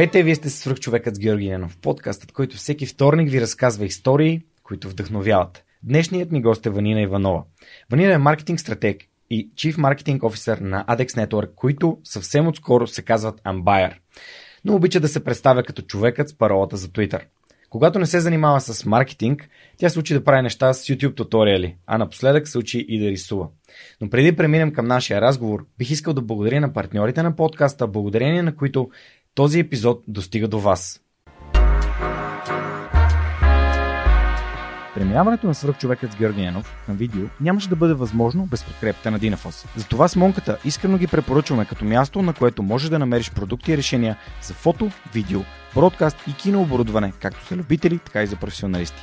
Здравейте, вие сте свръх човекът с Георги Ненов, подкастът, който всеки вторник ви разказва истории, които вдъхновяват. Днешният ми гост е Ванина Иванова. Ванина е маркетинг стратег и Chief Marketing Officer на ADEX Network, които съвсем отскоро се казват Ambire. Но обича да се представя като човекът с паролата за Twitter. Когато не се занимава с маркетинг, тя се учи да прави неща с YouTube туториали, а напоследък се учи и да рисува. Но преди преминем към нашия разговор, бих искал да благодаря на партньорите на подкаста, благодарение на които този епизод достига до вас. Преминаването на свръхчовекът с Георги Янов към видео нямаше да бъде възможно без подкрепата на Динафос. Затова с Монката искрено ги препоръчваме като място, на което можеш да намериш продукти и решения за фото, видео, бродкаст и кинооборудване, както за любители, така и за професионалисти.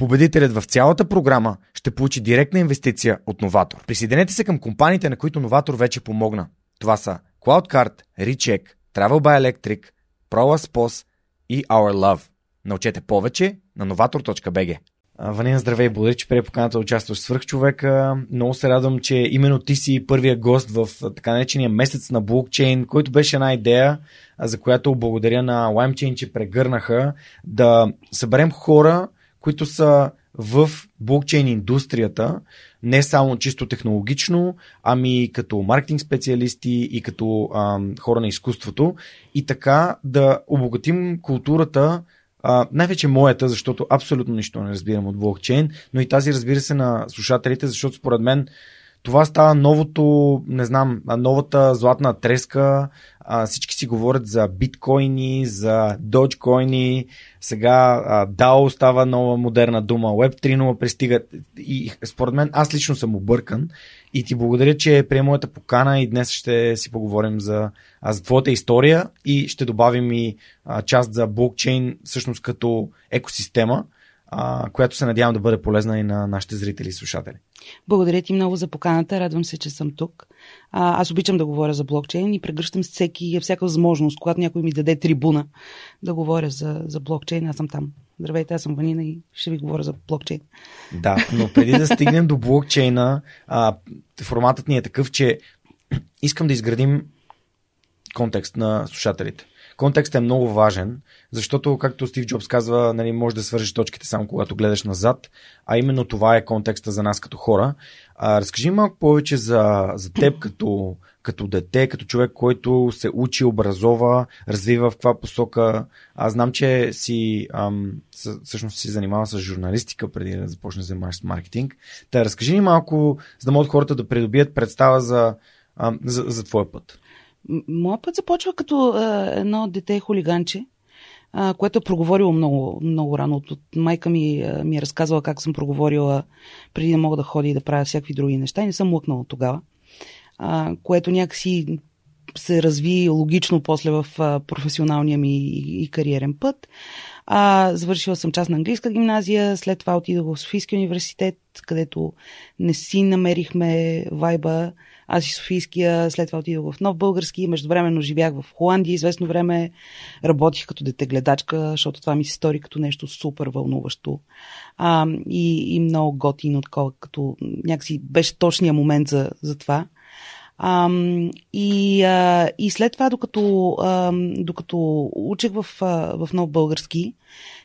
Победителят в цялата програма ще получи директна инвестиция от Новатор. Присъединете се към компаниите, на които Новатор вече помогна. Това са CloudCard, Recheck, Travel by Electric, ProLaspos и Our Love. Научете повече на novator.bg. Ванина, здравей, благодаря, че прие поканата да участваш в свърхчовека. Много се радвам, че именно ти си първия гост в така наречения месец на блокчейн, който беше една идея, за която благодаря на LimeChain, че прегърнаха да съберем хора, които са в блокчейн индустрията, не само чисто технологично, ами като маркетинг специалисти и като ам, хора на изкуството. И така да обогатим културата, а, най-вече моята, защото абсолютно нищо не разбирам от блокчейн, но и тази разбира се на слушателите, защото според мен това става новото, не знам, новата златна треска. А, всички си говорят за биткоини, за доджкоини. Сега а, DAO става нова модерна дума. Web 3.0 пристига. И според мен аз лично съм объркан. И ти благодаря, че прие моята покана и днес ще си поговорим за, а, за твоята история и ще добавим и а, част за блокчейн всъщност като екосистема а, която се надявам да бъде полезна и на нашите зрители и слушатели. Благодаря ти много за поканата. Радвам се, че съм тук. А, аз обичам да говоря за блокчейн и прегръщам всеки, всяка възможност, когато някой ми даде трибуна да говоря за, за блокчейн. Аз съм там. Здравейте, аз съм Ванина и ще ви говоря за блокчейн. Да, но преди да стигнем до блокчейна, а, форматът ни е такъв, че искам да изградим контекст на слушателите. Контекстът е много важен, защото, както Стив Джобс казва, нали, може да свържеш точките само когато гледаш назад, а именно това е контекста за нас като хора. А, разкажи малко повече за, за теб като, като дете, като човек, който се учи, образова, развива в каква посока. Аз знам, че си ам, всъщност си занимава с журналистика преди да започне да занимаваш с маркетинг. Та разкажи ни малко, за да могат хората да придобият представа за, ам, за, за твоя път. Моят път започва като а, едно дете хулиганче, а, което е проговорило много, много рано. От, майка ми а, ми е разказала как съм проговорила преди да мога да ходя и да правя всякакви други неща и не съм лъкнала тогава. А, което някакси се разви логично после в а, професионалния ми и, и кариерен път. А, завършила съм част на английска гимназия, след това отидох в Софийския университет, където не си намерихме вайба аз и Софийския, след това отидох в Нов Български, междувременно живях в Холандия, известно време работих като детегледачка, защото това ми се стори като нещо супер вълнуващо а, и, и много готино, такова, като някакси беше точния момент за, за това. А, и, а, и след това, докато, а, докато учех в, в Нов Български,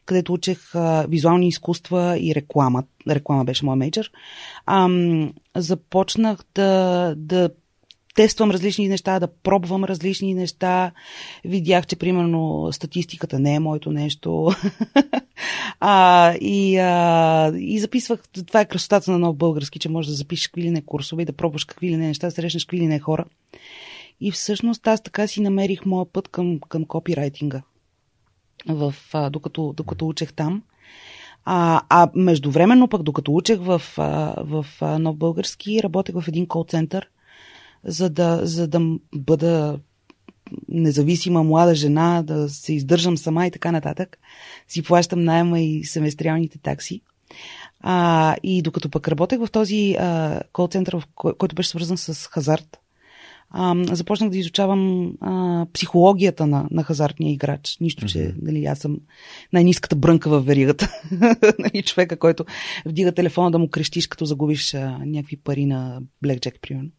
където учех а, визуални изкуства и реклама. Реклама беше моят мейджор. Започнах да, да тествам различни неща, да пробвам различни неща. Видях, че примерно статистиката не е моето нещо. а, и, а, и записвах, това е красотата на нов български, че можеш да запишеш какви ли не курсове и да пробваш какви ли не неща, да срещнеш какви ли не хора. И всъщност аз така си намерих моя път към, към копирайтинга, в, а, докато, докато учех там. А, а междувременно пък, докато учех в, в, в Нов Български, работех в един кол-център, за да, за да бъда независима млада жена, да се издържам сама и така нататък. Си плащам найема и семестриалните такси. А, и докато пък работех в този кол-център, който беше свързан с хазарт, а, започнах да изучавам а, психологията на, на хазартния играч. Нищо, че mm-hmm. нали, аз съм най-низката брънка в веригата. нали, човека, който вдига телефона да му крещиш, като загубиш а, някакви пари на Blackjack, примерно.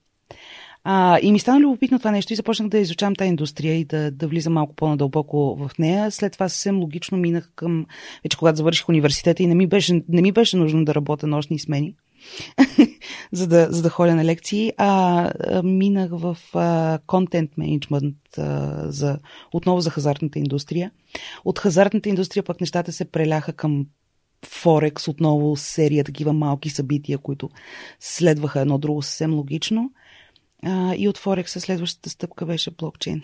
А, и ми стана любопитно това нещо и започнах да изучавам тази индустрия и да, да влизам малко по-надълбоко в нея. След това съвсем логично минах към, вече когато завърших университета и не ми беше, не ми беше нужно да работя нощни смени, за, да, за да ходя на лекции, а, а минах в контент менеджмент за, отново за хазартната индустрия. От хазартната индустрия пък нещата се преляха към Форекс, отново серия такива малки събития, които следваха едно друго съвсем логично. А, и от Форекса следващата стъпка беше блокчейн.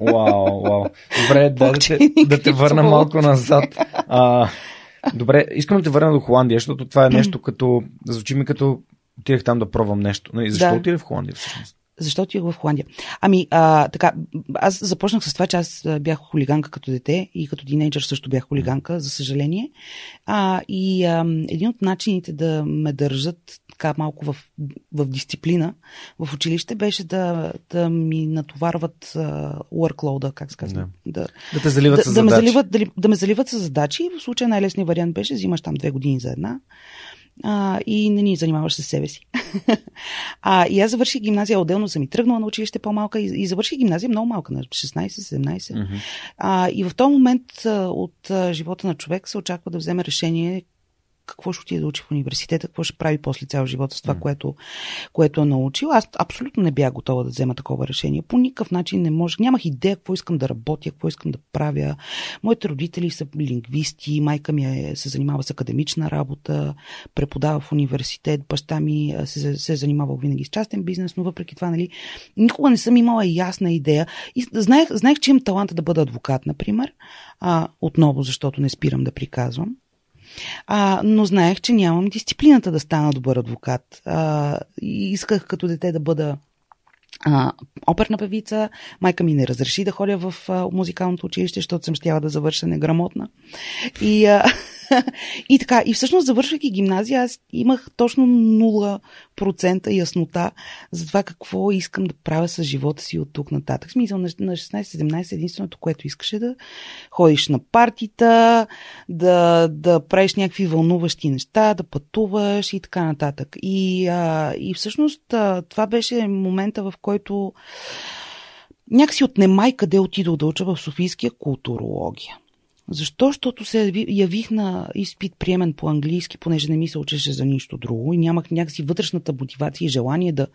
Вау, вау. Добре, да, да, те, да те върна малко назад. А, добре, искам да те върна до Холандия, защото това е нещо като, звучи ми като отидех там да пробвам нещо. И защо да. отидех в Холандия всъщност? Защо отидох в Холандия? Ами, а, така, аз започнах с това, че аз бях хулиганка като дете и като тинейджър също бях хулиганка, за съжаление. А, и а, един от начините да ме държат така малко в, в дисциплина в училище беше да, да ми натоварват workload, как се казва. Да. Да, да те заливат да, с да задачи. Ме заливат, да, да ме заливат с задачи. В случая най-лесният вариант беше, взимаш там две години за една а, и не ни занимаваш с себе си. а, и аз завърших гимназия, отделно съм и тръгнала на училище по-малка и, и завърших гимназия много малка, на 16-17. Mm-hmm. А, и в този момент а, от а, живота на човек се очаква да вземе решение какво ще отиде да учи в университета, какво ще прави после цял живот с това, mm. което, което е научил. Аз абсолютно не бях готова да взема такова решение. По никакъв начин не можех. Нямах идея какво искам да работя, какво искам да правя. Моите родители са лингвисти, майка ми е, се занимава с академична работа, преподава в университет, баща ми се, се е занимавал винаги с частен бизнес, но въпреки това, нали, никога не съм имала ясна идея. И знаех, знаех че имам таланта да бъда адвокат, например. А, отново, защото не спирам да приказвам. А, но знаех, че нямам дисциплината да стана добър адвокат. А, исках като дете да бъда а, оперна певица. Майка ми не разреши да ходя в а, музикалното училище, защото съм щяла да завърша неграмотна. И, а, и така, и всъщност завършвайки гимназия, аз имах точно 0% яснота за това какво искам да правя с живота си от тук нататък. Смисъл на 16-17 единственото, което искаше да ходиш на партита, да, да правиш някакви вълнуващи неща, да пътуваш и така нататък. И, а, и всъщност а, това беше момента, в който някакси от немай къде отидох да уча в Софийския културология. Защо? Защото се явих на изпит приемен по английски, понеже не ми се учеше за нищо друго и нямах някакси вътрешната мотивация и желание да,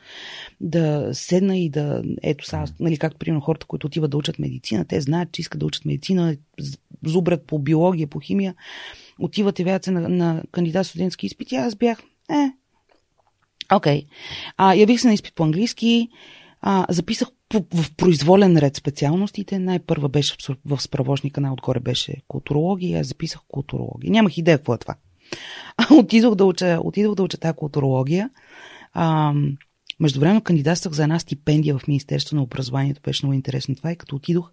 да седна и да... Ето сега, нали, както примерно хората, които отиват да учат медицина, те знаят, че искат да учат медицина, зубрят по биология, по химия, отиват и веят се на, на кандидат студентски изпити. Аз бях, е, окей. Okay. явих се на изпит по английски, а, записах в произволен ред специалностите. Най-първа беше в справочника, най-отгоре беше културология, аз записах културология. Нямах идея какво е това. А, отидох да уча, отидох да уча тази културология. А, Междувременно кандидатствах за една стипендия в Министерство на образованието. Беше много интересно това и като отидох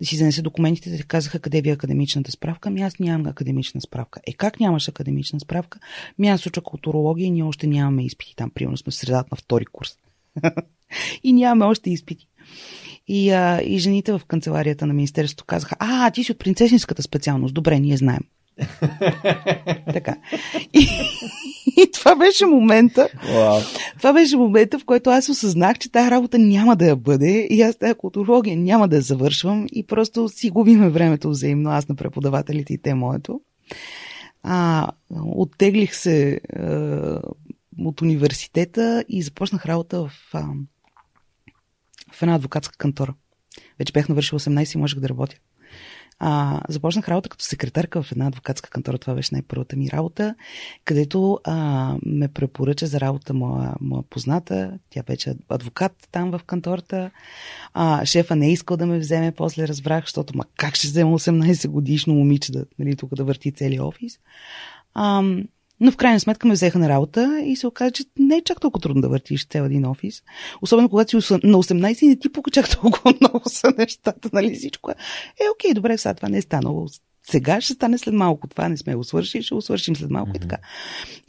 да си занеса документите, те казаха къде ви е академичната справка. Ами аз нямам академична справка. Е как нямаш академична справка? Ми аз уча културология и ние още нямаме изпити. Там примерно сме в средата на втори курс. и нямаме още изпити. И, а, и жените в канцеларията на Министерството казаха, а, ти си от принцесинската специалност. Добре, ние знаем. така. И, и това беше момента. Wow. Това беше момента, в който аз осъзнах, че тази работа няма да я бъде и аз тази културология няма да я завършвам и просто си губиме времето взаимно, аз на преподавателите и те моето. А, оттеглих се а, от университета и започнах работа в, а, в една адвокатска кантора. Вече бях навършил 18 и можех да работя. А, започнах работа като секретарка в една адвокатска кантора. Това беше най-първата ми работа, където а, ме препоръча за работа моя, моя позната. Тя вече адвокат там в кантората. А, шефа не е искал да ме вземе, после разбрах, защото ма как ще взема 18 годишно момиче да, нали, тук да върти целият офис. А, но в крайна сметка ме взеха на работа и се оказа, че не е чак толкова трудно да въртиш цял един офис. Особено когато си на 18 и не ти пука чак толкова много са нещата, нали всичко. Е, е окей, добре, сега това не е станало. Сега ще стане след малко. Това не сме го свършили, ще го свършим след малко mm-hmm. и така.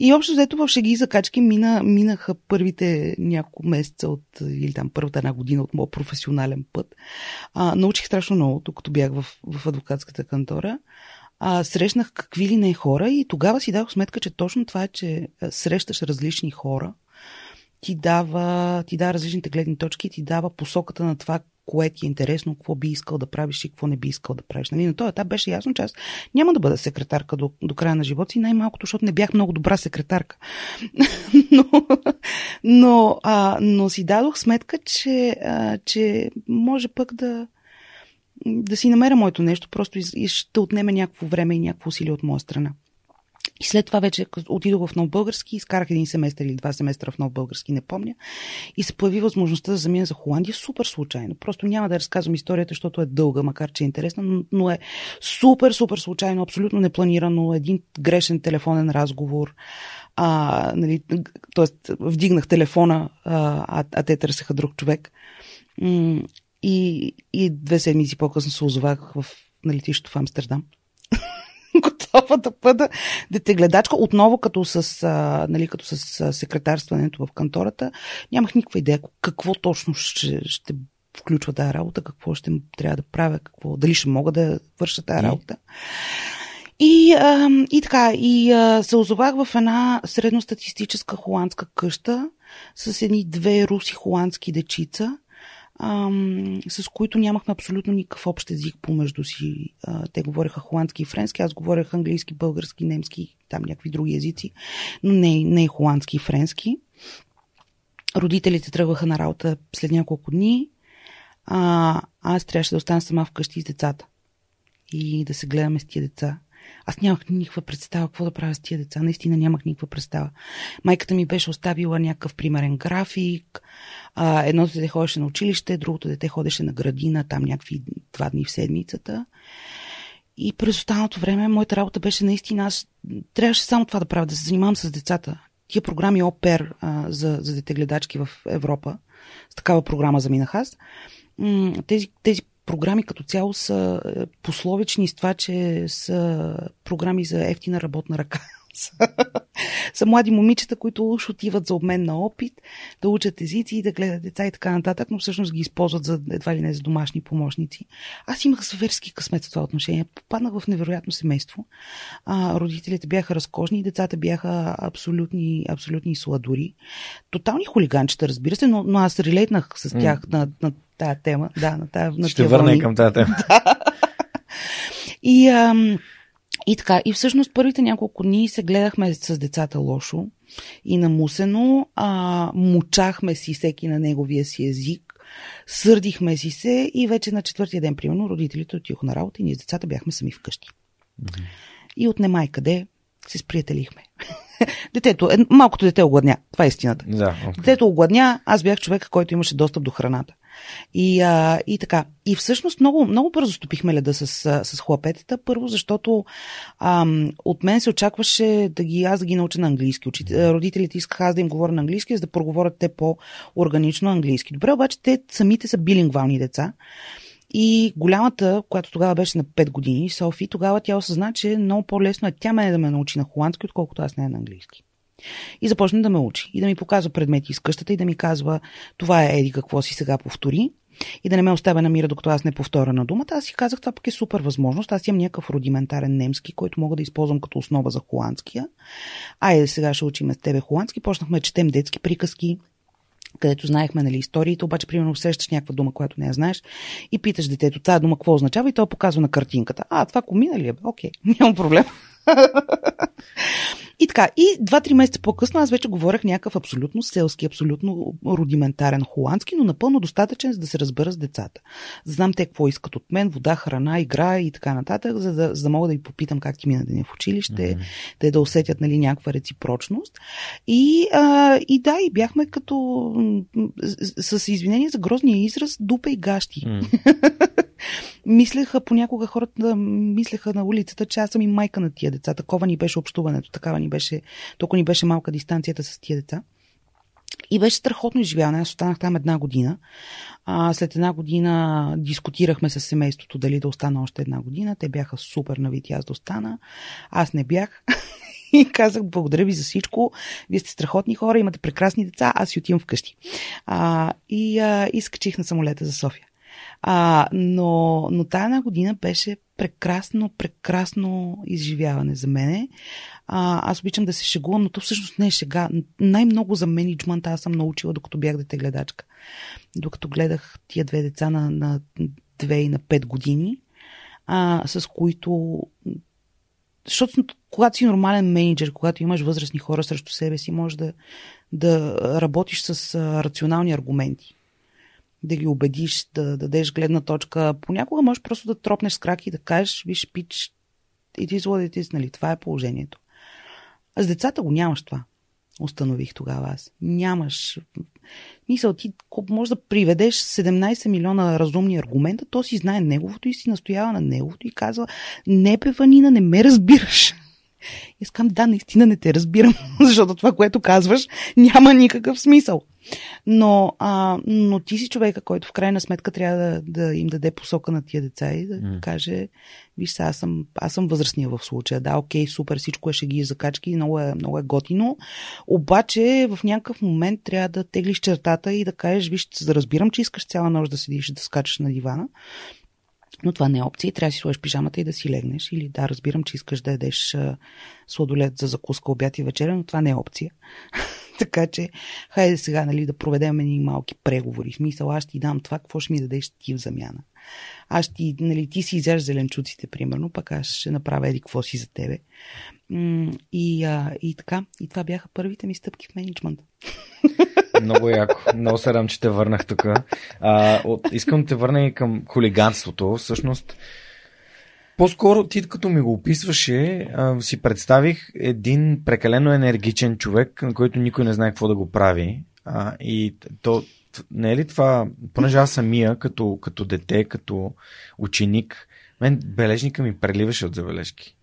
И общо взето в шеги и закачки мина, минаха първите няколко месеца от, или там първата една година от моят професионален път. А, научих страшно много, докато бях в, в адвокатската кантора а, срещнах какви ли не хора и тогава си дадох сметка, че точно това е, че срещаш различни хора, ти дава, ти дава различните гледни точки, ти дава посоката на това, кое ти е интересно, какво би искал да правиш и какво не би искал да правиш. Нали? На този етап беше ясно, че аз няма да бъда секретарка до, до края на живота си, най-малкото, защото не бях много добра секретарка. но, но, а, но си дадох сметка, че, а, че може пък да, да си намеря моето нещо, просто ще отнеме някакво време и някакво усилие от моя страна. И след това вече отидох в нов български, изкарах един семестър или два семестра в нов български, не помня. И се появи възможността да замина за Холандия супер случайно. Просто няма да разказвам историята, защото е дълга, макар че е интересна, но е супер, супер случайно, абсолютно непланирано. Един грешен телефонен разговор. А, нали, тоест, вдигнах телефона, а, а те търсеха друг човек. И, и две седмици по-късно се озовах в, на летището в Амстердам. Готова да бъда детегледачка. Отново като с, а, нали, като с а, секретарстването в кантората. Нямах никаква идея какво точно ще, ще включва тази работа, какво ще трябва да правя, какво, дали ще мога да върша тази работа. И, а, и така, и а, се озовах в една средностатистическа холандска къща с едни две руси-холандски дечица ам, с които нямахме абсолютно никакъв общ език помежду си. А, те говореха холандски и френски, аз говорех английски, български, немски, там някакви други езици, но не, не холандски и френски. Родителите тръгваха на работа след няколко дни, а аз трябваше да остана сама вкъщи с децата и да се гледаме с тия деца. Аз нямах никаква представа какво да правя с тия деца. Наистина нямах никаква представа. Майката ми беше оставила някакъв примерен график. А, едното дете ходеше на училище, другото дете ходеше на градина, там някакви два дни в седмицата. И през останалото време моята работа беше наистина, аз трябваше само това да правя, да се занимавам с децата. Тия програми ОПЕР а, за, за детегледачки в Европа, с такава програма заминах аз, тези, тези програми като цяло са е, пословични с това, че са програми за ефтина работна ръка. са млади момичета, които уж отиват за обмен на опит, да учат езици и да гледат деца и така нататък, но всъщност ги използват за едва ли не за домашни помощници. Аз имах зверски късмет в това отношение. Попаднах в невероятно семейство. А, родителите бяха разкожни, децата бяха абсолютни, абсолютни сладори. Тотални хулиганчета, разбира се, но, но аз релейтнах с тях mm. на, на тая тема. Да, на тая, на Ще върна и към тази тема. да. И, ам, и така, и всъщност първите няколко дни се гледахме с децата лошо и намусено, а, мучахме си всеки на неговия си език, сърдихме си се и вече на четвъртия ден, примерно, родителите отидоха на работа и ние с децата бяхме сами вкъщи. Mm-hmm. И от немай къде се сприятелихме. Детето, е, малкото дете огладня. Това е истината. Да, okay. Детето огладня, аз бях човек, който имаше достъп до храната. И, а, и така. И всъщност много, много бързо стопихме леда с, с хлапетата. Първо, защото а, от мен се очакваше да ги, аз да ги науча на английски. Родителите искаха аз да им говоря на английски, за да проговорят те по-органично английски. Добре, обаче те самите са билингвални деца. И голямата, която тогава беше на 5 години, Софи, тогава тя осъзна, че много по-лесно е тя мене да ме научи на холандски, отколкото аз не на английски. И започна да ме учи. И да ми показва предмети из къщата и да ми казва, това е еди какво си сега повтори. И да не ме оставя на мира, докато аз не повторя на думата. Аз си казах, това пък е супер възможност. Аз имам някакъв рудиментарен немски, който мога да използвам като основа за холандския. Айде, сега ще учим с тебе холандски. Почнахме да четем детски приказки, където знаехме нали, историите, обаче примерно усещаш някаква дума, която не я знаеш и питаш детето, тази дума какво означава и той показва на картинката. А, това комина ли е? Окей, няма проблем. И така, и два-три месеца по-късно аз вече говорех някакъв абсолютно селски, абсолютно рудиментарен холандски, но напълно достатъчен, за да се разбера с децата. Знам те какво искат от мен, вода, храна, игра и така нататък, за да, за да мога да ги попитам как ти мина деня в училище, mm-hmm. те да усетят нали, някаква реципрочност. И, а, и да, и бяхме като с, с извинение за грозния израз дупе и гащи. Mm. мислеха понякога хората, мислеха на улицата, че аз съм и майка на тия деца. Такова ни беше общуването, такава ни беше, толкова ни беше малка дистанцията с тия деца. И беше страхотно изживяване. Аз останах там една година. А, след една година дискутирахме с семейството дали да остана още една година. Те бяха супер навити аз да остана. Аз не бях. И казах, благодаря ви за всичко. Вие сте страхотни хора, имате прекрасни деца, аз си отивам вкъщи. А, и а, изкачих на самолета за София. А, но, но тая година беше прекрасно, прекрасно изживяване за мене. А, аз обичам да се шегувам, но то всъщност не е шега. Най-много за менеджмент аз съм научила, докато бях дете гледачка. Докато гледах тия две деца на, на две и на пет години, а, с които защото когато си нормален менеджер, когато имаш възрастни хора срещу себе си, можеш да, да работиш с а, рационални аргументи да ги убедиш, да дадеш гледна точка. Понякога можеш просто да тропнеш с краки и да кажеш, виж, пич, what it is, нали? Това е положението. А с децата го нямаш това. Установих тогава аз. Нямаш. Мисъл, ти може да приведеш 17 милиона разумни аргумента, то си знае неговото и си настоява на неговото и казва, не певанина, не ме разбираш. Искам, да, наистина не те разбирам, защото това, което казваш, няма никакъв смисъл. Но, а, но ти си човека, който в крайна сметка трябва да, да им даде посока на тия деца и да mm. каже, виж сега, аз съм, аз съм възрастния в случая. Да, окей, супер, всичко е шеги и закачки, много е, много е готино. Обаче в някакъв момент трябва да теглиш чертата и да кажеш, виж, разбирам, че искаш цяла нощ да седиш и да скачаш на дивана, но това не е опция. Трябва да си сложиш пижамата и да си легнеш. Или да, разбирам, че искаш да ядеш сладолет за закуска, обяд и вечеря, но това не е опция. така че, хайде сега нали, да проведем едни малки преговори. В смисъл, аз ти дам това, какво ще ми дадеш ти в замяна. Аз ти, нали, ти си изяж зеленчуците, примерно, пък аз ще направя еди какво си за тебе. И, а, и така, и това бяха първите ми стъпки в менеджмента. Много яко. Много се радвам, че те върнах тук. А, искам да те върна и към хулиганството. Всъщност, по-скоро ти като ми го описваше, а, си представих един прекалено енергичен човек, на който никой не знае какво да го прави. А, и то, не е ли това, понеже аз самия, като, като дете, като ученик, мен бележника ми преливаше от забележки.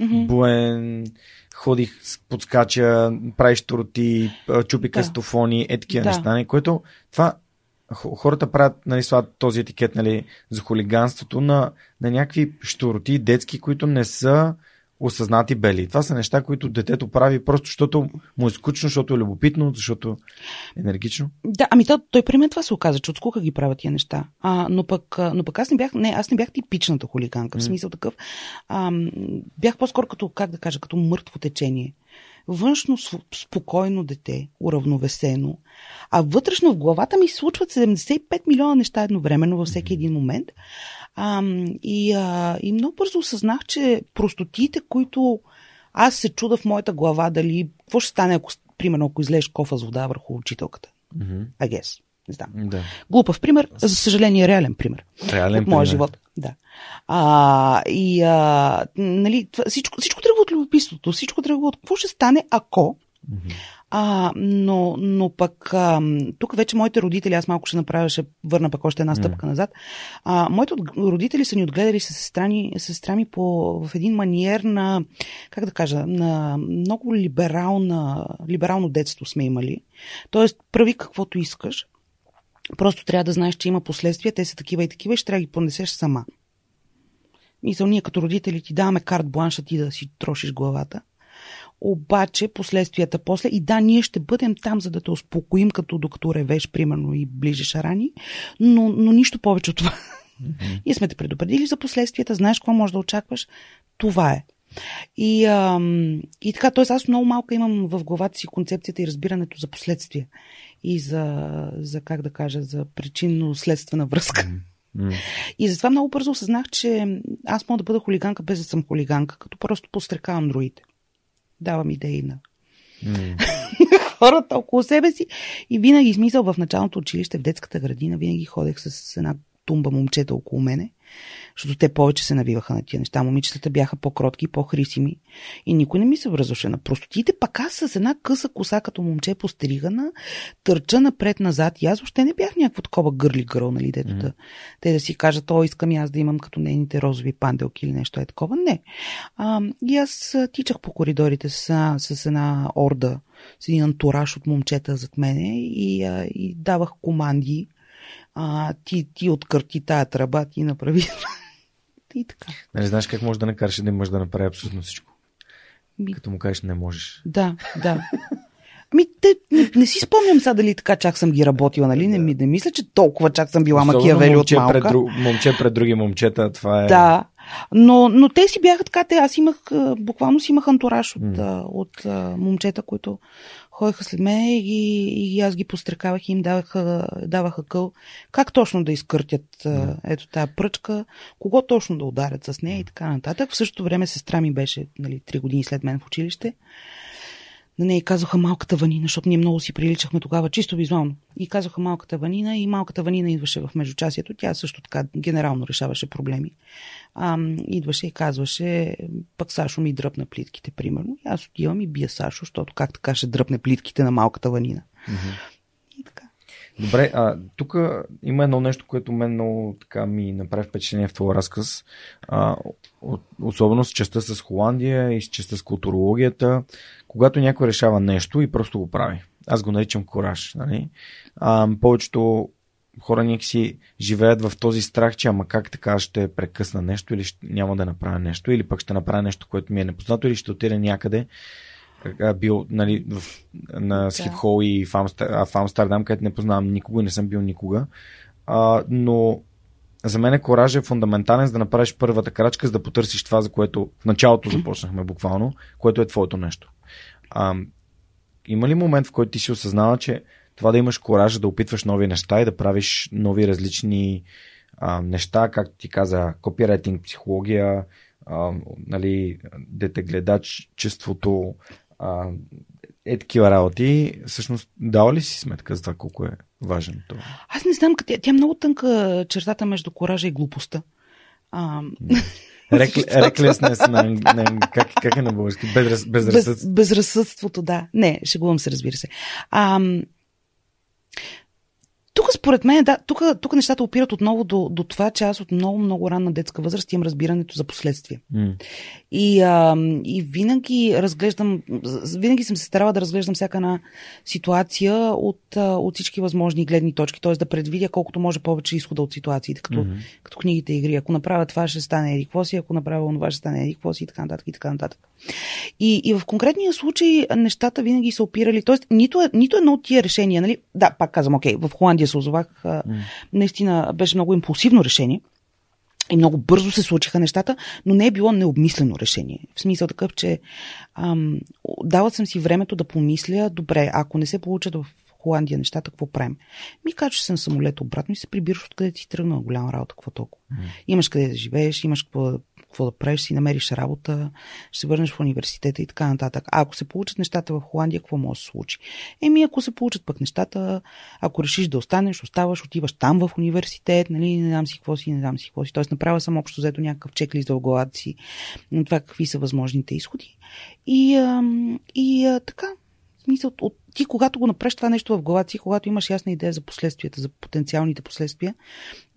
Mm-hmm. Буен, ходих, подскача, правиш тороти, чупи да. кастофони, е такива да. неща, което това хората правят нали, този етикет нали, за хулиганството на, на някакви штороти детски, които не са осъзнати бели. Това са неща, които детето прави просто защото му е скучно, защото е любопитно, защото е енергично. Да, ами то, той при мен това се оказа, че от скука ги правят тия неща. А, но, пък, но пък аз не бях, не, аз не бях типичната хулиганка, в смисъл такъв. А, бях по-скоро като, как да кажа, като мъртво течение. Външно спокойно дете, уравновесено, а вътрешно в главата ми случват 75 милиона неща едновременно във всеки един момент. А, и, а, и много бързо осъзнах, че простотиите, които аз се чуда в моята глава, дали какво ще стане, ако, примерно, ако излезеш кофа с вода върху учителката. Mm-hmm. I guess. Не знам. Да. Глупав пример, за съжаление, реален пример. Реален от моя живот. Да. А, и а, нали, всичко, всичко тръгва от любопитството, всичко тръгва от какво ще стане, ако mm-hmm. А, но, но пък а, тук вече моите родители, аз малко ще направя, ще върна пък още една стъпка mm. назад. А, моите родители са ни отгледали с сестра, сестра ми по, в един маниер на, как да кажа, на много либерална, либерално детство сме имали. Тоест, прави каквото искаш. Просто трябва да знаеш, че има последствия, те са такива и такива и ще трябва да ги понесеш сама. Мисъл, ние като родители ти даваме карт бланша ти да си трошиш главата обаче последствията после и да, ние ще бъдем там, за да те успокоим, като докато ревеш, примерно, и ближиш рани, но, но нищо повече от това. Mm-hmm. Ние сме те предупредили за последствията, знаеш какво можеш да очакваш, това е. И, ам, и така, т.е. аз много малко имам в главата си концепцията и разбирането за последствия и за, за как да кажа, за причинно-следствена връзка. Mm-hmm. И затова много бързо осъзнах, че аз мога да бъда хулиганка без да съм хулиганка, като просто пострекавам другите. Давам идеи на М. хората около себе си. И винаги смисъл в началното училище, в детската градина, винаги ходех с една тумба момчета около мене, защото те повече се навиваха на тия неща. Момичетата бяха по-кротки, по-хрисими и никой не ми се връзваше на простотите. Пак аз с една къса коса като момче постригана, търча напред-назад и аз въобще не бях някакво такова гърли гърл, нали, дето да, те да си кажат, о, искам и аз да имам като нейните розови панделки или нещо е такова. Не. А, и аз тичах по коридорите с с една орда, с един антураж от момчета зад мене и, а, и давах команди. А, ти, ти откърти тая тръба, ти направи. и така. Нали, знаеш как можеш да накараш един мъж да направи абсолютно всичко? Ми, Като му кажеш, не можеш. Да, да. Ми, те, не, не си спомням сега дали така чак съм ги работила, нали? Не, ми, не мисля, че толкова чак съм била макиявели от малка. пред, друг, момче пред други момчета, това е... Да, но, но те си бяха така, те, аз имах, буквално си имах антураж от, а, от а, момчета, които ходеха след мен и, и аз ги пострекавах и им даваха, даваха къл как точно да изкъртят а, ето тая пръчка, кого точно да ударят с нея и така нататък. В същото време сестра ми беше нали, 3 години след мен в училище. На нея казаха малката ванина, защото ние много си приличахме тогава, чисто визуално. И казаха малката ванина и малката ванина идваше в междучасието. Тя също така генерално решаваше проблеми. А, идваше и казваше, пък Сашо ми дръпна плитките, примерно. И аз отивам и бия Сашо, защото как така ще дръпне плитките на малката ванина. Мгм. И така. Добре, а тук има едно нещо, което мен много така ми направи впечатление в твоя разказ. А, особено с частта с Холандия и с частта с културологията. Когато някой решава нещо и просто го прави. Аз го наричам кораж. Нали? А, повечето хора някакси живеят в този страх, че ама как така ще прекъсна нещо или ще, няма да направя нещо, или пък ще направя нещо, което ми е непознато, или ще отида някъде бил нали, в, на Схипхол и в, Амстер, в Амстердам, където не познавам никого и не съм бил никога. А, но за мен кораж е фундаментален, за да направиш първата крачка, за да потърсиш това, за което в началото започнахме буквално, което е твоето нещо. А, има ли момент, в който ти си осъзнава, че това да имаш коража да опитваш нови неща и да правиш нови различни а, неща, както ти каза, копирайтинг, психология, а, нали, детегледачеството, а, е такива работи, всъщност дава ли си сметка за това колко е важен това? Аз не знам, тя, тя е много тънка чертата между коража и глупостта. А, Реклеснес на, на, как, как е на български? Безраз, безразсъдство. Без, безразсъдството, да. Не, шегувам се, разбира се. А, тук според мен, да, тук, тук нещата опират отново до, до това, че аз от много, много ранна детска възраст имам разбирането за последствия. М. И, а, и винаги разглеждам, винаги съм се старала да разглеждам всяка една ситуация от, от всички възможни гледни точки, т.е. да предвидя колкото може повече изхода от ситуациите, като, Мгм. като книгите и игри. Ако направя това, ще стане еди какво си, ако направя това, ще стане еди какво си и така нататък и така нататък. И, и в конкретния случай нещата винаги са опирали, т.е. нито, е- нито едно от тия решения, нали, да, пак казвам, окей, в Холандия се озовах, М. наистина беше много импулсивно решение, и много бързо се случиха нещата, но не е било необмислено решение. В смисъл такъв, че ам, дала съм си времето да помисля, добре, ако не се получат в Холандия нещата, какво правим? Ми качваш се на самолет обратно и се прибираш откъде ти тръгна голяма работа, какво толкова. Имаш къде да живееш, имаш какво, какво да правиш, си намериш работа, ще се върнеш в университета и така нататък. А ако се получат нещата в Холандия, какво може да се случи? Еми, ако се получат пък нещата, ако решиш да останеш, оставаш, отиваш там в университет, нали, не знам си какво си, не знам си какво си. Тоест, направя съм общо взето някакъв чеклист в главата си на това какви са възможните изходи. И, ам, и а, така, смисъл, от, ти когато го направиш това нещо в главата си, когато имаш ясна идея за последствията, за потенциалните последствия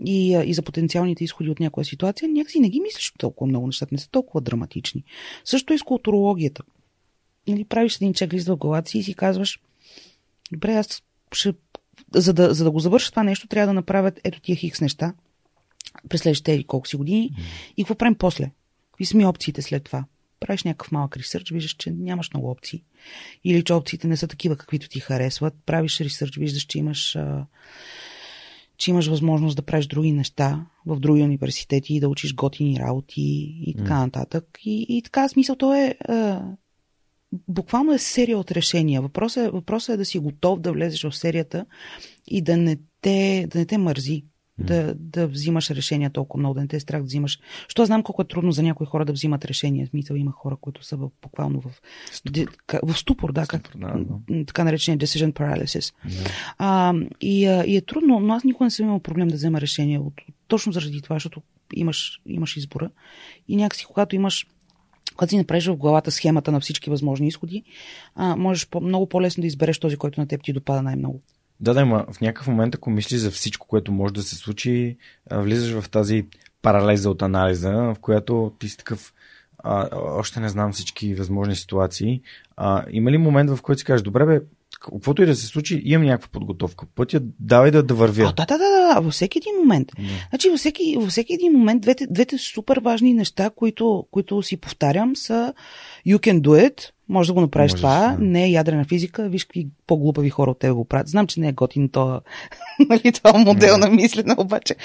и, и за потенциалните изходи от някоя ситуация, някакси не ги мислиш толкова много, нещата не са толкова драматични. Също и с културологията. Или правиш един чеклист в главата си и си казваш, добре, аз ще, за, да, за да го завърша това нещо, трябва да направят ето тия хикс неща през следващите колко си години и какво правим после? Какви са ми опциите след това? Правиш някакъв малък ресърч, виждаш, че нямаш много опции. Или че опциите не са такива, каквито ти харесват. Правиш ресърч, виждаш, че имаш, а, че имаш възможност да правиш други неща в други университети и да учиш готини работи и така нататък. И, и така, смисъл, то е а, буквално е серия от решения. Въпросът е, въпросът е да си готов да влезеш в серията и да не те, да не те мързи. Да, да взимаш решения толкова много, да не те е страх да взимаш. Що знам колко е трудно за някои хора да взимат решения. Смисъл има хора, които са в, буквално в ступор, в ступор да, ступор, как, да, да. така наречения decision paralysis. Да. А, и, а, и е трудно, но аз никога не съм имал проблем да взема решение. От, точно заради това, защото имаш, имаш избора. И някакси, когато имаш когато си направиш в главата схемата на всички възможни изходи, а, можеш по- много по-лесно да избереш този, който на теб ти допада най-много. Да, да, ма в някакъв момент, ако мислиш за всичко, което може да се случи, влизаш в тази паралеза от анализа, в която ти си такъв а, още не знам всички възможни ситуации. А, има ли момент, в който си кажеш, добре бе, каквото и да се случи, имам някаква подготовка. Пътя давай да, да вървя. А, да, да, да, да, във всеки един момент. Да. Значи, във всеки, във всеки един момент, двете, двете супер важни неща, които, които си повтарям, са you can do it, може да го направиш Можеш, това, да. не е ядрена физика, виж какви по-глупави хора от тебе го правят. Знам, че не е готин това, нали, това модел на мислене, обаче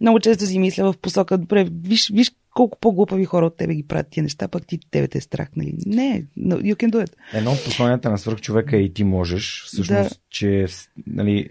много често си мисля в посока, добре, виж, виж колко по-глупави хора от тебе ги правят тия неща, пък ти тебе те е страх, нали? Не, no, you can do it. Едно от посланията на свърх човека е и ти можеш. Всъщност, да. че нали,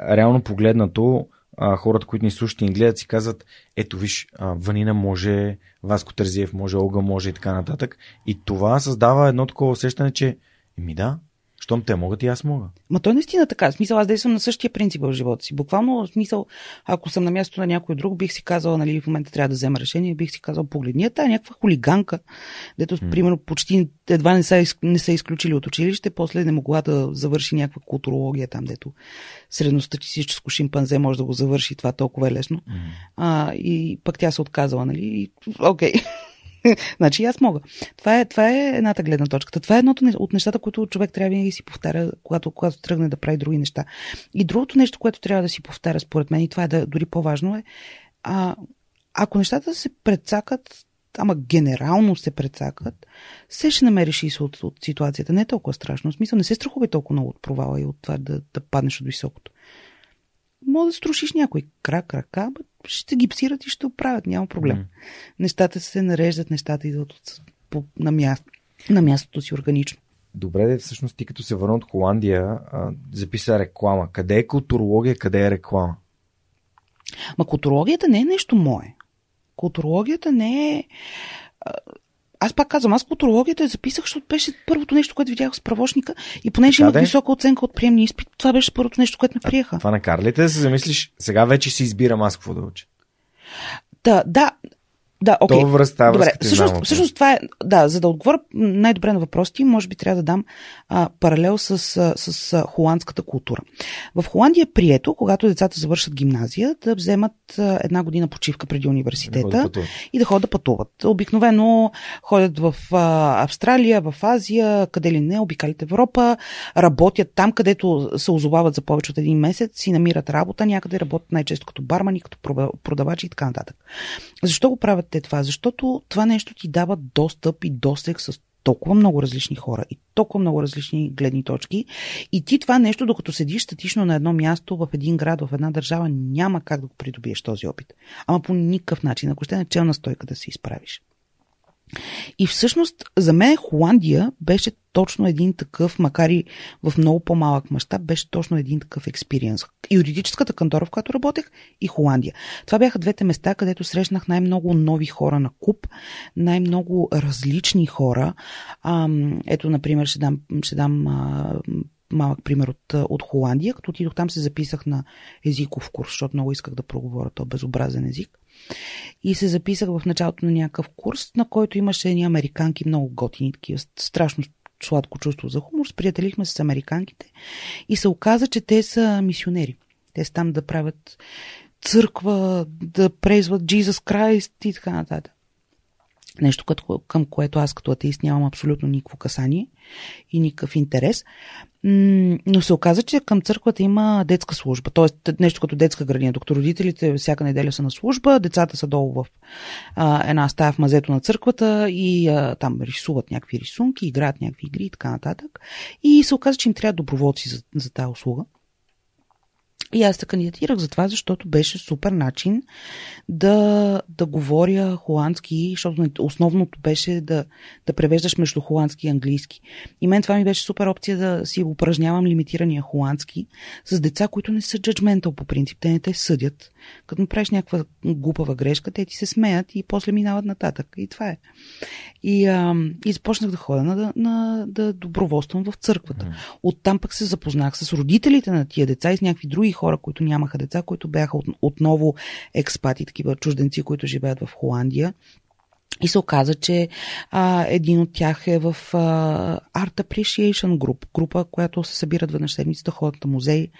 реално погледнато, а, хората, които ни слушат и ни гледат, си казват, ето виж, а, Ванина може, Васко Тързиев може, Олга може и така нататък. И това създава едно такова усещане, че, ми да, щом те могат и аз мога. Ма той наистина така. В смисъл, аз действам на същия принцип в живота си. Буквално, в смисъл, ако съм на място на някой друг, бих си казала, нали, в момента трябва да взема решение, бих си казал, погледни, тая някаква хулиганка, дето, mm. примерно, почти едва не са, не са изключили от училище, после не могла да завърши някаква културология там, дето средностатистическо шимпанзе може да го завърши, това толкова е лесно. Mm. А, и пък тя се отказала, нали? Окей. Okay. значи аз мога. Това е, това е едната гледна точка. Това е едното от нещата, които човек трябва да си повтаря, когато, когато тръгне да прави други неща. И другото нещо, което трябва да си повтаря, според мен, и това е да, дори по-важно е, а, ако нещата се предсакат, ама генерално се предсакат, се ще намериш и от, от ситуацията. Не е толкова страшно. В смисъл, не се страхувай толкова много от провала и от това да, да паднеш от високото. Мога да струшиш някой крак, ръка, ще гипсират и ще оправят, няма проблем. Mm. Нещата се нареждат, нещата идват от, по, на, място, на мястото си органично. Добре, всъщност ти като се върна от Холандия, а, записа реклама. Къде е културология, къде е реклама? Ма културологията не е нещо мое. Културологията не е аз пак казвам, аз културологията я записах, защото беше първото нещо, което видях с правошника и понеже имах висока оценка от приемния изпит, това беше първото нещо, което ме приеха. А, това накара ли те да се замислиш, сега вече си избирам аз какво да уча? Да, да, да, окей. Okay. Връзта, Добре, всъщност, всъщност това е, да, за да отговоря най-добре на въпросите, може би трябва да дам а, паралел с, с, с холандската култура. В Холандия е прието, когато децата завършат гимназия, да вземат а, една година почивка преди университета да и да ходят да пътуват. Обикновено ходят в а, Австралия, в Азия, къде ли не, обикалят Европа, работят там, където се озовават за повече от един месец, си намират работа, някъде работят най-често като бармани, като продавачи и така нататък. Защо го правят те това? Защото това нещо ти дава достъп и досег с толкова много различни хора и толкова много различни гледни точки. И ти това нещо, докато седиш статично на едно място в един град, в една държава, няма как да го придобиеш този опит. Ама по никакъв начин, ако ще е челна стойка да се изправиш. И всъщност за мен Холандия беше точно един такъв, макар и в много по-малък мащаб, беше точно един такъв експириенс. Юридическата кантора, в която работех, и Холандия. Това бяха двете места, където срещнах най-много нови хора на куп, най-много различни хора. Ето, например, ще дам, ще дам малък пример от, от Холандия. Като отидох там, се записах на езиков курс, защото много исках да проговоря този безобразен език. И се записах в началото на някакъв курс, на който имаше едни американки много готини, такива страшно сладко чувство за хумор. Сприятелихме с американките и се оказа, че те са мисионери. Те са там да правят църква, да презват Jesus Christ и така нататък. Нещо, към което аз като атеист нямам абсолютно никакво касание и никакъв интерес. Но се оказа, че към църквата има детска служба, т.е. нещо като детска градина. Докато родителите всяка неделя са на служба, децата са долу в а, една стая в мазето на църквата и а, там рисуват някакви рисунки, играят някакви игри и така нататък. И се оказа, че им трябва доброволци за, за тази услуга. И аз се кандидатирах за това, защото беше супер начин да, да говоря холандски, защото основното беше да, да превеждаш между холандски и английски. И мен това ми беше супер опция да си упражнявам лимитирания холандски с деца, които не са джаджментал по принцип. Те не те съдят. Като направиш някаква глупава грешка, те ти се смеят и после минават нататък. И това е. И, а, и започнах да ходя на, на, да доброволствам в църквата. Оттам пък се запознах с родителите на тия деца и с някакви други хора, които нямаха деца, които бяха от, отново експати, такива чужденци, които живеят в Холандия. И се оказа, че а, един от тях е в а, Art Appreciation Group, група, която се събират веднъж седмицата, ходят на музей,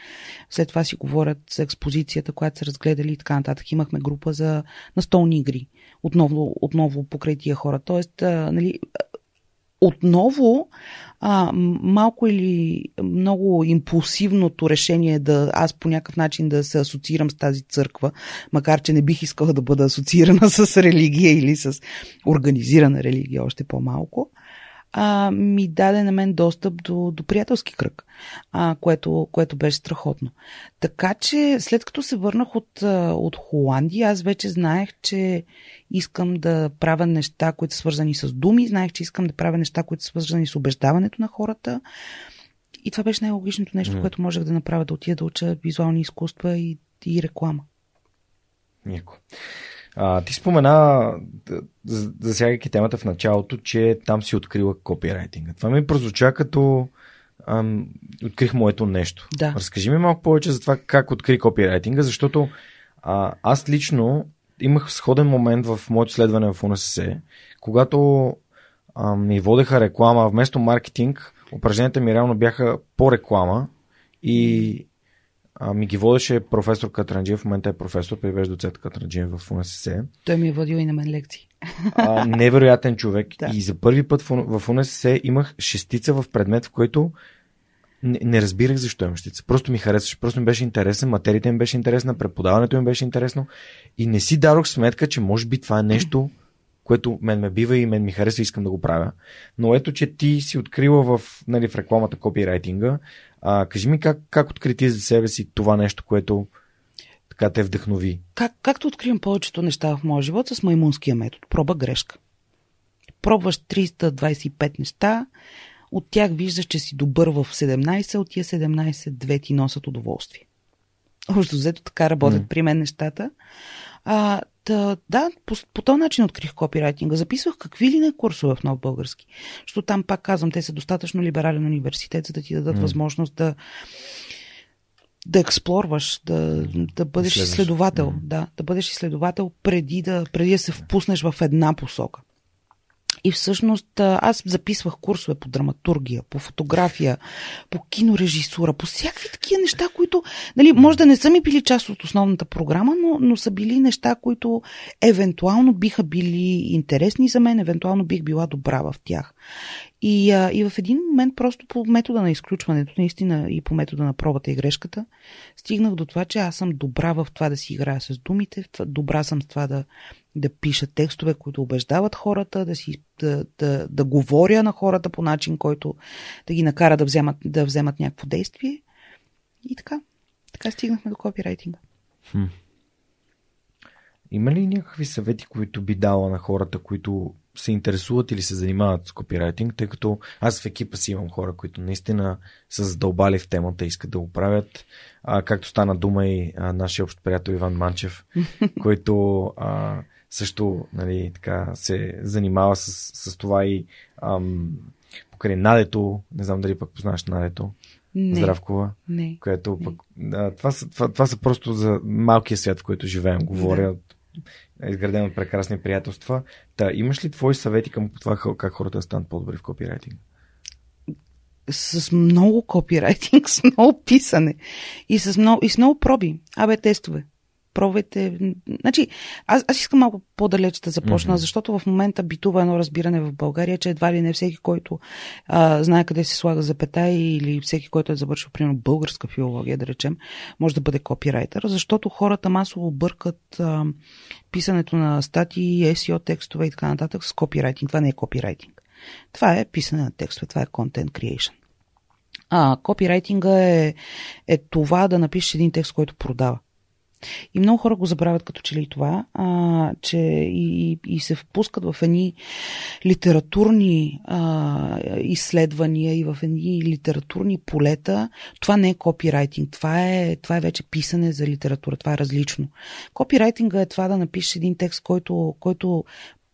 след това си говорят за експозицията, която са разгледали и така нататък. Имахме група за настолни игри, отново, отново покрай тия хора. Тоест, а, нали, отново а, малко или много импулсивното решение да аз по някакъв начин да се асоциирам с тази църква, макар че не бих искала да бъда асоциирана с религия или с организирана религия още по-малко, а, ми даде на мен достъп до, до приятелски кръг, а, което, което беше страхотно. Така че след като се върнах от, от Холандия, аз вече знаех, че искам да правя неща, които са свързани с думи, знаех, че искам да правя неща, които са свързани с убеждаването на хората. И това беше най-логичното нещо, mm. което можех да направя, да отида да уча визуални изкуства и, и реклама. Яко. А, ти спомена, засягайки темата в началото, че там си открила копирайтинга. Това ми прозвуча като ам, открих моето нещо. Да. Разкажи ми малко повече за това как откри копирайтинга, защото а, аз лично имах сходен момент в моето следване в УНСС, когато а, ми водеха реклама вместо маркетинг, упражненията ми реално бяха по реклама и а, ми ги водеше професор Катранджиев, в момента е професор, превежда доцент Катранджиев в УНСС. Той ми е водил и на мен лекции. А, невероятен човек. да. И за първи път в, в УНСС имах шестица в предмет, в който не, не разбирах защо имам щица. Просто ми харесваше, просто ми беше интересен, материята ми беше интересна, преподаването ми беше интересно и не си дадох сметка, че може би това е нещо, което мен ме бива и мен ми харесва и искам да го правя. Но ето, че ти си открила в, нали, в рекламата копирайтинга. А, кажи ми как, как открити за себе си това нещо, което така те вдъхнови? Как, както откривам повечето неща в моя живот с маймунския метод. Проба грешка. Пробваш 325 неща, от тях виждаш, че си добър в 17, от тия 17 две ти носят удоволствие. Общо взето така работят mm. при мен нещата. А, да, да по, по този начин открих копирайтинга. Записвах какви ли не курсове в нов български. Защото там, пак казвам, те са достатъчно либерален университет, за да ти дадат mm. възможност да да експлорваш, да, да бъдеш Следваш. изследовател. Mm. Да, да бъдеш изследовател преди да, преди да се впуснеш в една посока. И всъщност аз записвах курсове по драматургия, по фотография, по кинорежисура, по всякакви такива неща, които, нали, може да не са ми били част от основната програма, но, но са били неща, които евентуално биха били интересни за мен, евентуално бих била добра в тях. И, а, и в един момент, просто по метода на изключването, наистина и по метода на пробата и грешката, стигнах до това, че аз съм добра в това да си играя с думите, добра съм с това да, да пиша текстове, които убеждават хората, да, си, да, да, да говоря на хората по начин, който да ги накара да вземат, да вземат някакво действие. И така. Така стигнахме до копирайтинга. Хм. Има ли някакви съвети, които би дала на хората, които се интересуват или се занимават с копирайтинг, тъй като аз в екипа си имам хора, които наистина са задълбали в темата, искат да го правят. А, както стана дума и а, нашия общ приятел Иван Манчев, който а, също нали, така, се занимава с, с това и ам, покрай Надето, не знам дали пък познаваш Надето. Не. Здравкова. Не. Което не. Пък, да, това, са, това, това са просто за малкия свят, в който живеем. Говоря да. изграден от прекрасни приятелства. Та, имаш ли твои съвети към това как хората да станат по-добри в копирайтинг? С много копирайтинг, с много писане и с много, и с много проби, абе тестове пробвайте. Значи, аз, аз искам малко по-далеч да започна, mm-hmm. защото в момента битува едно разбиране в България, че едва ли не всеки, който а, знае къде се слага запетай или всеки, който е завършил, примерно, българска филология, да речем, може да бъде копирайтер, защото хората масово бъркат а, писането на статии, SEO текстове и така нататък с копирайтинг. Това не е копирайтинг. Това е писане на текстове, това е content creation. А, копирайтинга е, е това да напишеш един текст, който продава. И много хора го забравят като че ли това, а, че и, и се впускат в едни литературни а, изследвания и в едни литературни полета. Това не е копирайтинг, това е, това е вече писане за литература, това е различно. Копирайтинга е това да напишеш един текст, който, който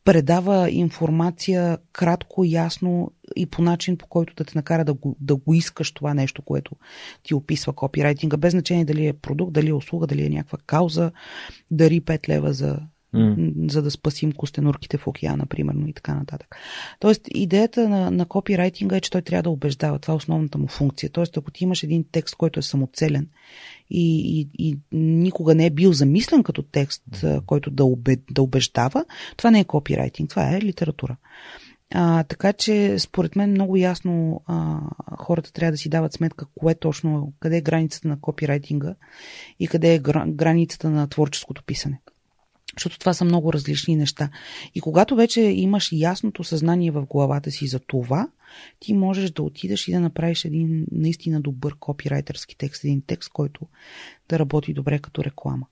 предава информация кратко, ясно и по начин, по който да те накара да го, да го искаш това нещо, което ти описва копирайтинга, без значение дали е продукт, дали е услуга, дали е някаква кауза, дари 5 лева за, за да спасим костенурките в океана, примерно, и така нататък. Тоест, идеята на, на копирайтинга е, че той трябва да убеждава. Това е основната му функция. Тоест, ако ти имаш един текст, който е самоцелен и, и, и никога не е бил замислен като текст, който да, обе, да убеждава, това не е копирайтинг, това е литература. А, така че, според мен, много ясно а, хората трябва да си дават сметка кое точно, къде е границата на копирайтинга и къде е границата на творческото писане. Защото това са много различни неща. И когато вече имаш ясното съзнание в главата си за това, ти можеш да отидеш и да направиш един наистина добър копирайтерски текст, един текст, който да работи добре като реклама.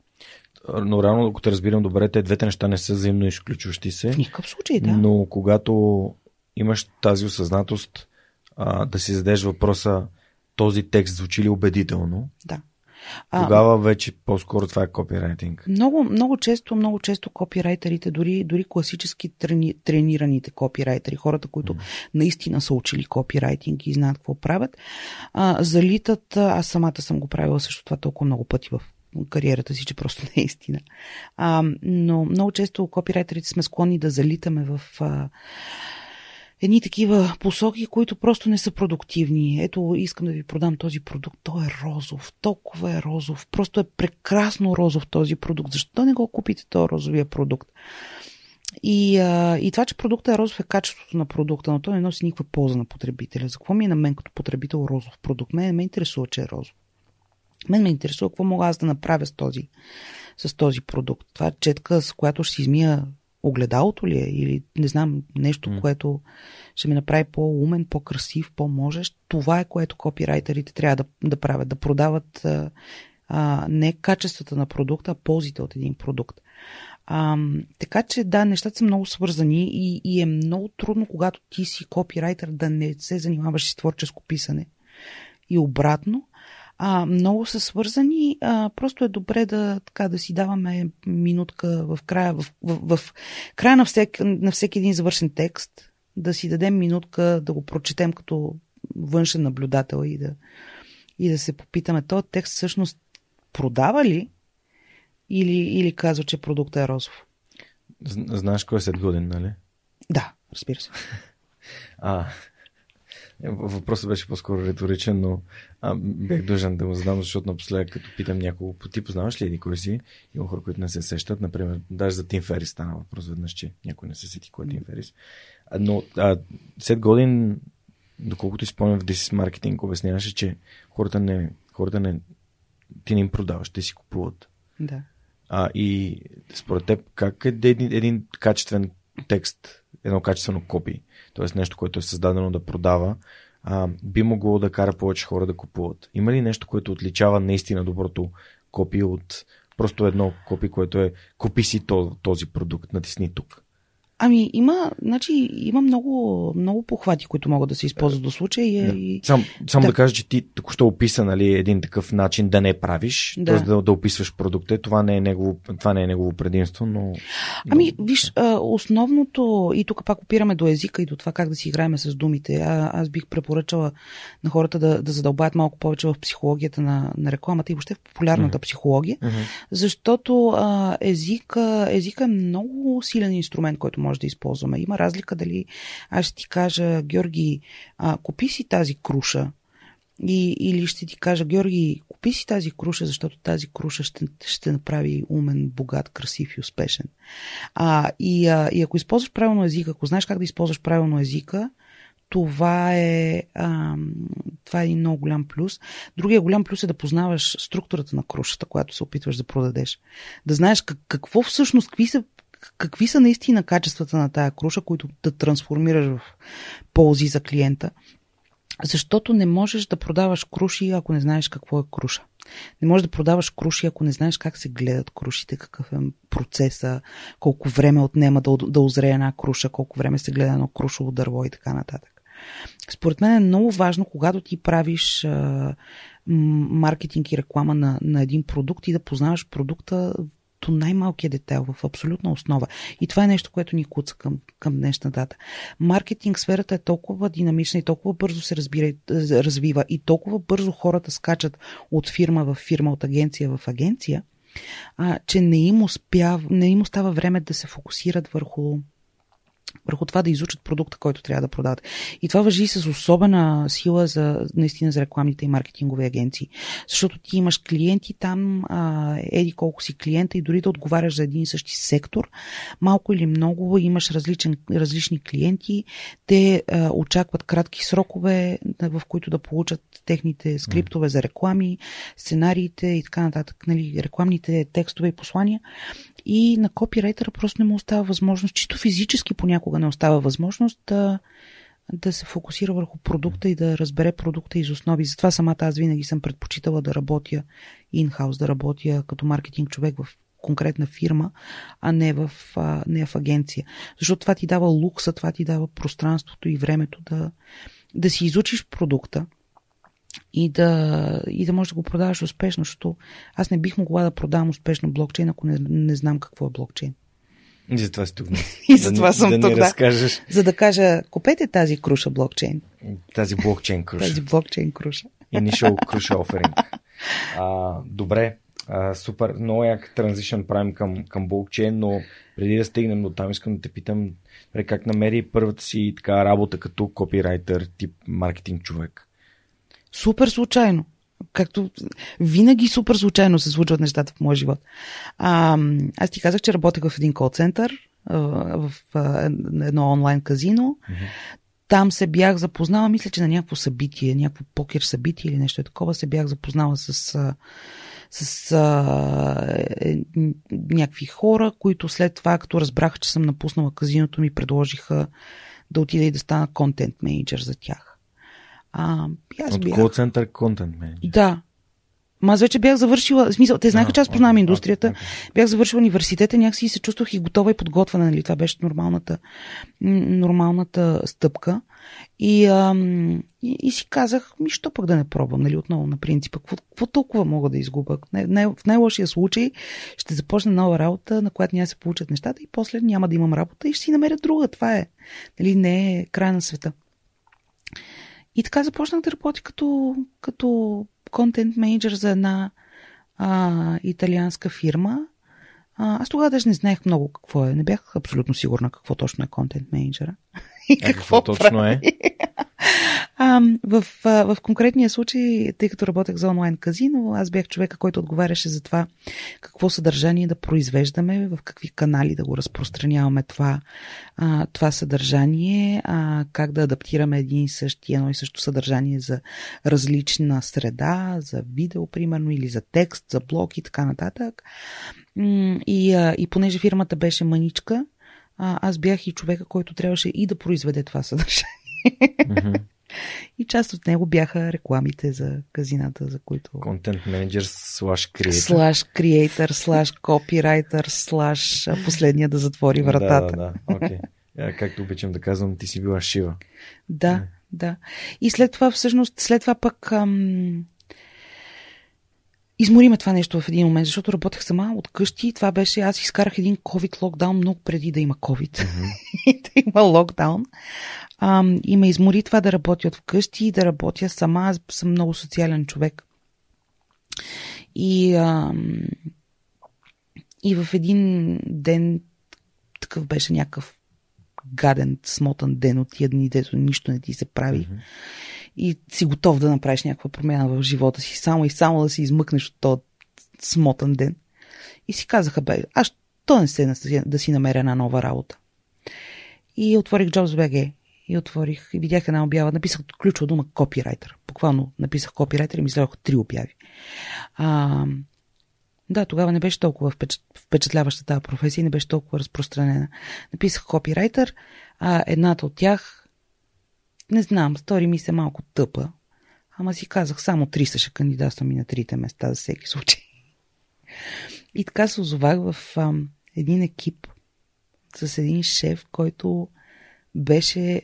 Но реално, ако те разбирам добре, те двете неща не са взаимно изключващи се. В никакъв случай, да. Но когато имаш тази осъзнатост а, да си задеш въпроса този текст звучи ли убедително, да. Тогава вече по-скоро това е копирайтинг. Много, много често, много често копирайтерите, дори, дори класически трени, тренираните копирайтери, хората, които mm. наистина са учили копирайтинг и знаят какво правят, а, залитат, аз самата съм го правила също това толкова много пъти в кариерата си, че просто не е истина. А, но много често копирайтерите сме склонни да залитаме в а, едни такива посоки, които просто не са продуктивни. Ето, искам да ви продам този продукт. Той е розов. Толкова е розов. Просто е прекрасно розов този продукт. Защо не го купите този розовия продукт? И, а, и това, че продуктът е розов е качеството на продукта, но той не носи никаква полза на потребителя. За какво ми е на мен като потребител розов продукт? Мен ме интересува, че е розов. Мен ме интересува какво мога аз да направя с този, с този продукт. Това е четка, с която ще си измия огледалото ли е или не знам, нещо, mm. което ще ми направи по-умен, по-красив, по-можещ. Това е което копирайтерите трябва да, да правят, да продават а, а, не качествата на продукта, а ползите от един продукт. А, така че да, нещата са много свързани и, и е много трудно, когато ти си копирайтер, да не се занимаваш с творческо писане. И обратно, а, много са свързани. А, просто е добре да, така, да си даваме минутка в края, в, в, в края на, всек, на всеки един завършен текст, да си дадем минутка да го прочетем като външен наблюдател и да, и да се попитаме, този текст всъщност продава ли или, или казва, че продуктът е розов? Знаеш кой е след годин, нали? Да, разбира се. а, въпросът беше по-скоро риторичен, но а, бях дължен да го задам, защото напоследък, като питам някого, ти познаваш ли еди кой си? Има хора, които не се сещат. Например, даже за Тим Ферис стана въпрос веднъж, че някой не се сети кой е Тим Ферис. Но а, след годин, доколкото спомням в This Marketing, обясняваше, че хората не, хората не, ти не им продаваш, те си купуват. Да. А, и според теб, как е един, един качествен текст, едно качествено копи, т.е. нещо, което е създадено да продава, а, би могло да кара повече хора да купуват. Има ли нещо, което отличава наистина доброто копи от просто едно копи, което е купи си този продукт, натисни тук? Ами, има, значи, има много, много похвати, които могат да се използват до случая. Да. И... Сам, само да. да кажа, че ти току-що описа нали, един такъв начин да не правиш, да. т.е. Да, да описваш продукта. Това не, е негово, това не е негово предимство, но... Ами, но... виж, основното, и тук пак опираме до езика и до това как да си играем с думите. А, аз бих препоръчала на хората да, да задълбаят малко повече в психологията на, на рекламата и въобще в популярната mm-hmm. психология, mm-hmm. защото а, езика, езика е много силен инструмент, който може да използваме. Има разлика дали аз ще ти кажа, Георги, а, купи си тази круша, и, или ще ти кажа, Георги, купи си тази круша, защото тази круша ще, ще направи умен, богат, красив и успешен. А, и, а, и ако използваш правилно езика, ако знаеш как да използваш правилно езика, това е, а, това е един много голям плюс. Другия голям плюс е да познаваш структурата на крушата, която се опитваш да продадеш. Да знаеш как, какво всъщност, какви са какви са наистина качествата на тая круша, които да трансформираш в ползи за клиента. Защото не можеш да продаваш круши, ако не знаеш какво е круша. Не можеш да продаваш круши, ако не знаеш как се гледат крушите, какъв е процеса, колко време отнема да, да озрее една круша, колко време се гледа едно крушово дърво и така нататък. Според мен е много важно, когато ти правиш а, маркетинг и реклама на, на един продукт и да познаваш продукта до най-малкия детайл, в абсолютна основа. И това е нещо, което ни куца към, към днешна дата. Маркетинг сферата е толкова динамична и толкова бързо се разбира, развива и толкова бързо хората скачат от фирма в фирма, от агенция в агенция, а, че не им, успя, не им остава време да се фокусират върху върху това да изучат продукта, който трябва да продават. И това въжи с особена сила за наистина за рекламните и маркетингови агенции. Защото ти имаш клиенти там, а, еди колко си клиента и дори да отговаряш за един и същи сектор, малко или много имаш различен, различни клиенти, те а, очакват кратки срокове, в които да получат техните скриптове за реклами, сценариите и така нататък, нали, рекламните текстове и послания и на копирайтера просто не му остава възможност, чисто физически понякога не остава възможност да, да се фокусира върху продукта и да разбере продукта из основи. Затова самата аз винаги съм предпочитала да работя инхаус, да работя като маркетинг човек в конкретна фирма, а не в, а, не в агенция. Защото това ти дава лукса, това ти дава пространството и времето да, да си изучиш продукта, и да, и да можеш да го продаваш успешно, защото аз не бих могла да продавам успешно блокчейн, ако не, не знам какво е блокчейн. И затова си тук. и затова да, съм да тук, да. Разкажеш. За да кажа, купете тази круша блокчейн. Тази блокчейн круша. тази блокчейн круша. Initial круша offering. А, добре, а, супер, много як транзишън правим към, към блокчейн, но преди да стигнем до там, искам да те питам как намери първата си така работа като копирайтер, тип маркетинг човек супер случайно. Както винаги супер случайно се случват нещата в моя живот. А, аз ти казах, че работех в един кол-център, в, едно онлайн казино. Mm-hmm. Там се бях запознала, мисля, че на някакво събитие, някакво покер събитие или нещо такова, се бях запознала с, с а, е, някакви хора, които след това, като разбраха, че съм напуснала казиното, ми предложиха да отида и да стана контент менеджер за тях. А, аз От бях... call контент менеджер. Да. Ма аз вече бях завършила, в смисъл, те знаеха, че аз познавам индустрията, бях завършила университета, някакси се чувствах и готова и подготвена, нали? Това беше нормалната, нормалната стъпка. И, ам, и, и си казах, ми, що пък да не пробвам, нали, отново на принципа, какво, какво толкова мога да изгубя? Не, не, в най-лошия случай ще започна нова работа, на която няма се получат нещата и после няма да имам работа и ще си намеря друга. Това е. Нали, не е край на света. И така започнах да работя като, като контент менеджер за една а, италианска фирма. А, аз тогава даже не знаех много какво е. Не бях абсолютно сигурна какво точно е контент менеджера. И какво, какво точно е? А, в, в конкретния случай, тъй като работех за онлайн казино, аз бях човека, който отговаряше за това какво съдържание да произвеждаме, в какви канали да го разпространяваме това, а, това съдържание, а, как да адаптираме един и същи, едно и също съдържание за различна среда, за видео, примерно, или за текст, за блог и така нататък. И, а, и понеже фирмата беше маничка, а, аз бях и човека, който трябваше и да произведе това съдържание. Mm-hmm. И част от него бяха рекламите за казината, за които... Контент менеджер слаш креатор. Слаш креатор, слаш копирайтер, слаш последния да затвори вратата. Да, да, да. Okay. Yeah, както обичам да казвам, ти си била шива. Да, yeah. да. И след това всъщност, след това пък ам... измориме това нещо в един момент, защото работех сама от къщи. Това беше, аз изкарах един COVID локдаун много преди да има COVID. Mm-hmm. и да има локдаун а, и ме измори това да работя от вкъщи и да работя сама. Аз съм много социален човек. И, а, и в един ден такъв беше някакъв гаден, смотан ден от тия дни, дето нищо не ти се прави. Mm-hmm. И си готов да направиш някаква промяна в живота си, само и само да си измъкнеш от този смотан ден. И си казаха, бе, аз то не се да си намеря една нова работа. И отворих JobsBG и отворих и видях една обява. Написах ключова дума копирайтер. Буквално написах копирайтер и ми следвах три обяви. А, да, тогава не беше толкова впечатляваща тази професия не беше толкова разпространена. Написах копирайтер, а едната от тях не знам, стори ми се малко тъпа. Ама си казах, само три са ще кандидатствам и на трите места за всеки случай. И така се озовах в ам, един екип с един шеф, който беше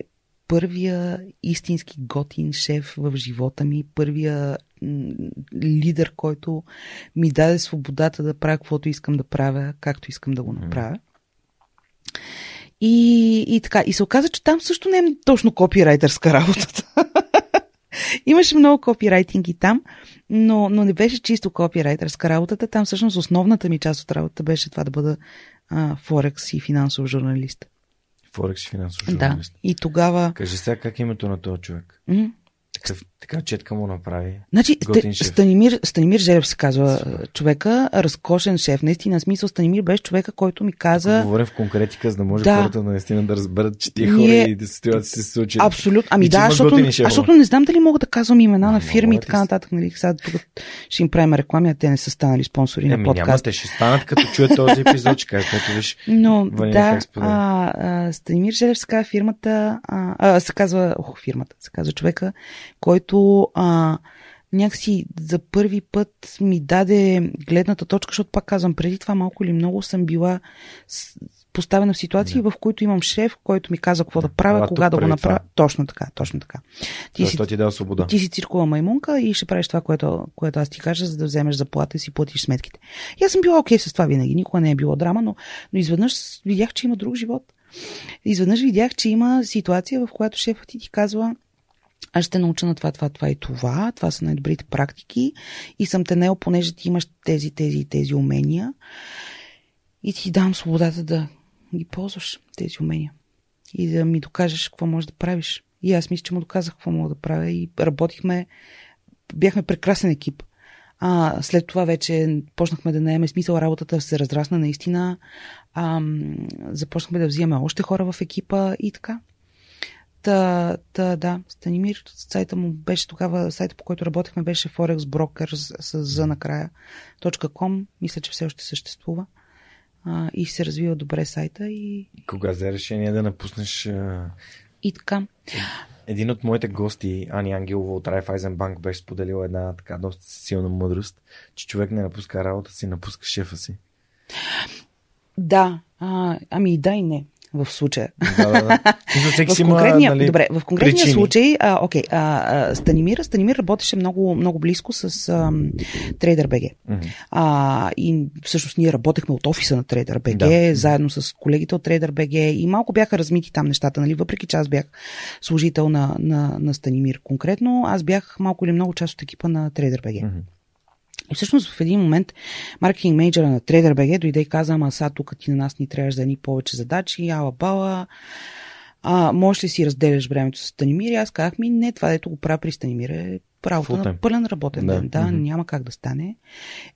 първия истински готин шеф в живота ми, първия лидер, който ми даде свободата да правя каквото искам да правя, както искам да го направя. И, и така. И се оказа, че там също не е точно копирайтърска работата. Имаше много копирайтинги там, но, но не беше чисто копирайтърска работата. Там всъщност основната ми част от работата беше това да бъда а, Форекс и финансов журналист. Форекс и финансов Да. журналист. И тогава... Кажи сега как е името на този човек. М? Такъв, така четка му направи. Значи, Готин шеф. Станимир, Станимир Желев се казва а, човека, разкошен шеф. Наистина, смисъл Станимир беше човека, който ми каза... Говорим в конкретика, за да може Да. хората наистина да разберат, че тия Ние- хора и да ситуации се случат. Абсолютно. Ами И да, защото, шефове. защото не знам дали мога да казвам имена на фирми и така нататък. Нали? Сега тук ще им правим реклами, а те не са станали спонсори на Еми, няма, подкаст. те ще станат като чуят този епизод, че кажат, ето виж. Но да, а, а, Станимир Желев се казва фирмата, а, а, се казва, ох, фирмата, се казва човека, който а, някакси за първи път ми даде гледната точка, защото пак казвам, преди това малко или много съм била поставена в ситуации, в които имам шеф, който ми каза какво да правя, кога да го направя. това. Точно така, точно така. Ти Тоест, си той ти дава свобода. ти си циркула маймунка и ще правиш това, което, което аз ти кажа, за да вземеш заплата и си платиш сметките. И аз съм била окей с това винаги, никога не е било драма, но, но изведнъж видях, че има друг живот. Изведнъж видях, че има ситуация, в която шефът ти ти казва, аз ще науча на това, това, това и това. Това са най-добрите практики. И съм те наел, понеже ти имаш тези, тези и тези умения. И ти дам свободата да ги ползваш, тези умения. И да ми докажеш какво можеш да правиш. И аз мисля, че му доказах какво мога да правя. И работихме, бяхме прекрасен екип. А, след това вече почнахме да наеме смисъл, работата се разрасна наистина. А, започнахме да взимаме още хора в екипа и така. Та, та, да, Станимир, сайта му беше тогава, сайта по който работехме беше Forex Brokers с Z накрая, .com, мисля, че все още съществува. А, и се развива добре сайта и, Кога взе решение да напуснеш а, и така. един от моите гости, Ани Ангелова от Райфайзен Банк, беше споделила една така доста силна мъдрост, че човек не напуска работа си, напуска шефа си. Да, а, ами и да и не в случая. Да, да, да. Всеки В си има, конкретния, нали, добре, в конкретния причини. случай, а, окей, а, а, Станимир, Станимир работеше много, много близко с ам, TraderBG. А, и всъщност ние работехме от офиса на TraderBG, Да. заедно с колегите от TraderBG и малко бяха размити там нещата, нали? въпреки че аз бях служител на, на, на Станимир конкретно, аз бях малко или много част от екипа на TraderBG. Мгм. И всъщност в един момент маркетинг менеджера на TraderBG дойде и каза, ама сега тук ти на нас ни трябваш за едни повече задачи, ала бала, а, можеш ли си разделяш времето с Станимир? И аз казах ми, не, това дето го правя при Станимир е работа на пълен работен Да. ден. Да, Мгм. няма как да стане.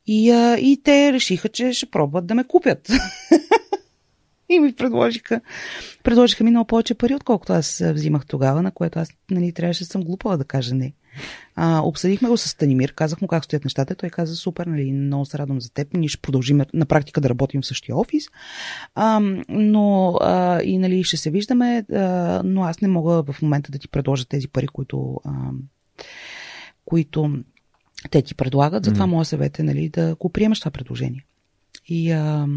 И, а, и те решиха, че ще пробват да ме купят. И ми предложиха, предложиха ми много повече пари, отколкото аз взимах тогава, на което аз нали, трябваше да съм глупава да кажа не. А, обсъдихме го с Станимир, казах му как стоят нещата. Той каза, супер, нали, много се радвам за теб. Ние ще продължим на практика да работим в същия офис. А, но а, и нали, ще се виждаме, а, но аз не мога в момента да ти предложа тези пари, които, а, които те ти предлагат. Затова Мгм. моят съвет е нали, да го приемаш това предложение. И, а,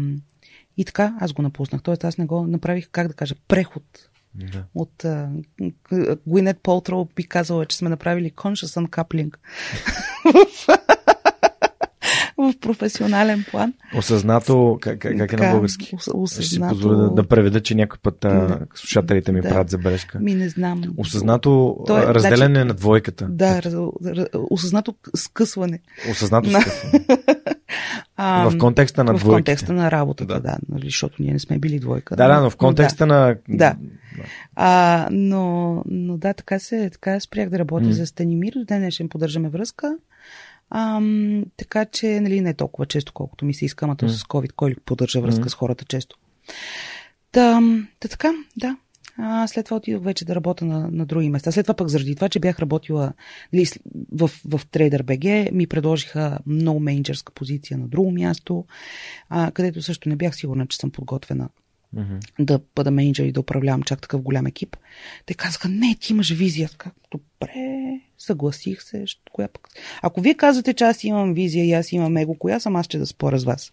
и така, аз го напуснах. Тоест, аз не го направих, как да кажа, преход Да. от Гуинет Полтро би казала, че сме направили conscious uncoupling в професионален план. Осъзнато, как, как, как е на Така, български? ос- Ще си осъзнато- позволя да, да преведа, че някой път а, слушателите ми Да. правят забележка. Ми не знам. Осъзнато То е, разделяне на двойката. Да, раз, осъзнато скъсване. Осъзнато На- скъсване. А, В контекста на в двойките. контекста на работата, Да. да, нали, защото ние не сме били двойка. Да, да, но в контекста на... Да. А, но, но да, така се, така спрях да работя М. за Станимир. До ден днешен поддържаме връзка. Ам, така че, нали, не толкова често, колкото ми се иска, ама М. с COVID, кой поддържа връзка М. с хората често. Та, та така, да. А, след това отидох вече да работя на, на други места. След това пък заради това, че бях работила нали, с- в, в TraderBG, ми предложиха много менеджерска позиция на друго място, а, където също не бях сигурна, че съм подготвена Mm-hmm. да бъда менеджер и да управлявам чак такъв голям екип. Те казаха, не, ти имаш визия. Казах, добре, съгласих се. Коя пък? Ако вие казвате, че аз имам визия и аз имам его, коя съм аз ще да споря с вас?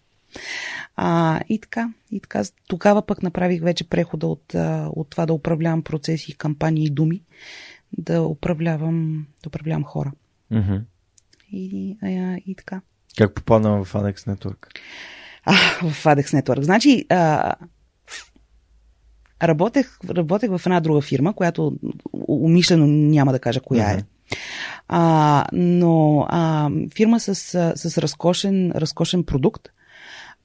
А, и така, и така. Тогава пък направих вече прехода от, от това да управлявам процеси, кампании и думи, да управлявам, да управлявам хора. Mm-hmm. И, а, и така. Как попадна в ADEX Network? А, в ADEX Network. Значи, а, работех, работех в една друга фирма, която умишлено няма да кажа коя е. А, но а, фирма с, с разкошен, разкошен продукт,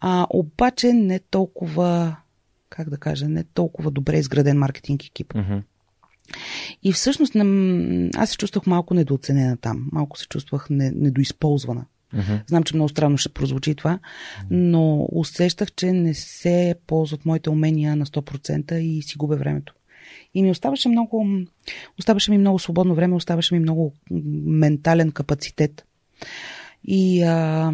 а, обаче не толкова, как да кажа, не толкова добре изграден маркетинг екип. Mm-hmm. И всъщност аз се чувствах малко недооценена там, малко се чувствах недоизползвана. Mm-hmm. Знам, че много странно ще прозвучи това, но усещах, че не се ползват моите умения на 100% и си губя времето. И ми оставаше много, оставаше ми много свободно време, оставаше ми много ментален капацитет. И, а,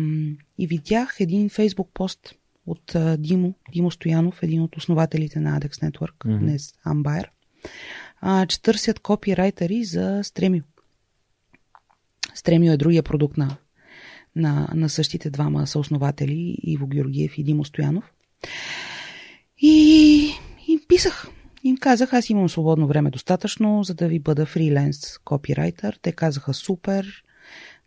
и видях един фейсбук пост от а, Димо, Димо Стоянов, един от основателите на ADEX Network, mm-hmm. днес Амбайер, а, че търсят копирайтери за Стремио. Стремио е другия продукт на на, на същите двама съоснователи, Иво Георгиев и Димо Стоянов. И, и писах. Им казах, аз имам свободно време достатъчно, за да ви бъда фриленс копирайтер. Те казаха, супер,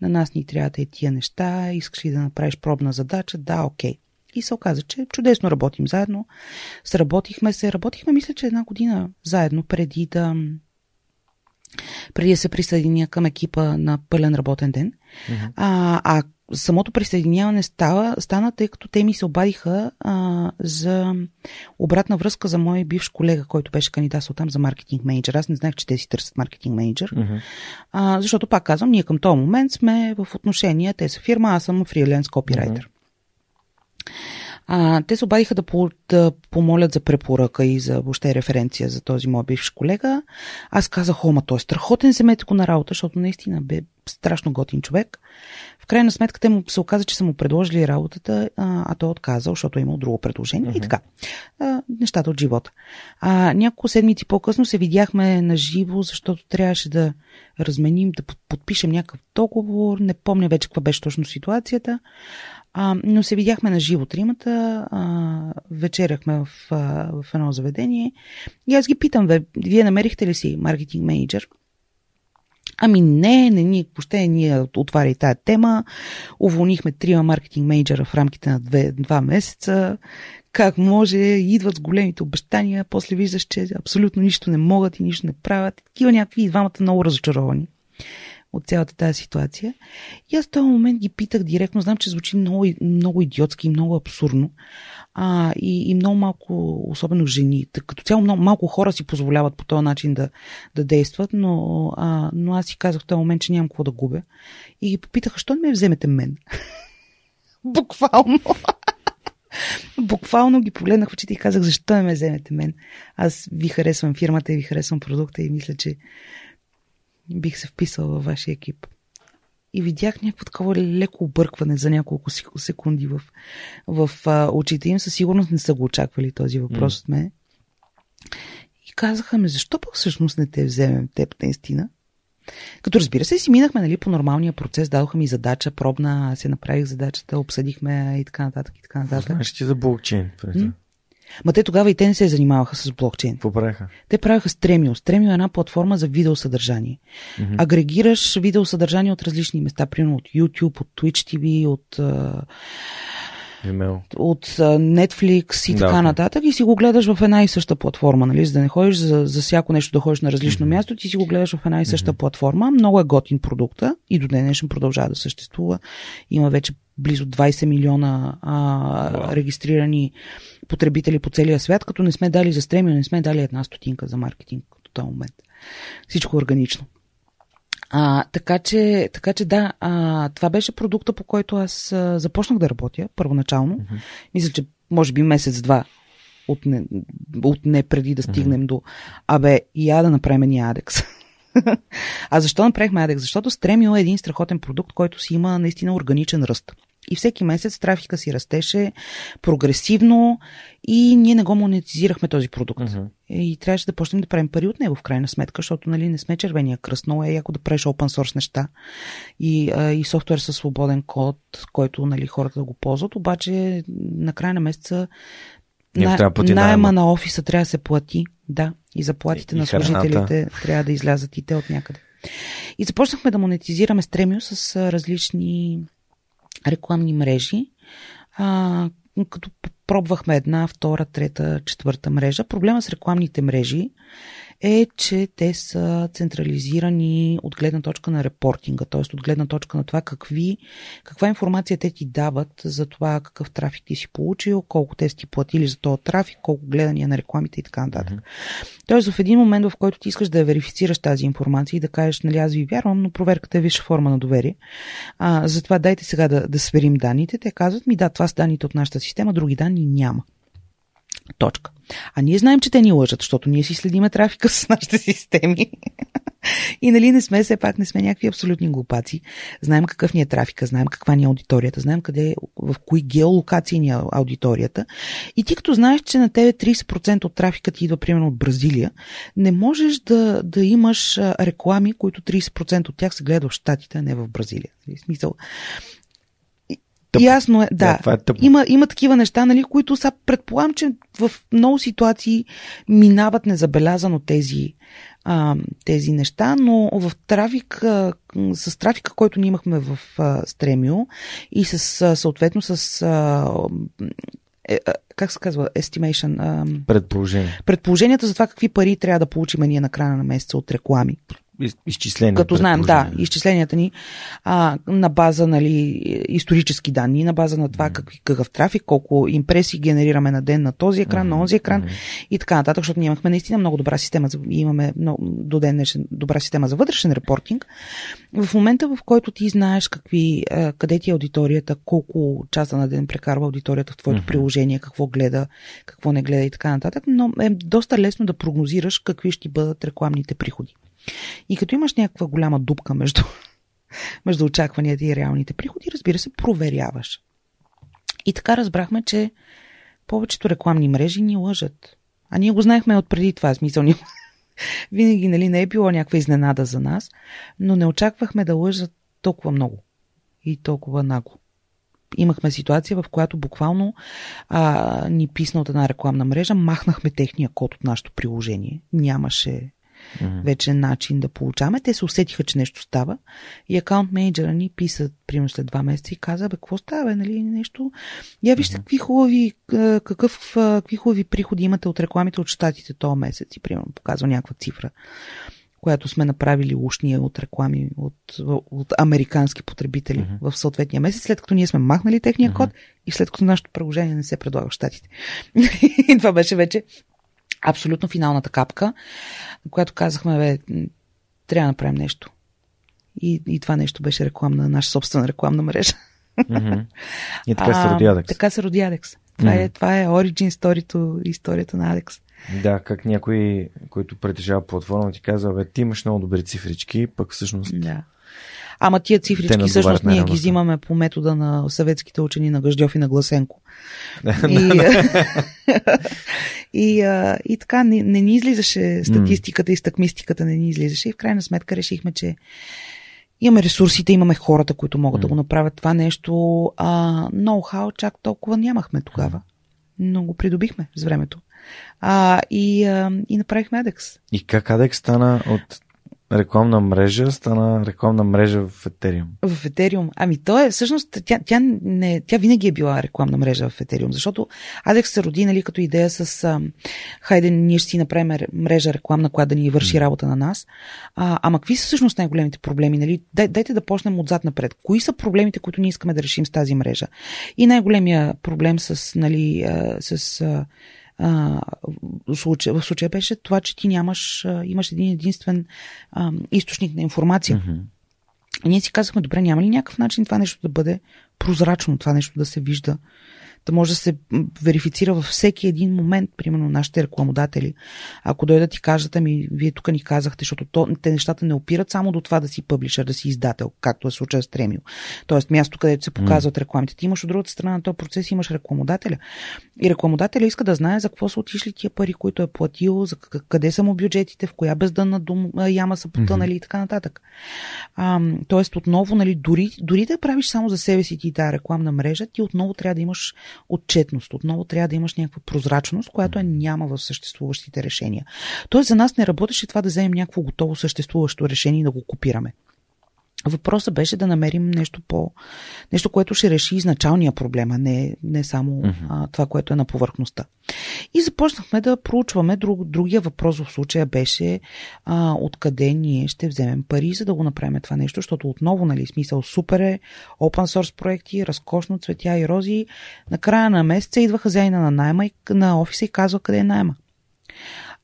на нас ни трябва и тия неща, искаш ли да направиш пробна задача? Да, окей. И се оказа, че чудесно работим заедно. Сработихме се, работихме, мисля, че една година заедно, преди да, преди да се присъединя към екипа на пълен работен ден. Mm-hmm. А, а самото присъединяване става, стана, тъй като те ми се обадиха а, за обратна връзка за мой бивш колега, който беше кандидатствал там за маркетинг менеджер. Аз не знаех, че те си търсят маркетинг менеджер. Mm-hmm. А, защото, пак казвам, ние към този момент сме в отношения. Те са фирма, аз съм фриленс копирайтер. Mm-hmm. А, те се обадиха да, по, да помолят за препоръка и за въобще референция за този мой бивш колега. Аз казах, ома, той е страхотен, вземете го на работа, защото наистина бе страшно готин човек. В крайна сметка те му се оказа, че са му предложили работата, а, а той отказал, защото е имал друго предложение. Uh-huh. И така. А, нещата от живота. А, няколко седмици по-късно се видяхме на живо, защото трябваше да разменим, да подпишем някакъв договор. Не помня вече каква беше точно ситуацията. А, но се видяхме на живо тримата, а, вечеряхме в, а, в едно заведение и аз ги питам, вие намерихте ли си маркетинг менеджер? Ами не, не ни, въобще ние отваряй тази тема. Уволнихме трима маркетинг менеджера в рамките на две, два месеца. Как може, идват с големите обещания, после виждаш, че абсолютно нищо не могат и нищо не правят. Такива някакви и двамата много разочаровани от цялата тази ситуация. И аз в този момент ги питах директно. Знам, че звучи много, много идиотски и много абсурдно. А, и, и много малко, особено жени. Като цяло много, малко хора си позволяват по този начин да, да действат, но, а, но аз си казах в този момент, че нямам какво да губя. И ги попитаха, що не ме вземете мен? Буквално. Буквално ги погледнах в очите и казах, защо не ме вземете мен? Аз ви харесвам фирмата и ви харесвам продукта и мисля, че бих се вписал във вашия екип. И видях някакво такова леко объркване за няколко секунди в, в а, очите им. Със сигурност не са го очаквали този въпрос mm. от мен. И казаха ми, защо пък всъщност не те вземем теб наистина? Като разбира се, си минахме нали, по нормалния процес, дадоха ми задача, пробна, аз се направих задачата, обсъдихме и така нататък. И така нататък. Знаеш ти за блокчейн? Ма те тогава и те не се занимаваха с блокчейн. Какво правиха? Те правиха Стремио. Стремио е една платформа за видеосъдържание. Mm-hmm. Агрегираш видеосъдържание от различни места, примерно от YouTube, от Twitch TV, от... Email. от Netflix и да, така okay. нататък и си го гледаш в една и съща платформа, нали? за да не ходиш за, за всяко нещо да ходиш на различно mm-hmm. място, ти си го гледаш в една и съща mm-hmm. платформа. Много е готин продукта и до ден днешен продължава да съществува. Има вече близо 20 милиона а, wow. регистрирани потребители по целия свят, като не сме дали за стремия, не сме дали една стотинка за маркетинг до този момент. Всичко е органично. А, така, че, така че да, а, това беше продукта, по който аз а, започнах да работя първоначално. Mm-hmm. Мисля, че може би месец-два от не, преди да стигнем mm-hmm. до абе, я да направим ни Адекс. а защо направихме Адекс? Защото Стремио е един страхотен продукт, който си има наистина органичен ръст. И всеки месец трафика си растеше прогресивно и ние не го монетизирахме този продукт. Uh-huh. И трябваше да почнем да правим пари от него в крайна сметка, защото нали, не сме червения кръст, но е яко да правиш open source неща и, а, и софтуер със свободен код, който нали, хората да го ползват. Обаче на края на месеца на, найема на офиса трябва да се плати, да, и заплатите и, на служителите храната. трябва да излязат и те от някъде. И започнахме да монетизираме стремио с различни рекламни мрежи, а, като пробвахме една, втора, трета, четвърта мрежа. Проблема с рекламните мрежи е, че те са централизирани от гледна точка на репортинга, т.е. от гледна точка на това какви, каква информация те ти дават за това какъв трафик ти си получил, колко те си ти платили за този трафик, колко гледания на рекламите и така нататък. Mm-hmm. Тоест в един момент, в който ти искаш да верифицираш тази информация и да кажеш, нали аз ви вярвам, но проверката е висша форма на доверие, а, затова дайте сега да, да сверим данните, те казват ми да, това са данните от нашата система, други данни няма. Точка. А ние знаем, че те ни лъжат, защото ние си следиме трафика с нашите системи. И нали не сме, все пак не сме някакви абсолютни глупаци. Знаем какъв ни е трафика, знаем каква ни е аудиторията, знаем къде, в кои геолокации ни е аудиторията. И ти като знаеш, че на тебе 30% от трафика ти идва примерно от Бразилия, не можеш да, да имаш реклами, които 30% от тях се гледат в Штатите, а не в Бразилия. В смисъл, Тъп. Ясно е, да. да е има, има такива неща, нали, които са предполагам, че в много ситуации минават незабелязано тези, а, тези неща, но в трафик, а, с трафика, който ние имахме в а, Стремио и с, а, съответно с а, е, как се казва, estimation? Предположение. Предположенията за това какви пари трябва да получим ние на края на месеца от реклами изчисления. Като знаем, да, изчисленията ни а, на база нали, исторически данни, на база на това mm-hmm. какъв, какъв трафик, колко импресии генерираме на ден на този екран, mm-hmm. на онзи екран mm-hmm. и така нататък, защото ние имахме наистина много добра система, и имаме много, до ден днешен добра система за вътрешен репортинг. В момента, в който ти знаеш какви, къде ти е аудиторията, колко часа на ден прекарва аудиторията в твоето mm-hmm. приложение, какво гледа, какво не гледа и така нататък, но е доста лесно да прогнозираш какви ще бъдат рекламните приходи. И като имаш някаква голяма дупка между, между очакванията и реалните приходи, разбира се, проверяваш. И така разбрахме, че повечето рекламни мрежи ни лъжат. А ние го знаехме от преди това, смисъл. Ни... Винаги нали, не е било някаква изненада за нас, но не очаквахме да лъжат толкова много и толкова нагло. Имахме ситуация, в която буквално а, ни писна от една рекламна мрежа, махнахме техния код от нашето приложение. Нямаше mm-hmm. вече начин да получаваме. Те се усетиха, че нещо става и акаунт менеджера ни писа, примерно след два месеца и каза, бе, какво става, бе, нали, нещо. Я вижте mm-hmm. какви хубави, какъв, какви хубави приходи имате от рекламите от щатите този месец и примерно показва някаква цифра която сме направили ушния от реклами от, от американски потребители mm-hmm. в съответния месец, след като ние сме махнали техния mm-hmm. код и след като нашето приложение не се предлага в щатите. и това беше вече абсолютно финалната капка, която казахме, бе, трябва да направим нещо. И, и това нещо беше рекламна, наша собствена рекламна мрежа. Mm-hmm. И така се роди Адекс. Така се роди Адекс. Това, mm-hmm. е, това е origin story историята на Адекс. Да, как някой, който притежава платформа, ти казва, бе, ти имаш много добри цифрички, пък всъщност... Да. Ама тия цифрички всъщност ние ги взимаме по метода на съветските учени на Гъждьов и на Гласенко. и, и, а, и така не, не ни излизаше статистиката и стъкмистиката не ни излизаше и в крайна сметка решихме, че имаме ресурсите, имаме хората, които могат mm. да го направят това нещо. А, ноу-хау чак толкова нямахме тогава. Но го придобихме с времето. А, и, а, и направихме Адекс. И как Адекс стана от рекламна мрежа стана рекламна мрежа в Ethereum. В Ethereum. Ами то е, всъщност, тя, тя, не, тя винаги е била рекламна мрежа в Ethereum, защото Адекс се роди, нали, като идея с а, хайде, ние ще си направим мрежа рекламна, която да ни върши работа на нас. А, ама какви са всъщност най-големите проблеми? Нали? Дай, дайте да почнем отзад напред. Кои са проблемите, които ние искаме да решим с тази мрежа? И най-големия проблем с, нали, а, с а, а, случая, в случая беше това, че ти нямаш, а, имаш един единствен а, източник на информация. Mm-hmm. И ние си казахме, добре, няма ли някакъв начин това нещо да бъде прозрачно, това нещо да се вижда, да може да се верифицира във всеки един момент, примерно нашите рекламодатели. Ако дойдат и кажат, ами вие тук ни казахте, защото то, те нещата не опират само до това да си пъблишър, да си издател, както е случая с Тремио. Тоест място, където се показват рекламите. Ти имаш от другата страна на този процес, имаш рекламодателя. И рекламодателя иска да знае за какво са отишли тия пари, които е платил, за къде са му бюджетите, в коя бездънна дум, яма са потънали mm-hmm. и така нататък. А, тоест, отново, нали, дори, дори да правиш само за себе си ти тази рекламна мрежа, ти отново трябва да имаш отчетност, отново трябва да имаш някаква прозрачност, която е няма в съществуващите решения. Тоест, за нас не работеше това да вземем някакво готово съществуващо решение и да го копираме. Въпросът беше да намерим нещо по. нещо, което ще реши изначалния проблем, а не, не само uh-huh. а, това, което е на повърхността. И започнахме да проучваме. Друг, другия въпрос в случая беше а, откъде ние ще вземем пари, за да го направим това нещо, защото отново, нали, смисъл супер е, open source проекти, разкошно цветя и рози. На края на месеца идва хазяина на найма на офиса и казва къде е найма.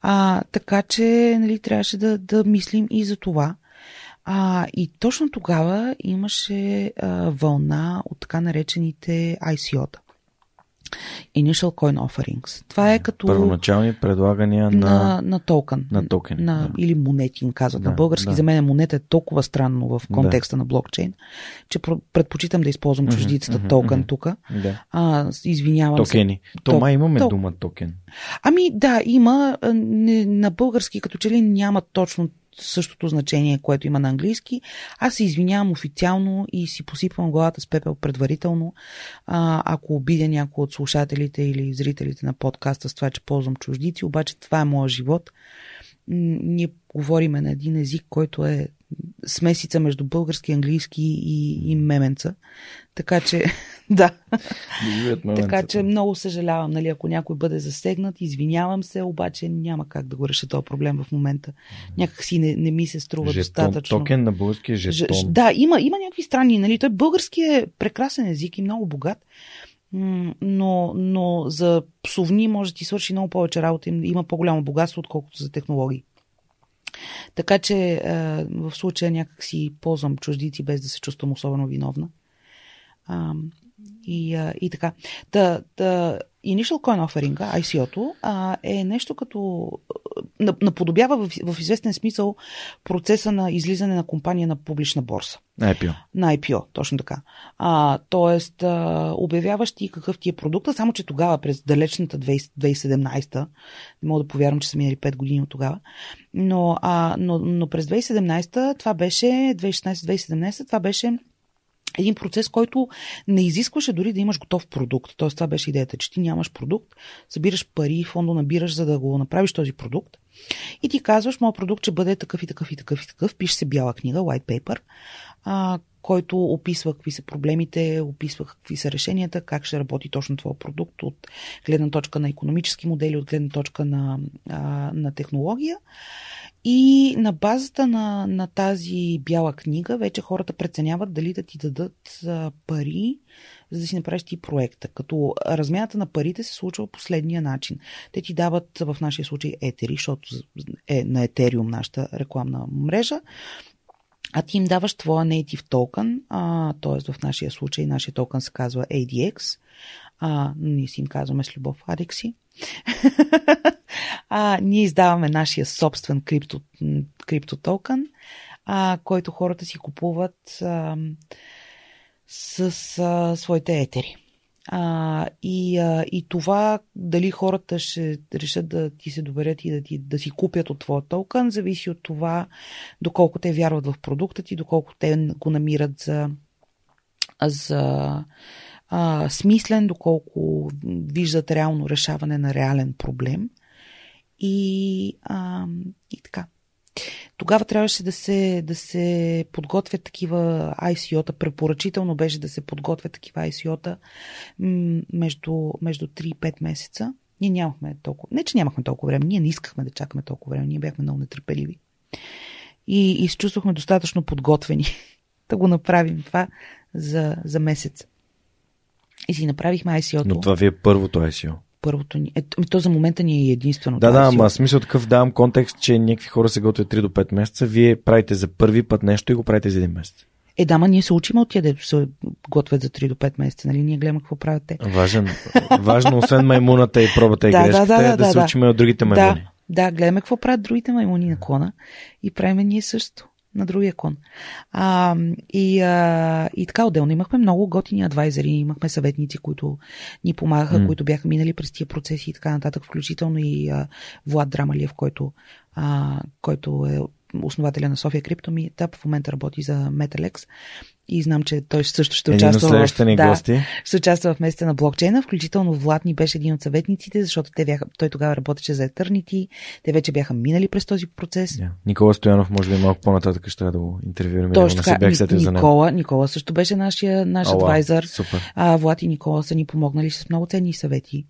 А, така че, нали, трябваше да, да мислим и за това. А, и точно тогава имаше а, вълна от така наречените ICO-та. Initial Coin Offerings. Това е като... Първоначални предлагания на... На, на токен. На токен. На, да. Или монети им казват. Да, на български да. за мен монета е толкова странно в контекста да. на блокчейн, че предпочитам да използвам чуждицата mm-hmm, токен mm-hmm. тук. Да. А, извинявам Токени. се. То, Тома имаме то... дума токен. Ами да, има. Не, на български като че ли няма точно същото значение, което има на английски. Аз се извинявам официално и си посипвам главата с пепел предварително, ако обидя някой от слушателите или зрителите на подкаста с това, че ползвам чуждици, обаче това е моят живот. Ние говориме на един език, който е смесица между български, английски и, и меменца. Така че, да. така че много съжалявам, нали, ако някой бъде засегнат, извинявам се, обаче няма как да го реша този проблем в момента. Някак си не, не ми се струва жетон, достатъчно. Токен на български е жетон. Ж, да, има, има някакви странни, нали, той български е прекрасен език и много богат, но, но за псовни може да ти свърши много повече работа, има по-голямо богатство, отколкото за технологии. Така че в случая някак си ползвам чуждици без да се чувствам особено виновна. И, и така. Да, да, Initial Coin Offering, ICO-то, а, е нещо като наподобява в, в известен смисъл процеса на излизане на компания на публична борса. На IPO. На IPO, точно така. А, тоест, а, обявяваш ти какъв ти е продукта, само че тогава, през далечната 2017, не мога да повярвам, че са минали 5 години от тогава, но, а, но, но през 2017 това беше, 2016-2017 това беше един процес, който не изискваше дори да имаш готов продукт. Тоест, това беше идеята, че ти нямаш продукт, събираш пари, фондо набираш, за да го направиш този продукт. И ти казваш, моят продукт ще бъде такъв и такъв и такъв и такъв. Пише се бяла книга, white paper, а, който описва какви са проблемите, описва какви са решенията, как ще работи точно твой продукт от гледна точка на економически модели, от гледна точка на, а, на технология. И на базата на, на тази бяла книга вече хората преценяват дали да ти дадат а, пари, за да си направиш ти проекта. Като размяната на парите се случва последния начин. Те ти дават в нашия случай етери, защото е на Етериум нашата рекламна мрежа, а ти им даваш твоя native токен, т.е. в нашия случай нашия токен се казва ADX, а, ние си им казваме с любов Адекси. а, ние издаваме нашия собствен крипто, криптотокен, а, който хората си купуват а, с а, своите етери. А, и, а, и това дали хората ще решат да ти се доверят и да, ти, да си купят от твоя токен, зависи от това доколко те вярват в продукта ти, доколко те го намират за, за а, смислен, доколко виждат реално решаване на реален проблем. И, а, и така. Тогава трябваше да се, да се подготвят такива ICO-та. Препоръчително беше да се подготвят такива ICO-та между, между 3 и 5 месеца. Ние нямахме толкова. Не, че нямахме толкова време. Ние не искахме да чакаме толкова време. Ние бяхме много нетърпеливи. И, и се чувствахме достатъчно подготвени да го направим това за, за месец. И си направихме ICO-то. Но това ви е първото ICO. Първото ни. Е, то за момента ни е единствено. Да, да, ама смисъл такъв давам контекст, че някакви хора се готвят 3 до 5 месеца. Вие правите за първи път нещо и го правите за един месец. Е, дама, ние се учим от тия, дето се готвят за 3 до 5 месеца, нали? Ние гледаме какво правят те. Важен, важно, освен маймуната и пробата и Да, да, грешката, да, да, да, да, се да. учим от другите маймуни. Да, да, гледаме какво правят другите маймуни на клона и правиме ние също на другия клон. А, и, а, и така, отделно имахме много готини адвайзери, имахме съветници, които ни помагаха, М. които бяха минали през тия процеси и така нататък, включително и а, Влад Драмалиев, който, а, който е основателя на София Криптоми. Та в момента работи за Metalex и знам, че той също ще Един участва в, ни да, гости. ще участва в месеца на блокчейна, включително Влад ни беше един от съветниците, защото те бяха, той тогава работеше за Eternity, те вече бяха минали през този процес. Yeah. Никола Стоянов, може би малко по-нататък ще трябва да го интервюираме. Точно така, бях Ни- за. Никола, Никола също беше нашия, наш адвайзър. А, Влад и Никола са ни помогнали с много ценни съвети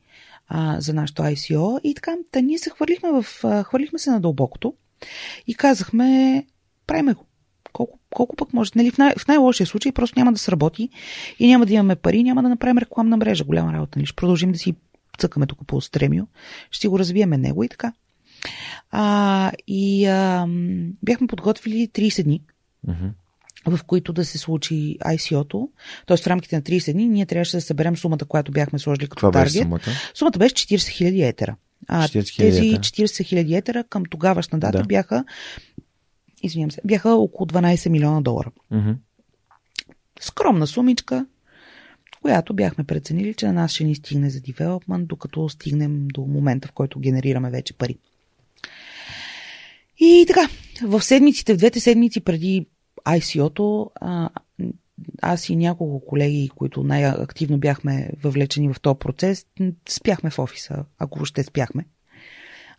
а, за нашото ICO. И така, та ние се хвърлихме, в, хвърлихме се на дълбокото и казахме, правиме го. Колко, колко пък може? Нали, в, най- в най-лошия случай просто няма да сработи и няма да имаме пари, няма да направим рекламна мрежа. Голяма работа. Нали? Ще продължим да си цъкаме тук по стремио, ще го развиеме него и така. А, и а, бяхме подготвили 30 дни Мгм. в които да се случи ICO-то. Тоест в рамките на 30 дни ние трябваше да съберем сумата, която бяхме сложили като Това беше таргет. сумата. Сумата беше 40 000 етера. А 40 000 тези етера. 40 000 етера към тогавашна дата Да. бяха извинявам се, бяха около 12 милиона долара. Мгм. Скромна сумичка, която бяхме преценили, че на нас ще ни стигне за девелопмент, докато стигнем до момента, в който генерираме вече пари. И така, в седмиците, в двете седмици преди ICO-то, а, аз и няколко колеги, които най-активно бяхме въвлечени в този процес, спяхме в офиса, ако въобще спяхме.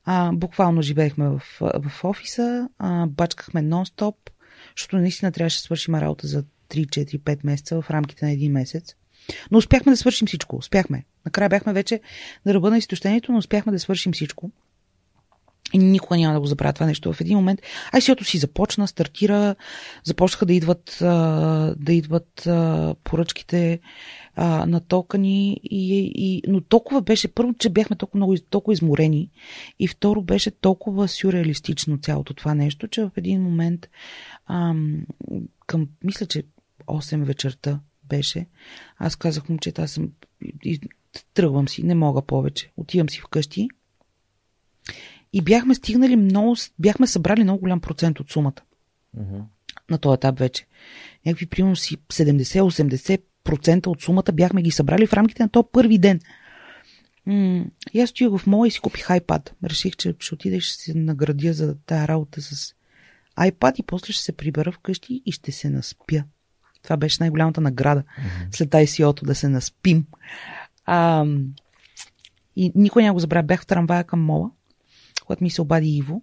А, буквално живеехме в, в офиса, а, бачкахме нон-стоп, защото наистина трябваше да свършим работа за 3-4-5 месеца в рамките на един месец. Но успяхме да свършим всичко. Успяхме. Накрая бяхме вече на ръба на изтощението, но успяхме да свършим всичко. И никога няма да го забравя това нещо. В един момент ICO-то си започна, стартира, започнаха да идват, да идват поръчките на токани. И, и, но толкова беше, първо, че бяхме толкова, много, толкова изморени и второ беше толкова сюрреалистично цялото това нещо, че в един момент ам, към, мисля, че 8 вечерта беше, аз казах момчета, аз съм, и, тръгвам си, не мога повече, отивам си вкъщи и бяхме стигнали много, бяхме събрали много голям процент от сумата Мгм. на този етап вече. Някакви, примерно си 70-80% от сумата бяхме ги събрали в рамките на този първи ден. М- и аз стоях в мола и си купих iPad. Реших, че ще отида и ще се наградя за тая работа с iPad и после ще се прибера вкъщи и ще се наспя. Това беше най-голямата награда mm-hmm. след ICO-то да се наспим. А, и никой няма го забравя. Бях в трамвая към мола, когато ми се обади Иво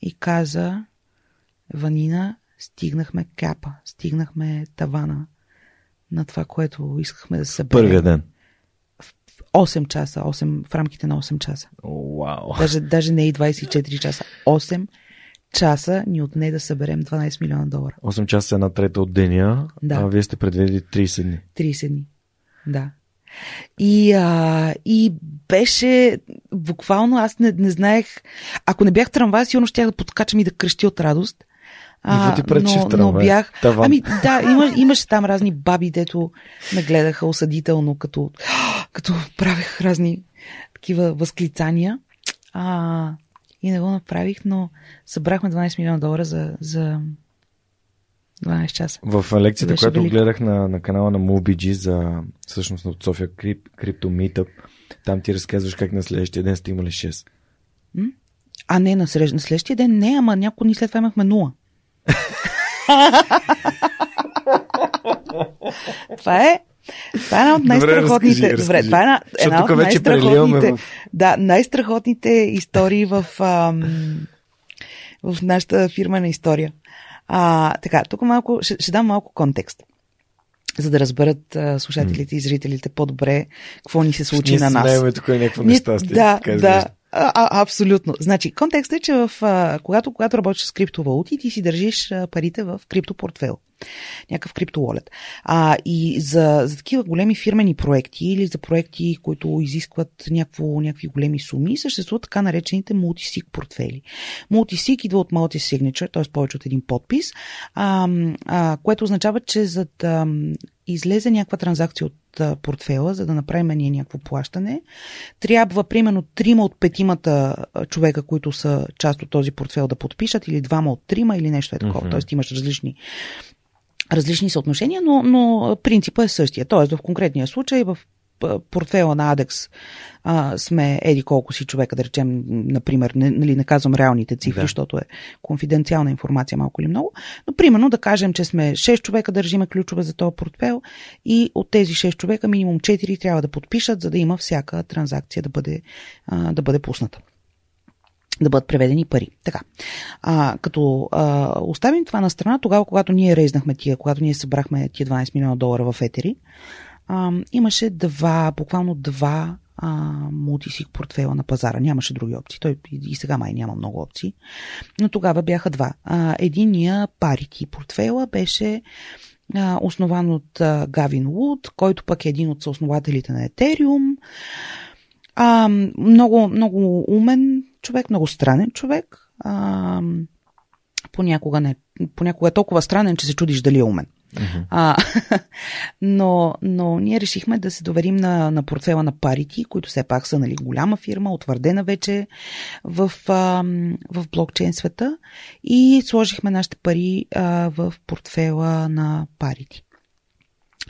и каза Ванина, стигнахме капа, стигнахме тавана на това, което искахме да съберем. Първия ден. 8 часа, 8, в рамките на 8 часа. Вау. Даже, даже не и 24 часа. 8 часа ни отне да съберем 12 милиона долара. 8 часа една трета от деня, Да. а вие сте предвидели 30 дни. 30 дни. Да. И, а, и беше буквално, аз не, не знаех, ако не бях трамвай, сигурно щях да подкачам и да крещи от радост. Какво ти пречи но, в трамвай? но бях... Таван. Ами да, има, имаше там разни баби, дето ме гледаха осъдително, като, като правех разни такива възклицания. А, и не го направих, но събрахме 12 милиона долара за, за 12 часа. В лекцията, Беше която велико. гледах на, на канала на MobiG за всъщност от София Крип, Крипто Meetup, там ти разказваш как на следващия ден сте имали 6. А не, на, срещ, на следващия ден не, ама няколко дни след това имахме нула. това е това е една от Добре, най-страхотните. разкажи, Добре, разкажи. това е една, една от най-страхотните. в- Да, най-страхотните истории в, ам, в нашата фирмена история. А, така, тук малко, ще, ще дам малко контекст, за да разберат а, слушателите и зрителите по-добре какво ни се случи Ние на нас. знаем тук е някакво Ние- нещастие. Да, така да. А, абсолютно. Значи, контекстът е, че в, а, когато, когато работиш с криптовалути, ти си държиш а, парите в криптопортфел. Някакъв криптоволет. А, и за, за такива големи фирмени проекти или за проекти, които изискват някакво, някакви големи суми, съществуват така наречените мултисик портфели. Мултисик идва от multi-signature, т.е. повече от един подпис, а, а, което означава, че за да излезе някаква транзакция от портфела, за да направим ние някакво плащане, трябва примерно трима от петимата човека, които са част от този портфел да подпишат, или двама от трима, или нещо е такова. Mm-hmm. Тоест имаш различни различни съотношения, но, но принципа е същия. Тоест, в конкретния случай, в портфела на Адекс а, сме еди колко си човека, да речем, например, не, нали, не казвам реалните цифри, да. защото е конфиденциална информация малко или много, но примерно да кажем, че сме 6 човека държиме ключове за този портфел и от тези 6 човека минимум 4 трябва да подпишат, за да има всяка транзакция да бъде, а, да бъде пусната да бъдат преведени пари. Така. А, като а, оставим това на страна, тогава, когато ние рейзнахме тия, когато ние събрахме тия 12 милиона долара в Етери, а, имаше два, буквално два а, мултисик портфела на пазара. Нямаше други опции. Той и сега май няма много опции. Но тогава бяха два. А, единия парити портфела беше а, основан от а, Гавин Вуд, който пък е един от съоснователите на Етериум. А, много, много умен човек, много странен човек. А, понякога, не, понякога е толкова странен, че се чудиш дали е умен. Uh-huh. А, но, но ние решихме да се доверим на, на портфела на парити, които все пак са нали, голяма фирма, утвърдена вече в, а, в блокчейн света и сложихме нашите пари а, в портфела на парити.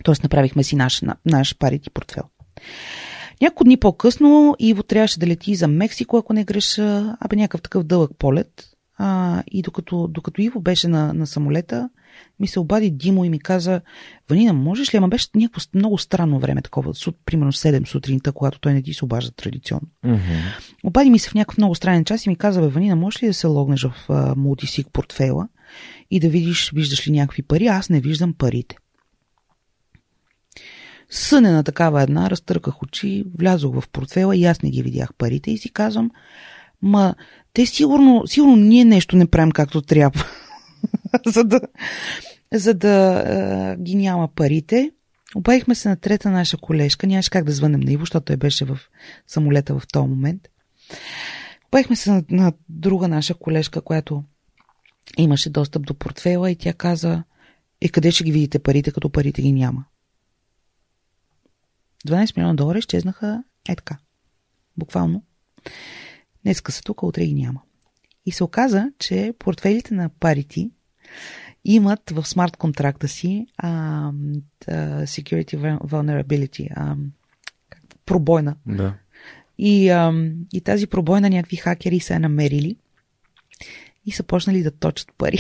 Тоест направихме си наш, наш парити портфел. Няколко дни по-късно Иво трябваше да лети за Мексико, ако не греша, абе някакъв такъв дълъг полет. А, и докато, докато Иво беше на, на самолета, ми се обади Димо и ми каза, Ванина, можеш ли? Ама беше някакво много странно време, такова, суд, примерно 7 сутринта, когато той не ти се обажда традиционно. Mm-hmm. Обади ми се в някакъв много странен час и ми каза, Ванина, можеш ли да се логнеш в мултисик портфела и да видиш, виждаш ли някакви пари? Аз не виждам парите. Съне на такава една, разтърках очи, влязох в портфела и аз не ги видях парите и си казвам, ма те сигурно, сигурно ние нещо не правим както трябва. за да, за да а, ги няма парите. Обадихме се на трета наша колежка. Нямаше как да звънем на Иво, защото той беше в самолета в този момент. Обадихме се на, на друга наша колежка, която имаше достъп до портфела и тя каза, е къде ще ги видите парите, като парите ги няма? 12 милиона долара изчезнаха е така. Буквално. Днеска са тук, утре ги няма. И се оказа, че портфелите на парити имат в смарт контракта си а, security vulnerability, а, пробойна. Да. И, а, и тази пробойна някакви хакери са я намерили и са почнали да точат пари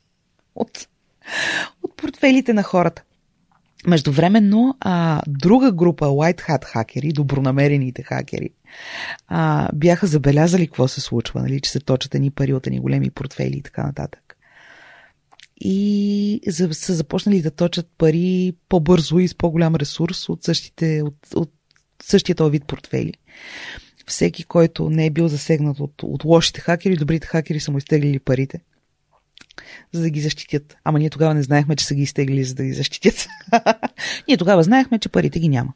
от, от портфелите на хората. Междувременно, а, друга група White Hat хакери, добронамерените хакери, а, бяха забелязали какво се случва, нали, че се точат едни пари от едни големи портфели и така нататък. И са започнали да точат пари по-бързо и с по-голям ресурс от, същите, от, от същия този вид портфели. Всеки, който не е бил засегнат от, от лошите хакери, добрите хакери са му изтеглили парите за да ги защитят. Ама ние тогава не знаехме, че са ги изтеглили, за да ги защитят. ние тогава знаехме, че парите ги няма.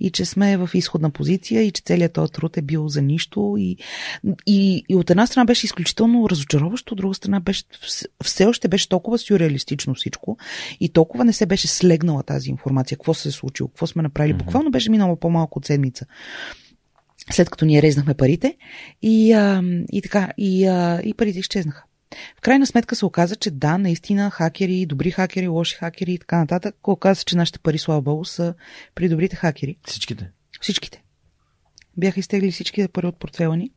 И че сме в изходна позиция и че целият този труд е бил за нищо. И, и, и от една страна беше изключително разочароващо, от друга страна беше, все още беше толкова сюрреалистично всичко и толкова не се беше слегнала тази информация. Какво се е случило, какво сме направили. Буквално беше минало по-малко от седмица след като ние резнахме парите и, а, и така, и, а, и парите изчезнаха. В крайна сметка се оказа, че да, наистина хакери, добри хакери, лоши хакери и така нататък. Оказа се, че нашите пари, слава богу, са при добрите хакери. Всичките? Всичките. Бяха изтегли всичките пари от портфела ни.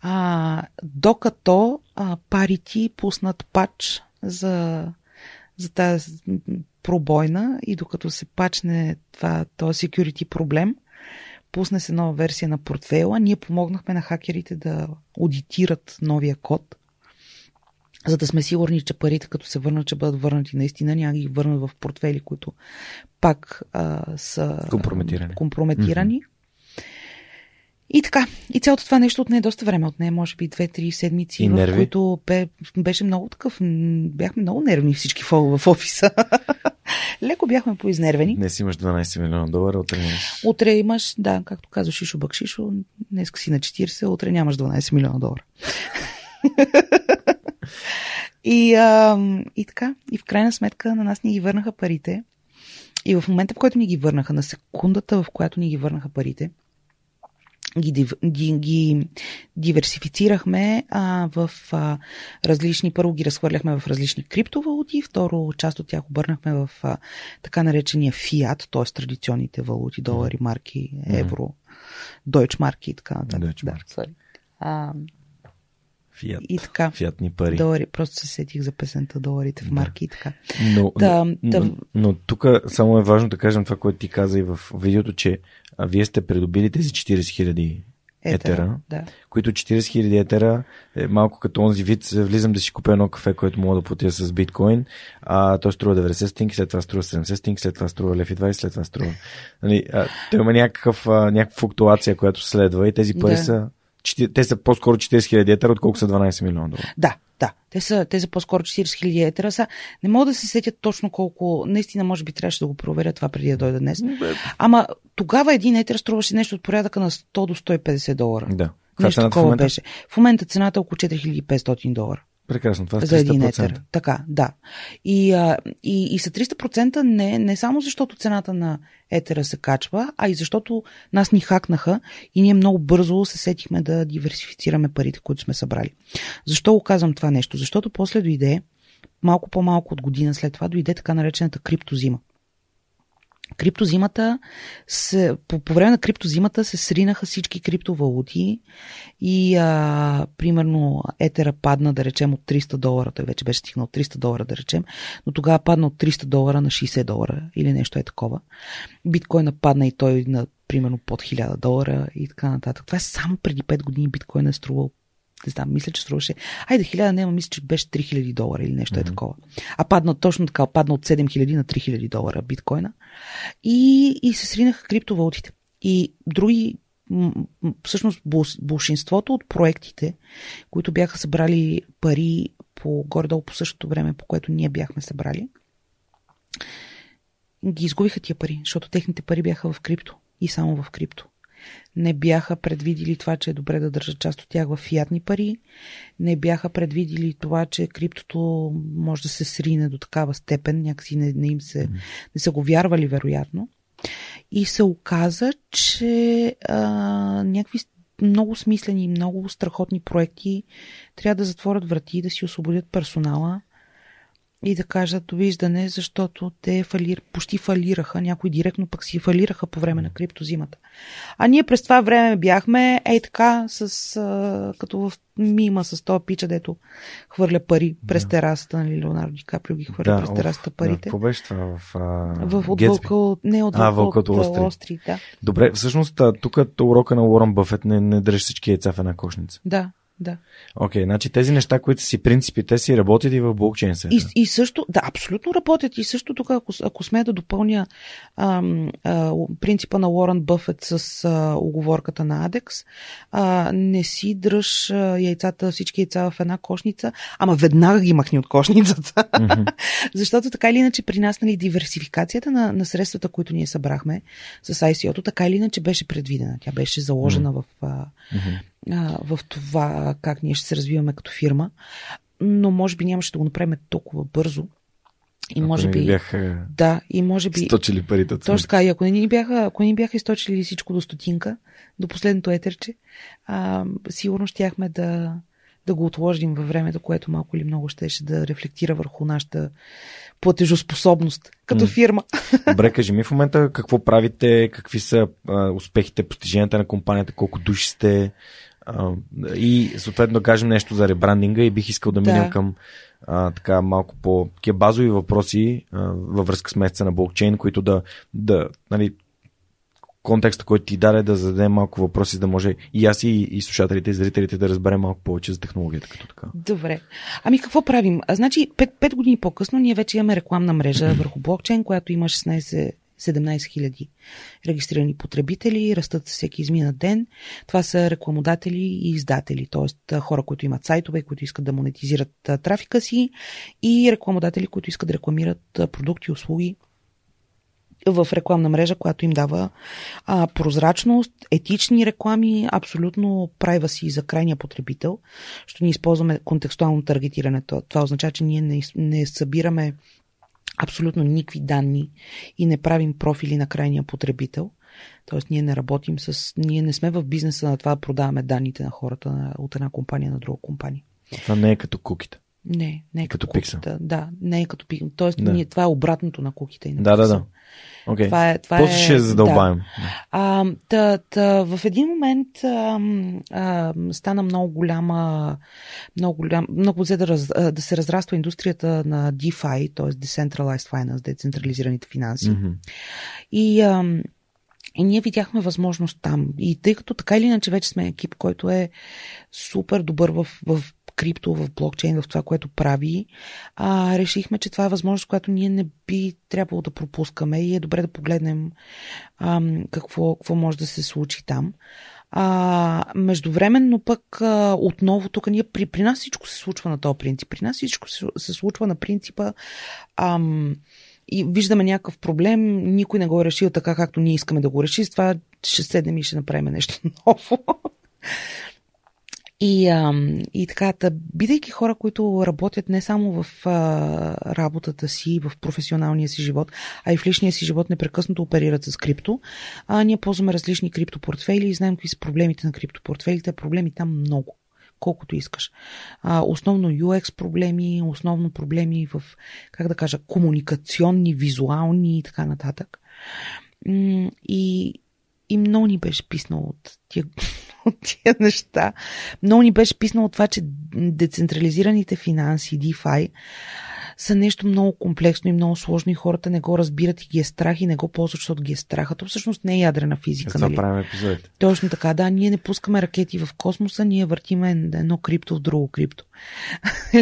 А, докато а, парити пуснат пач за, за тази пробойна и докато се пачне това, този security проблем, пусне се нова версия на портфела, ние помогнахме на хакерите да аудитират новия код за да сме сигурни, че парите, като се върнат, ще бъдат върнати наистина, няма ги върнат в портфели, които пак а, са компрометирани. компрометирани. Mm-hmm. И така, и цялото това нещо отне доста време, отне може би 2-3 седмици, И в нерви? които бе, беше много такъв, бяхме много нервни всички в, в офиса. Леко бяхме поизнервени. Днес имаш 12 милиона долара, утре нямаш. Утре имаш, да, както казва Шишо Бакшишо, днес си на 40, утре нямаш 12 милиона долара. и, а, и така, и в крайна сметка на нас ни ги върнаха парите. И в момента, в който ни ги върнаха, на секундата, в която ни ги върнаха парите, ги, ги, ги диверсифицирахме а, в а, различни, първо ги разхвърляхме в различни криптовалути, второ част от тях обърнахме в а, така наречения фиат, т.е. традиционните валути, долари, марки, евро, Deutsche марки и така нататък. Да, марки. sorry. а, Фиат. и така. Фиатни пари. Долари, просто се сетих за песента доларите в марки и така. Но, Да, но, да. но, но тук само е важно да кажем това, което ти каза и в видеото, че а, вие сте придобили тези 40 хиляди етера, Да. които 40 хиляди етера е малко като онзи вид, влизам да си купя едно кафе, което мога да платя с биткоин, а той струва 90 стинки, след това струва 70 стинки, след това струва лев и 20, след това струва. Нали, а, той има някакъв, а, някаква флуктуация, която следва и тези пари Да. са те са по-скоро 40 хиляди етера, отколкото са 12 милиона долара. Да, да. Те са, те са по-скоро 40 хиляди етера. Са, не мога да се сетят точно колко. Наистина, може би трябваше да го проверя това преди да дойда днес. Ама тогава един етер струваше нещо от порядъка на 100 до 150 долара. Да. Нещо такова беше. В момента цената е около 4500 долара. Прекрасно, това е за един 300%. етер. Така, да. И, а, и, и са 300% не, не само защото цената на етера се качва, а и защото нас ни хакнаха и ние много бързо се сетихме да диверсифицираме парите, които сме събрали. Защо го казвам това нещо? Защото после дойде, малко по-малко от година след това, дойде така наречената криптозима. Криптозимата, се, по, по време на криптозимата се сринаха всички криптовалути и а, примерно етера падна, да речем, от 300 долара. Той вече беше стигнал 300 долара, да речем, но тогава падна от 300 долара на 60 долара или нещо е такова. Биткоина падна и той на примерно под 1000 долара и така нататък. Това е само преди 5 години биткоин е струвал не знам, мисля, че струваше. Айде, 1000 няма, мисля, че беше 3000 долара или нещо mm-hmm. е такова. А падна точно така, падна от 7000 на 3000 долара биткоина. И, и се сринаха криптовалутите. И други, всъщност, большинството от проектите, които бяха събрали пари по горе-долу по същото време, по което ние бяхме събрали, ги изгубиха тия пари, защото техните пари бяха в крипто и само в крипто не бяха предвидили това, че е добре да държат част от тях в фиатни пари, не бяха предвидили това, че криптото може да се срине до такава степен, някакси не, не им се, не са го вярвали вероятно. И се оказа, че а, някакви много смислени и много страхотни проекти трябва да затворят врати, да си освободят персонала и да кажат довиждане, защото те фалир, почти фалираха, някои директно пък си фалираха по време на криптозимата. А ние през това време бяхме, ей така, с, а, като в мима с този пича, дето хвърля пари през Да. терасата, нали, Леонардо Ди Каприо ги хвърля през оф, терасата Да, парите. какво беше това? В, а, в, от вълка, не от А, вълка, Вълка от Уолстрит. Уолстрит, да. Добре, всъщност тук е урока на Уорън Бъфет не, не дръж всички яйца в една кошница. Да, да. Окей, значи тези неща, които си принципи, те си работят и в блокчейн света. И, и също, да, абсолютно работят. И също тук, ако, ако сме да допълня ам, а, принципа на Уорън Бъфет с а, оговорката на Адекс, а, не си дръж а, яйцата, всички яйца в една кошница, ама веднага ги махни от кошницата. Мгм. Защото така или иначе при нас нали, диверсификацията на, на средствата, които ние събрахме с ICO-то, така или иначе беше предвидена. Тя беше заложена в, а, Мгм. А, в това как ние ще се развиваме като фирма, но може би нямаше да го направим толкова бързо. И Ако може би. бяха Да, и може би. сточили парите Точно така, и ако не ни бяха, ако не ни бяха източили всичко до стотинка, до последното етерче, а, сигурно щяхме да, да го отложим във времето, което малко или много щеше да рефлектира върху нашата платежоспособност като фирма. Добре, кажи ми в момента какво правите, какви са а, успехите, постиженията на компанията, колко души сте а, и съответно да кажем нещо за ребрандинга и бих искал да минем Да. към а, така малко по базови въпроси а, във връзка с месеца на блокчейн, които да, да нали, контекста, който ти даде, да зададем малко въпроси, за да може и аз и, и слушателите и зрителите да разберем малко повече за технологията като така. Добре. Ами какво правим? А, значи, 5, 5 години по-късно ние вече имаме рекламна мрежа върху блокчейн, която има 16 17 000 регистрирани потребители, растат всеки измина ден. Това са рекламодатели и издатели, т.е. хора, които имат сайтове, които искат да монетизират трафика си и рекламодатели, които искат да рекламират продукти, услуги в рекламна мрежа, която им дава а, прозрачност, етични реклами, абсолютно прайва си за крайния потребител, защото ние използваме контекстуално таргетиране. Това означава, че ние не, не събираме абсолютно никакви данни и не правим профили на крайния потребител. Тоест, ние не работим с. Ние не сме в бизнеса на това да продаваме данните на хората от една компания на друга компания. Това не е като куките. Не, не е като, като пиксел. Да, не е като пиксел. Тоест, Да. ние, това е обратното на куките. И на Да, да, да. Окей. Това е, това После е, ще задълбаем. А, та, та, в един момент а, а, стана много голяма, много, голям, много взе да, раз, да се разраства индустрията на DeFi, т.е. Decentralized Finance, децентрализираните финанси. Мгм. И, а, и ние видяхме възможност там. И тъй като така или иначе вече сме екип, който е супер добър в, в крипто, в блокчейн, в това, което прави, а, решихме, че това е възможност, която ние не би трябвало да пропускаме и е добре да погледнем ам, какво, какво може да се случи там. А, междувременно пък а, отново тук ние при, при нас всичко се случва на този принцип. При нас всичко се, се случва на принципа ам, и виждаме някакъв проблем, никой не го е решил така, както ние искаме да го реши, с това ще седнем и ще направим нещо ново. И, а, и така, та, бидейки хора, които работят не само в а, работата си, в професионалния си живот, а и в личния си живот непрекъснато оперират с крипто, а, ние ползваме различни криптопортфели и знаем какви са проблемите на криптопортфелите. Проблеми там много колкото искаш. А, основно UX проблеми, основно проблеми в, как да кажа, комуникационни, визуални и така нататък. И, и много ни беше писнало от тия, от тия неща. Много ни беше писнало това, че децентрализираните финанси, DeFi, са нещо много комплексно и много сложно и хората не го разбират и ги е страх и не го ползват, защото ги е страх. А то всъщност не е ядрена физика. Нали? правим епизодите. Точно така, да. Ние не пускаме ракети в космоса, ние въртиме едно крипто в друго крипто.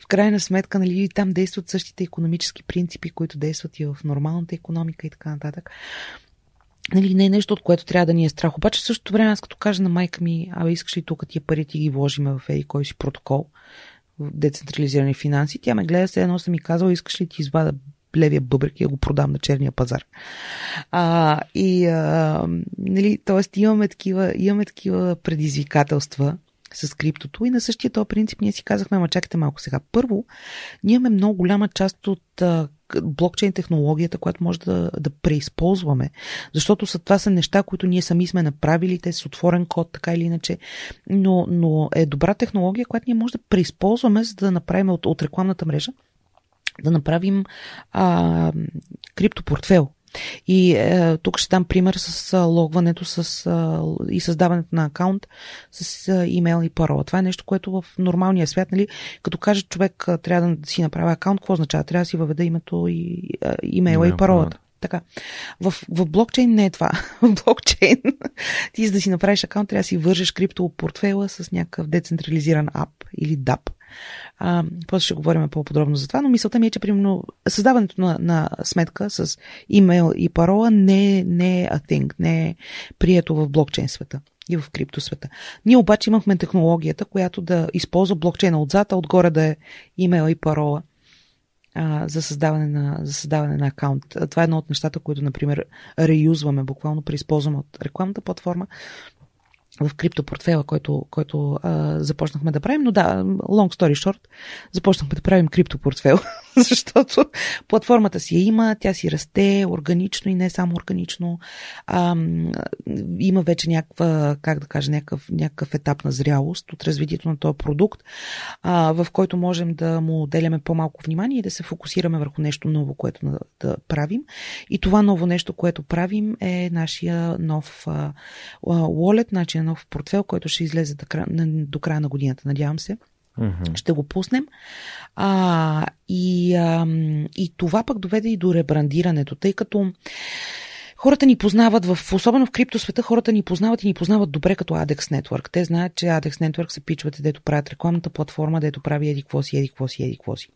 в крайна сметка, нали, там действат същите економически принципи, които действат и в нормалната економика и така нататък. Нали, не е нещо, от което трябва да ни е страх. Обаче в същото време, аз като кажа на майка ми, абе искаш ли тук тия пари ти ги вложиме в еди кой си протокол, в децентрализирани финанси, тя ме гледа, се едно съм ми казала, искаш ли ти извада левия бъбрек и да го продам на черния пазар. А, и, а, нали, т.е. имаме такива, имаме такива предизвикателства с криптото и на същия този принцип ние си казахме, ама чакайте малко сега. Първо, ние имаме много голяма част от а, блокчейн технологията, която може да, да преизползваме, защото са, това са неща, които ние сами сме направили, те с отворен код, така или иначе, но, но е добра технология, която ние може да преизползваме, за да направим от, от рекламната мрежа, да направим а, криптопортфел. И е, тук ще дам пример с а, логването с, а, и създаването на акаунт с а, имейл и парола. Това е нещо, което в нормалния свят, нали, като каже човек трябва да си направи акаунт, какво означава? Трябва да си въведа името и а, имейла Имейл, и паролата. Така. В, в блокчейн не е това. В блокчейн ти за да си направиш акаунт, трябва да си вържеш криптопортфела с някакъв децентрализиран ап или DAP. А, после ще говорим по-подробно за това, но мисълта ми е, че примерно създаването на, на сметка с имейл и парола не, не е a thing, не е прието в блокчейн света и в крипто света. Ние обаче имахме технологията, която да използва блокчейна отзад, а отгоре да е имейл и парола а, за, създаване на, за създаване на акаунт. Това е едно от нещата, които, например, реюзваме, буквално преизползваме от рекламната платформа в криптопортфела, който, който а, започнахме да правим. Но да, long story short, започнахме да правим криптопортфел, защото платформата си я има, тя си расте органично и не само органично. А, има вече някаква, как да кажа, някакъв, някакъв етап на зрялост от развитието на този продукт, а, в който можем да му отделяме по-малко внимание и да се фокусираме върху нещо ново, което да, да правим. И това ново нещо, което правим е нашия нов а, wallet, нашия нов портфел, който ще излезе до края, на- до края на годината, надявам се. Ще го пуснем. А, и, а, и това пък доведе и до ребрандирането, тъй като хората ни познават, в, особено в криптосвета, хората ни познават и ни познават добре като ADEX Network. Те знаят, че ADEX Network се пичвате, дето правят рекламната платформа, дето прави еди какво си, еди какво си, еди какво си.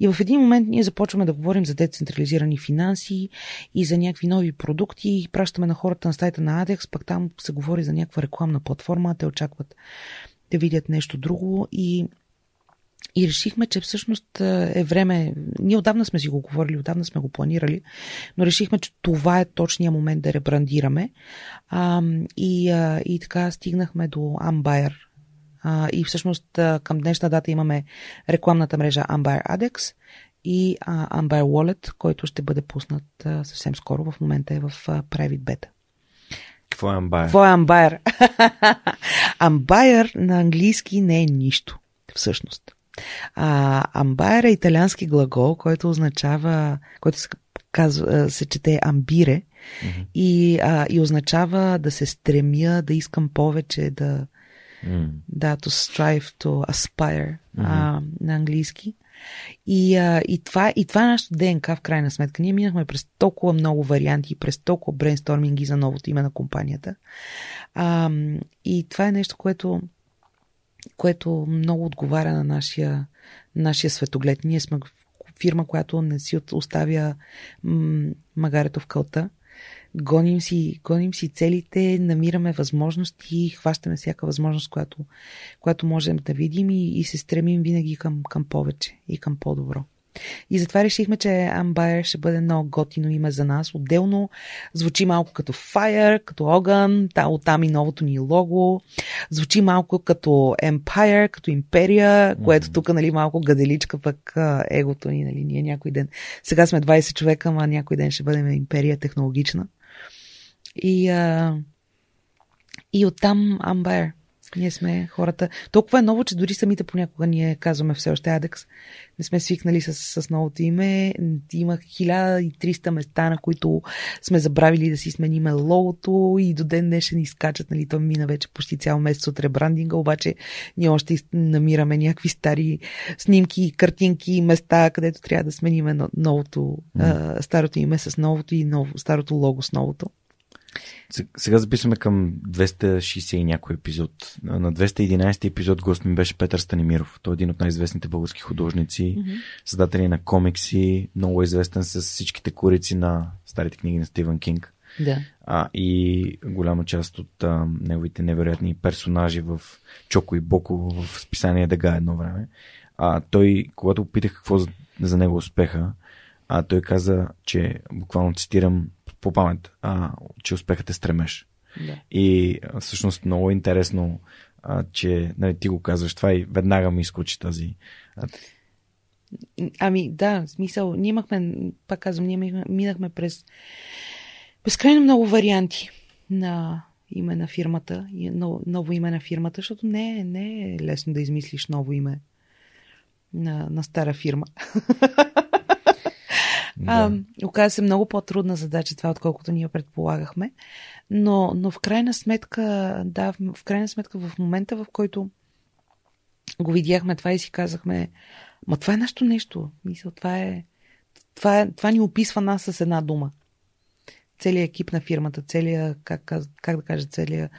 И в един момент ние започваме да говорим за децентрализирани финанси и за някакви нови продукти и пращаме на хората на сайта на ADEX, пък там се говори за някаква рекламна платформа, те очакват да видят нещо друго и и решихме, че всъщност е време. Ние отдавна сме си го говорили, отдавна сме го планирали, но решихме, че това е точният момент да ребрандираме. А, и, а, и така стигнахме до Ambire. А, и всъщност към днешна дата имаме рекламната мрежа Ambire Adex и а, Ambire Wallet, който ще бъде пуснат а, съвсем скоро. В момента е в а, Private Beta. Какво е Ambire? Какво е Ambire? Ambire на английски не е нищо, всъщност. А, амбайер е италиански глагол, който означава, който се, казва, се чете амбире mm-hmm. и, а, и означава да се стремя, да искам повече, да, mm. да to strive, to aspire mm-hmm. а, на английски. И, а, и, това, и това е нашето ДНК в крайна сметка. Ние минахме през толкова много варианти, през толкова брейнсторминги за новото име на компанията. А, и това е нещо, което което много отговаря на нашия, нашия светоглед. Ние сме фирма, която не си оставя магарето в кълта. Гоним си, гоним си целите, намираме възможности, хващаме всяка възможност, която, която можем да видим и, и се стремим винаги към, към повече и към по-добро. И затова решихме, че Ambier ще бъде много готино име за нас. Отделно звучи малко като Fire, като огън, та, оттам и новото ни лого. Звучи малко като Empire, като империя, което mm-hmm. тук нали, малко гаделичка пък егото ни. Нали, ние някой ден. Сега сме 20 човека, ама някой ден ще бъдем империя технологична. И, а, и оттам Ambier. Ние сме хората. Толкова е ново, че дори самите понякога ние казваме все още Адекс. Не сме свикнали с, с новото име. Има 1300 места, на които сме забравили да си смениме логото и до ден днешен изкачат. Нали, то мина вече почти цял месец от ребрандинга, обаче ние още намираме някакви стари снимки, картинки, места, където трябва да смениме новото, mm. старото име с новото и ново, старото лого с новото. Сега записваме към 260 и някой епизод. На 211 епизод гост ми беше Петър Станимиров. Той е един от най-известните български художници, mm-hmm. създатели на комикси, много известен с всичките корици на старите книги на Стивън Кинг. Да. А, и голяма част от а, неговите невероятни персонажи в Чоко и Боко в списание Дъга едно време. А, той, когато попитах какво за, за него успеха, а, той каза, че буквално цитирам по памет, а, че успехът е стремеж. Да. И всъщност много интересно, а, че нали, ти го казваш това и веднага ми изкочи тази. Ами да, в смисъл, ние имахме, пак казвам, ние минахме през безкрайно много варианти на име на фирмата, ново, ново име на фирмата, защото не, е, не е лесно да измислиш ново име на, на стара фирма. Да. А, се много по-трудна задача това, отколкото ние предполагахме. Но, но в крайна сметка, да, в крайна сметка в момента, в който го видяхме това и си казахме, ма това е нашето нещо. Мисъл, това е, това, това ни описва нас с една дума. Целият екип на фирмата, целият, как, как да кажа, целият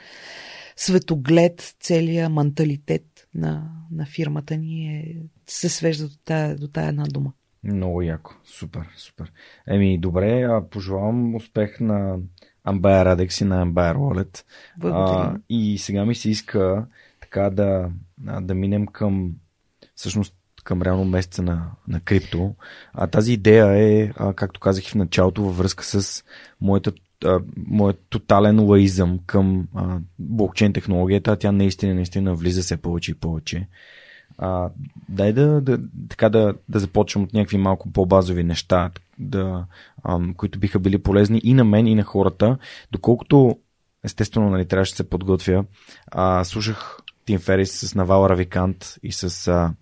светоглед, целият менталитет на, на фирмата ни е, се свежда до тая, до тая една дума. Много яко. Супер, супер. Еми, добре, а пожелавам успех на Ambair Radex и на Ambair Wallet. Благодаря. А, и сега ми се иска така да, да минем към всъщност към реално месеца на, на крипто. А тази идея е, а, както казах и в началото, във връзка с моята, моят тотален лаизъм към а, блокчейн технологията. Тя наистина, наистина влиза все повече и повече. А, дай да, да, така да, да започнем от някакви малко по-базови неща, да, ам, които биха били полезни и на мен, и на хората. Доколкото, естествено, нали, трябваше да се подготвя, а, слушах Тим Ферис с Навал Равикант и с а,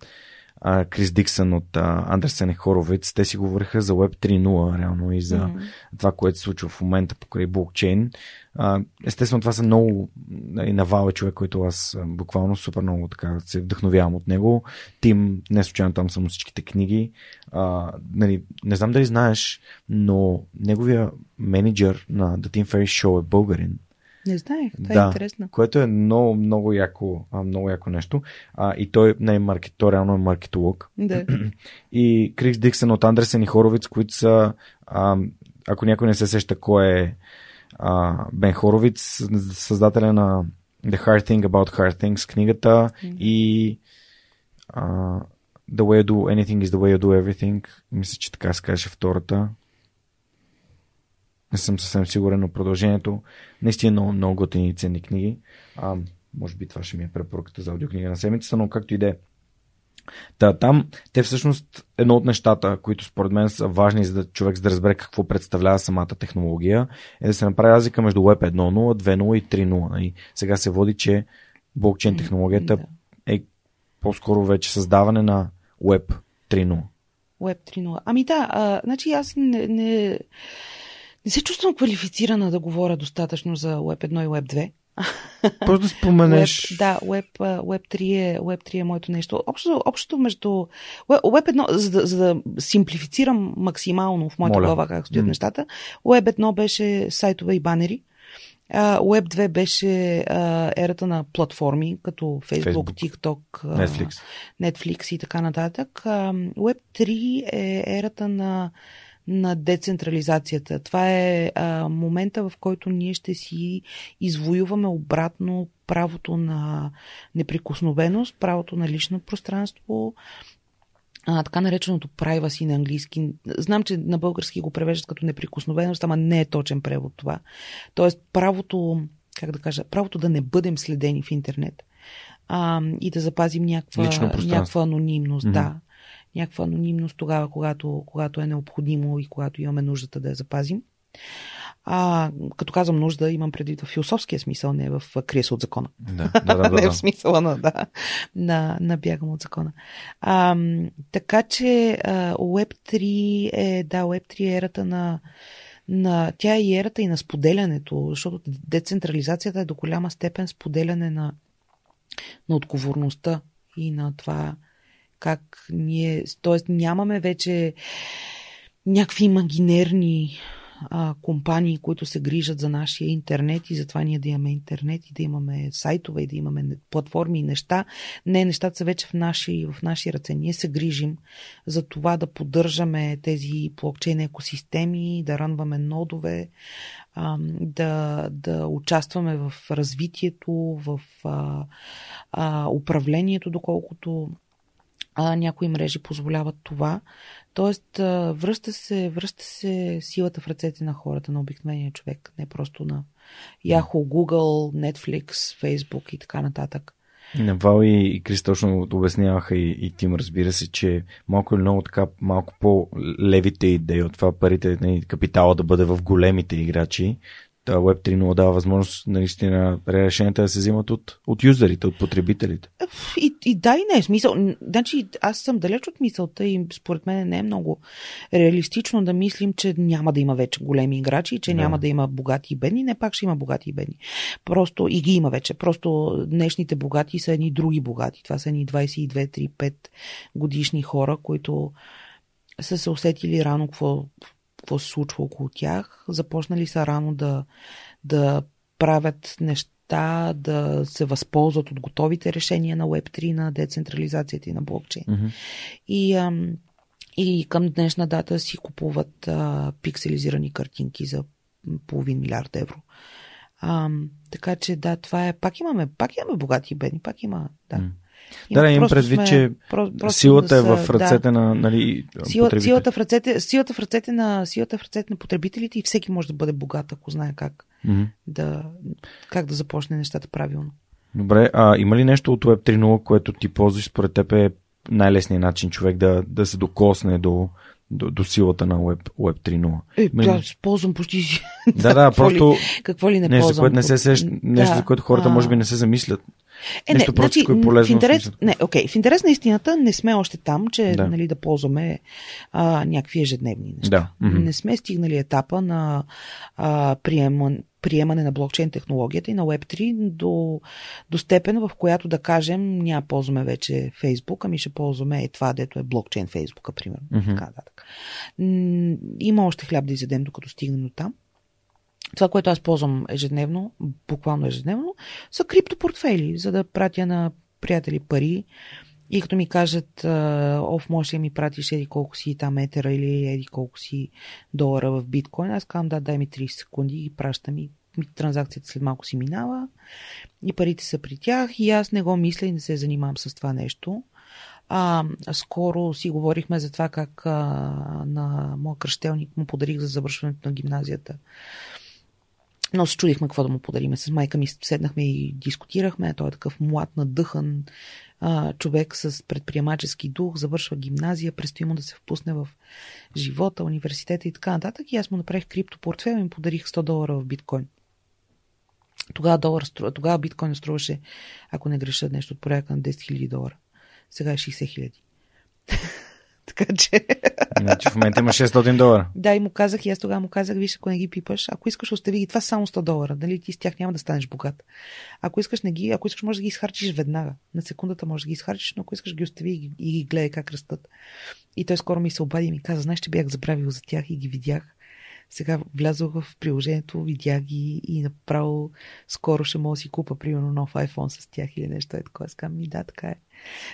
а, Крис Диксън от а, Андерсен и Хоровиц, те си говориха за Web 3.0 реално и за mm-hmm. това, което се случва в момента покрай блокчейн. А, естествено, това са много нали, навал е човек, който аз буквално супер много така се вдъхновявам от него. Тим, не случайно там съм всичките книги. А, нали, не знам дали знаеш, но неговия менеджер на The Team Ferry Show е българин. Не знаех, това да, е интересно. Което е много, много яко, много яко нещо. А, и той не е маркет, той реално е маркетолог. Да. И Крис Диксън от Андресен и Хоровиц, които са, а, ако някой не се сеща кой е а, Бен Хоровиц, създателя на The Hard Thing About Hard Things, книгата mm-hmm. и а, The Way You Do Anything is the Way You Do Everything. Мисля, че така се каже втората. Не съм съвсем сигурен, но продължението наистина много, много готини и ценни книги. А, може би това ще ми е препоръката за аудиокнига на седмицата, но както и да е. Та, там те всъщност едно от нещата, които според мен са важни за да човек за да разбере какво представлява самата технология, е да се направи разлика между Web 1.0, 2.0 и 3.0. Нали? Сега се води, че блокчейн технологията е по-скоро вече създаване на Web 3.0. Web 3.0. Ами да, а, значи аз не, не, не се чувствам квалифицирана да говоря достатъчно за Web 1 и Web 2. Просто да споменеш. Web, да, Web, Web, 3 е, Web 3 е моето нещо. Общо, общо между Web 1, за да, за да симплифицирам максимално в моята Моля. глава как стоят М. нещата, Web 1 беше сайтове и банери. Web 2 беше а, ерата на платформи, като Facebook, Facebook, TikTok, Netflix. Netflix и така нататък. Web 3 е ерата на, на децентрализацията. Това е а, момента, в който ние ще си извоюваме обратно правото на неприкосновеност, правото на лично пространство, а, така нареченото privacy на английски. Знам, че на български го превеждат като неприкосновеност, ама не е точен превод това. Тоест правото, как да кажа, правото да не бъдем следени в интернет а, и да запазим някаква, някаква анонимност. Мгм. Да. Някаква анонимност тогава, когато, когато е необходимо и когато имаме нуждата да я запазим. А, като казвам нужда, имам предвид в философския смисъл, не в крие се от закона. Да, да, да. да, не в смисъла на, да, на, на бягам от закона. А, така че а, Web 3 е, да, Web 3 е ерата на, на, тя е и ерата и на споделянето, защото децентрализацията е до голяма степен споделяне на, на отговорността и на това как ние, т.е. нямаме вече някакви имагинерни а, компании, които се грижат за нашия интернет и затова ние да имаме интернет и да имаме сайтове и да имаме платформи и неща. Не, нещата са вече в наши, в наши ръце. Ние се грижим за това да поддържаме тези блокчейн екосистеми, да ранваме нодове, а, да, да участваме в развитието, в а, а, управлението, доколкото а, някои мрежи позволяват това. Тоест, а, връща се, връща се силата в ръцете на хората, на обикновения човек, не просто на Yahoo, Google, Netflix, Facebook и така нататък. Навал и, и Крис точно обясняваха и, и Тим, разбира се, че малко или много така, малко по-левите идеи от това парите, нали, капитала да бъде в големите играчи. Та Web 3.0 дава възможност наистина решенията да се взимат от, от юзерите, от потребителите. И, и да, и не. Смисъл, значи, аз съм далеч от мисълта и според мен не е много реалистично да мислим, че няма да има вече големи играчи, че Да. няма да има богати и бедни. Не, пак ще има богати и бедни. Просто и ги има вече. Просто днешните богати са едни други богати. Това са едни 22, 3, 5 годишни хора, които са се усетили рано какво, какво се случва около тях. Започнали са рано да, да правят неща, да се възползват от готовите решения на Web3, на децентрализацията и на блокчейн. Mm-hmm. И, ам, и към днешна дата си купуват а, пикселизирани картинки за половин милиард евро. Ам, така че да, това е. Пак имаме, пак имаме богати и бедни, пак има. Да. М. Да, да, имам предвид, сме- че про- Силата е в ръцете да. на нали, Сила, силата, в ръцете, силата, в ръцете на, силата в ръцете на потребителите и всеки може да бъде богат, ако знае как Мгм. да, как да започне нещата правилно. Добре, а има ли нещо от Web 3.0, което ти ползваш според теб е най-лесният начин човек да, да се докосне до, до, до силата на Web, Web 3.0. Е, Мен- да, ползвам почти си. Да, да, какво просто Ли, какво ли не нещо, ползвам? което не се сещ, нещо, Да, за което хората а. може би не се замислят. Е, Нещо не, простичко и полезно, В интерес, не, окей, в интерес на истината не сме още там, че Да. нали, да ползваме а, някакви ежедневни неща. Да, мгм. Не сме стигнали етапа на а, приеман, приемане на блокчейн технологията и на Web3 до, до степен, в която да кажем няма ползваме вече Facebook, ами ще ползваме е това, дето е блокчейн Фейсбука, примерно. Мгм. Така, нататък. Има още хляб да изядем, докато стигнем до там. Това, което аз ползвам ежедневно, буквално ежедневно, са криптопортфейли, за да пратя на приятели пари и като ми кажат, оф, може да ми пратиш еди колко си там етера или еди колко си долара в биткоин, аз казвам, да, дай ми 30 секунди и пращам и транзакцията след малко си минава и парите са при тях и аз не го мисля и не се занимавам с това нещо. А, скоро си говорихме за това как а, на моя кръщелник му подарих за завършването на гимназията. Но се чудихме какво да му подариме. С майка ми седнахме и дискутирахме. Той е такъв млад, надъхан а, човек с предприемачески дух, завършва гимназия, предстои му да се впусне в живота, университета и така нататък. И аз му направих криптопортфел и му подарих 100 долара в биткоин. Тогава, долар, тогава биткоин струваше, ако не греша, нещо от порядка на 10 000 долара. Сега е 60 хиляди. Така че... Значи в момента има 600 долара. Да, и му казах, и аз тогава му казах, виж, ако не ги пипаш, ако искаш, остави ги. Това са само 100 долара. Нали ти с тях няма да станеш богат. Ако искаш, не ги, ако искаш, може да ги изхарчиш веднага. На секундата може да ги изхарчиш, но ако искаш, ги остави и ги, и ги гледай как растат. И той скоро ми се обади и ми каза, знаеш, че бях забравил за тях и ги видях. Сега влязох в приложението, видях ги и направо скоро ще мога да си купа, примерно, нов iPhone с тях или нещо е такова. Аз ми да, така е.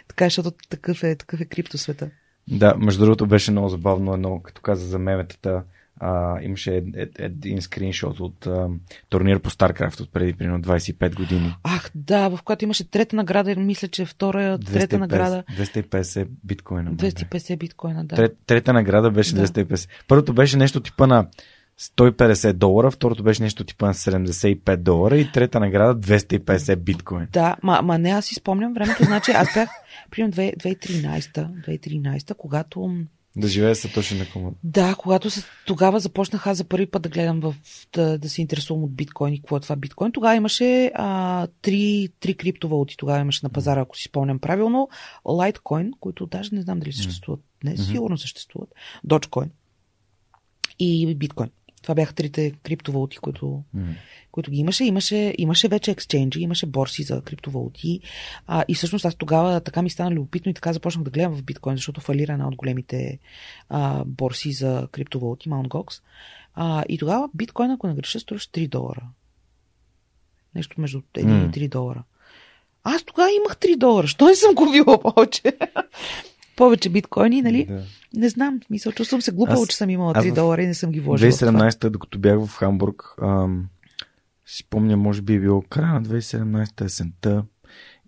Така е, защото такъв е, такъв е криптосвета. Да, между другото беше много забавно едно, като каза за меметата. А, имаше ед, ед, един скриншот от а, турнир по StarCraft от преди примерно 25 години. Ах, да, в която имаше трета награда, мисля, че втора, трета 250 награда. 250 биткоина. бе. 250 биткоина, да. Трет, трета награда беше Да. 250. Първото беше нещо типа на 150 долара, второто беше нещо типа на 75 долара и трета награда 250 биткоин. Да, ма, ма не, аз си спомням времето, значи аз бях, примерно 2 2013, 2013, когато Да живее Сатоши Накамото. Да, когато се, тогава започнах аз за първи път да гледам в, да, да се интересувам от биткоин и какво е това биткоин. Тогава имаше а, три, три криптовалути, тогава имаше на пазара, ако си спомням правилно. Litecoin, които даже не знам дали съществуват. Не, сигурно съществуват. Dogecoin и биткоин. Това бяха трите криптовалути, които, М. които ги имаше. Имаше, имаше вече ексченджи, имаше борси за криптовалути. А, и всъщност аз тогава така ми стана любопитно и така започнах да гледам в биткоин, защото фалира една от големите а, борси за криптовалути, Mt. Gox. А, и тогава биткоин, ако не греша, струваше 3 долара. Нещо между 1 М. и 3 долара. Аз тогава имах 3 долара. Що не съм купила повече? Повече биткоини, нали? Да. Не знам. Мисля, чувствам се глупаво, Аз- че съм имала аз 3 в долара и не съм ги вложила. в това. 2017, докато бях в Хамбург, ам, си помня, може би е било края на 2017 есента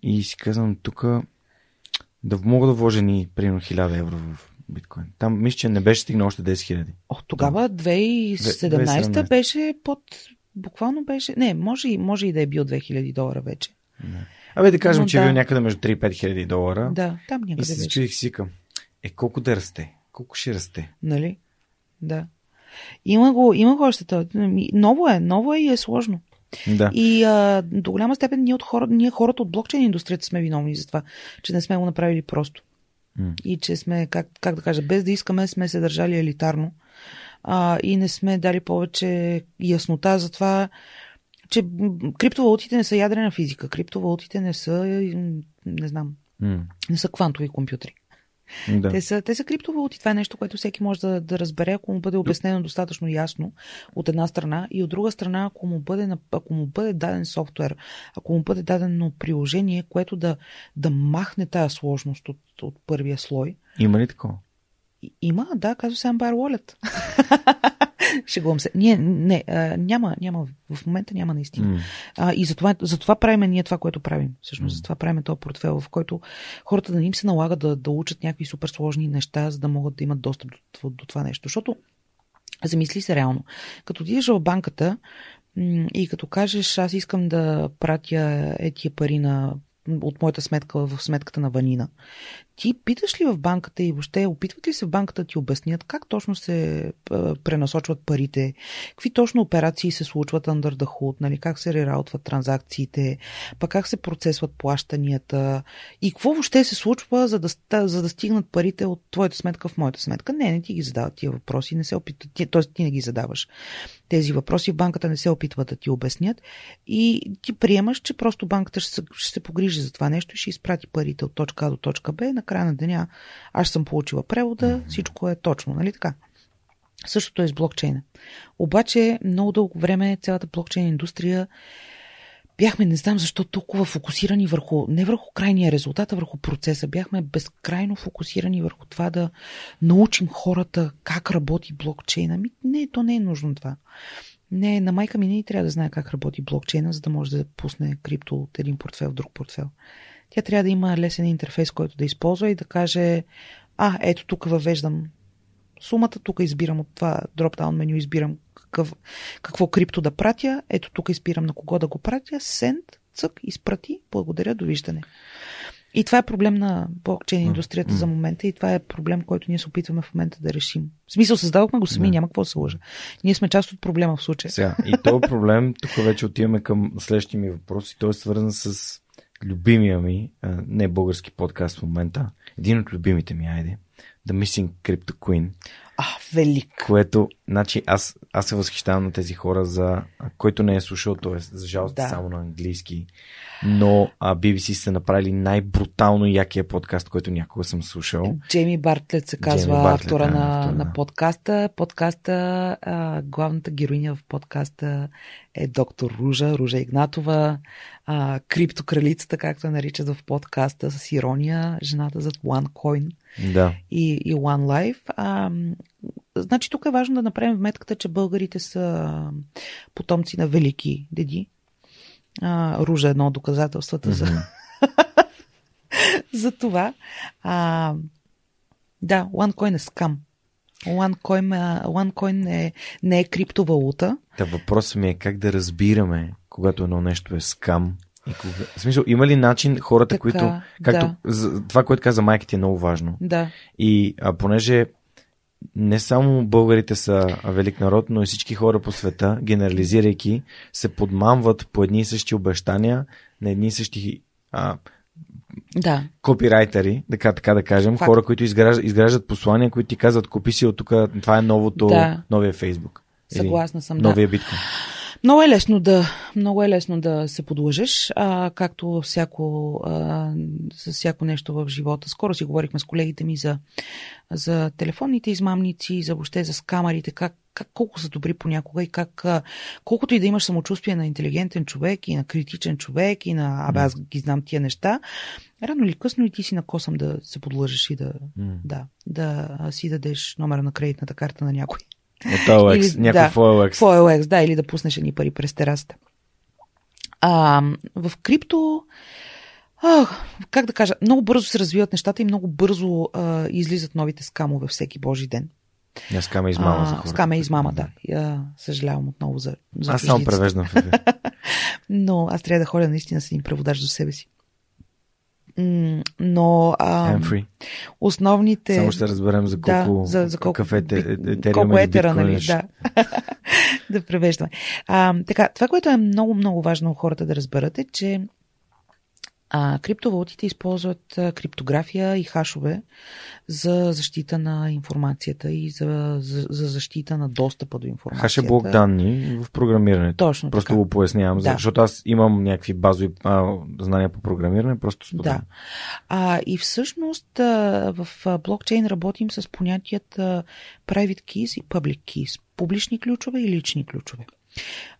и си казвам тук да мога да вложа ни примерно 1000 евро в биткоин. Там мисля, че не беше стигнал още 10 хиляди. О, тогава 2017 2017. беше под... Буквално беше... Не, може, може и да е бил 2000 долара вече. Абе да кажем, Но че да. бил някъде между 3 и 5 хиляди долара. Да, там и някъде се беше. чудих си към. Е, колко да расте? Колко ще расте? Нали? Да. Има го, има го още това. Ново е, ново е и е сложно. Да. И а, до голяма степен ние, от хора, ние хората от блокчейн индустрията сме виновни за това, че не сме го направили просто. М. И че сме, как, как да кажа, без да искаме, сме се държали елитарно а, и не сме дали повече яснота за това, че криптовалутите не са ядрена физика. Криптовалутите не са, не знам, не са квантови компютри. Да. Те, са, те са криптовалути. Това е нещо, което всеки може да, да разбере, ако му бъде обяснено достатъчно ясно от една страна и от друга страна, ако му бъде, ако му бъде даден софтуер, ако му бъде дадено приложение, което да, да махне тая сложност от, от първия слой. Има ли такова? Има, да, казва се Empire Wallet. Шегувам се. Ние, не, а, няма, няма, в момента няма наистина. М. А, и затова, затова правим ние това, което правим. Всъщност, затова правим този портфел, в който хората да не им се налага да, да учат някакви супер сложни неща, за да могат да имат достъп до, до, това нещо. Защото, замисли се реално, като отидеш в банката и като кажеш, аз искам да пратя етия пари на от моята сметка в сметката на Ванина. Ти питаш ли в банката и въобще опитват ли се в банката ти обяснят как точно се пренасочват парите, какви точно операции се случват under the hood, нали, как се рераутват транзакциите, пък как се процесват плащанията и какво въобще се случва, за да, за да стигнат парите от твоята сметка в моята сметка. Не, не ти ги задават тия въпроси, не се опитват, т.е. ти не ги задаваш. Тези въпроси банката не се опитват да ти обяснят и ти приемаш, че просто банката ще се, ще се погрижи за това нещо и ще изпрати парите от точка А до точка Б. На края на деня аз съм получила превода, всичко е точно, нали така? Същото е с блокчейна. Обаче много дълго време цялата блокчейн индустрия бяхме, не знам защо, толкова фокусирани върху, не върху крайния резултат, а върху процеса. Бяхме безкрайно фокусирани върху това да научим хората как работи блокчейна. Ми, не, то не е нужно това. Не, на майка ми не трябва да знае как работи блокчейна, за да може да пусне крипто от един портфел в друг портфел. Тя трябва да има лесен интерфейс, който да използва и да каже, а, ето тук въвеждам сумата, тук избирам от това дропдаун меню, избирам какъв, какво крипто да пратя, ето тук избирам на кого да го пратя, send, цък, изпрати, благодаря, довиждане. И това е проблем на блокчейн индустрията mm. за момента и това е проблем, който ние се опитваме в момента да решим. В смисъл, създадохме го сами, yeah. няма какво да се лъжа. Ние сме част от проблема в случая. Сега, и този проблем, тук вече отиваме към следващия ми въпрос и той е свързан с любимия ми, не български подкаст в момента, един от любимите ми, айде, The Missing Crypto Queen. А, велик. Което, значи, аз, аз се възхищавам на тези хора, за който не е слушал, т.е. за жалост да. само на английски. Но а, BBC са направили най-брутално якия подкаст, който някога съм слушал. Джейми Бартлет се казва Бартлет, автора да, на, автора. на подкаста. Подкаста, а, главната героиня в подкаста е доктор Ружа, Ружа Игнатова, а, криптокралицата, както я наричат в подкаста, с ирония, жената зад OneCoin да. и, и One Life. А, значи тук е важно да направим вметката, че българите са потомци на велики деди. А, Ружа е едно от доказателствата mm-hmm. за, за това. А, да, OneCoin е скам. OneCoin, OneCoin е, не е криптовалута. Та въпросът ми е как да разбираме, когато едно нещо е скам. И кога... В смисъл, има ли начин хората, така, които... Както, да. Това, което каза майките е много важно. Да. И а, понеже не само българите са велик народ, но и всички хора по света, генерализирайки, се подмамват по едни и същи обещания на едни и същи а, да. копирайтери, така, така да кажем, Факт. хора, които изграждат, изграждат послания, които ти казват, купи си от тук, това е новото, да. новия Фейсбук. Съгласна съм, новия да. биткоин. Много е лесно да, много е лесно да се подлъжеш, а, както всяко, а, с всяко нещо в живота. Скоро си говорихме с колегите ми за, за телефонните измамници, за въобще за скамарите, как, как, колко са добри понякога и как, колкото и да имаш самочувствие на интелигентен човек и на критичен човек и на, абе аз ги знам тия неща, рано или късно и ти си накосам да се подлъжеш и да, mm. да, да си дадеш номера на кредитната карта на някой. От OLX, или, някакъв да, OLX. В OLX, да, или да пуснеш едни пари през терасата. А, в крипто, а, как да кажа, много бързо се развиват нещата и много бързо а, излизат новите скамове всеки божи ден. Не, скама е измама за хората. Скама е измама, да. Я съжалявам отново за, за Аз само превеждам Но аз трябва да ходя наистина с един преводач до себе си. Но а, основните... Само ще разберем за колко, да, за, за колко кафе е, колко етера, нали? Да. да превеждаме. А, така, това, което е много, много важно хората да разберат е, че а, криптовалутите използват а, криптография и хашове за защита на информацията и за, за, за защита на достъпа до информацията. Хаш е блок данни в програмирането. Точно Просто така. го пояснявам, да. защото аз имам някакви базови а, знания по програмиране, просто споделям. Да. А, и всъщност а, в блокчейн работим с понятията private keys и public keys. Публични ключове и лични ключове.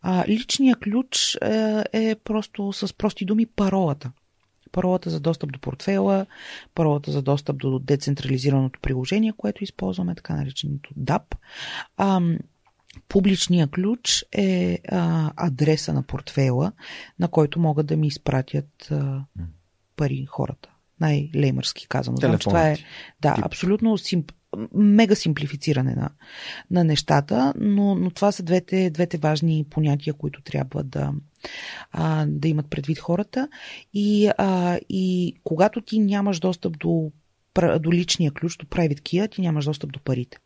А, личният ключ е, е просто с прости думи паролата паролата за достъп до портфела, паролата за достъп до децентрализираното приложение, което използваме, така нареченото DAP. А, Публичният ключ е а, адреса на портфела, на който могат да ми изпратят а, пари хората. Най-леймърски казано. Знам, че това е да, абсолютно симп, мега симплифициране на, на нещата, но, но това са двете, двете важни понятия, които трябва да, а, да имат предвид хората. И, а, и когато ти нямаш достъп до, до личния ключ, до private key, ти нямаш достъп до парите.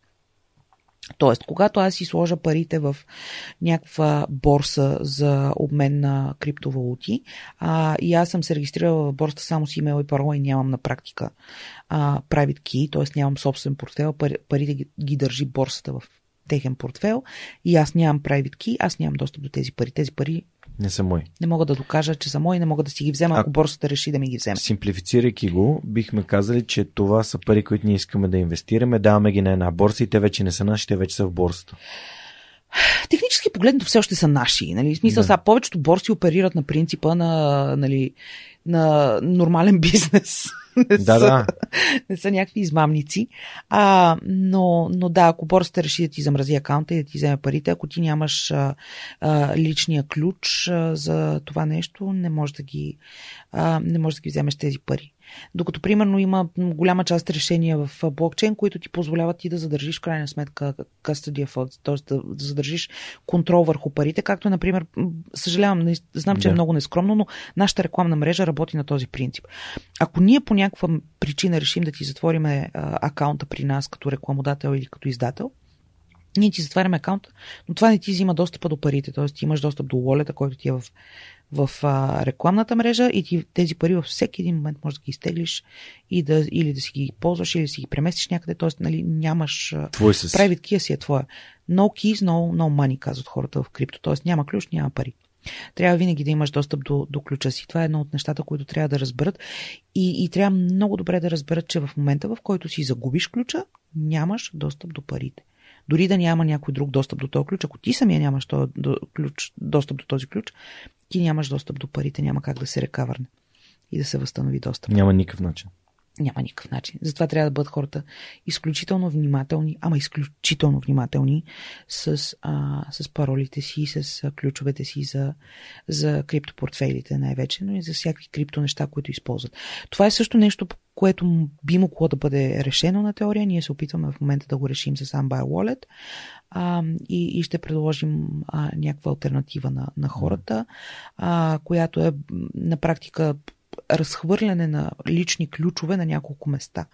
Тоест, когато аз си сложа парите в някаква борса за обмен на криптовалути а, и аз съм се регистрирала в борста само с имейл и парола и нямам на практика а, private key, т.е. нямам собствен портфел, парите ги, ги държи борсата в техен портфел и аз нямам private key, аз нямам достъп до тези пари. Тези пари не са мои. Не мога да докажа, че са мои, не мога да си ги взема, ако борсата реши да ми ги вземе. Симплифицирайки го, бихме казали, че това са пари, които ние искаме да инвестираме, даваме ги на една борса и те вече не са наши, те вече са в борсата. Технически погледнато все още са наши. Нали? В смисъл, да. сега повечето борси оперират на принципа на, нали, на нормален бизнес. не, да, са, да. не са някакви измамници. А, но, но да, ако борсата реши да ти замрази акаунта и да ти вземе парите, ако ти нямаш а, а, личния ключ а, за това нещо, не можеш да ги, а, не можеш да ги вземеш тези пари. Докато, примерно, има голяма част решения в блокчейн, които ти позволяват ти да задържиш в крайна сметка custody funds, т.е. Да, задържиш контрол върху парите, както, например, съжалявам, не, знам, че да. е много нескромно, но нашата рекламна мрежа работи на този принцип. Ако ние по някаква причина решим да ти затвориме акаунта при нас като рекламодател или като издател, ние ти затваряме акаунта, но това не ти взима достъпа до парите, т.е. ти имаш достъп до волета, който ти е в в а, рекламната мрежа и ти тези пари във всеки един момент можеш да ги изтеглиш и да, или да си ги ползваш, или да си ги преместиш някъде, т.е. Нали, нямаш... Твой с... Private key си е твоя. No keys, no, no money, казват хората в крипто, т.е. няма ключ, няма пари. Трябва винаги да имаш достъп до, до ключа си. Това е едно от нещата, които трябва да разберат. И, и трябва много добре да разберат, че в момента, в който си загубиш ключа, нямаш достъп до парите. Дори да няма някой друг достъп до този ключ, ако ти самия нямаш този ключ, достъп до този ключ, ти нямаш достъп до парите, няма как да се рекавърне и да се възстанови достъп. Няма никакъв начин. Няма никакъв начин. Затова трябва да бъдат хората изключително внимателни, ама изключително внимателни с, а, с паролите си, с ключовете си за, за криптопортфейлите най-вече, но и за всякакви крипто неща, които използват. Това е също нещо, което би могло да бъде решено на теория. Ние се опитваме в момента да го решим с Unbuy Wallet а, и, и ще предложим а, някаква альтернатива на, на хората, а, която е на практика разхвърляне на лични ключове на няколко места,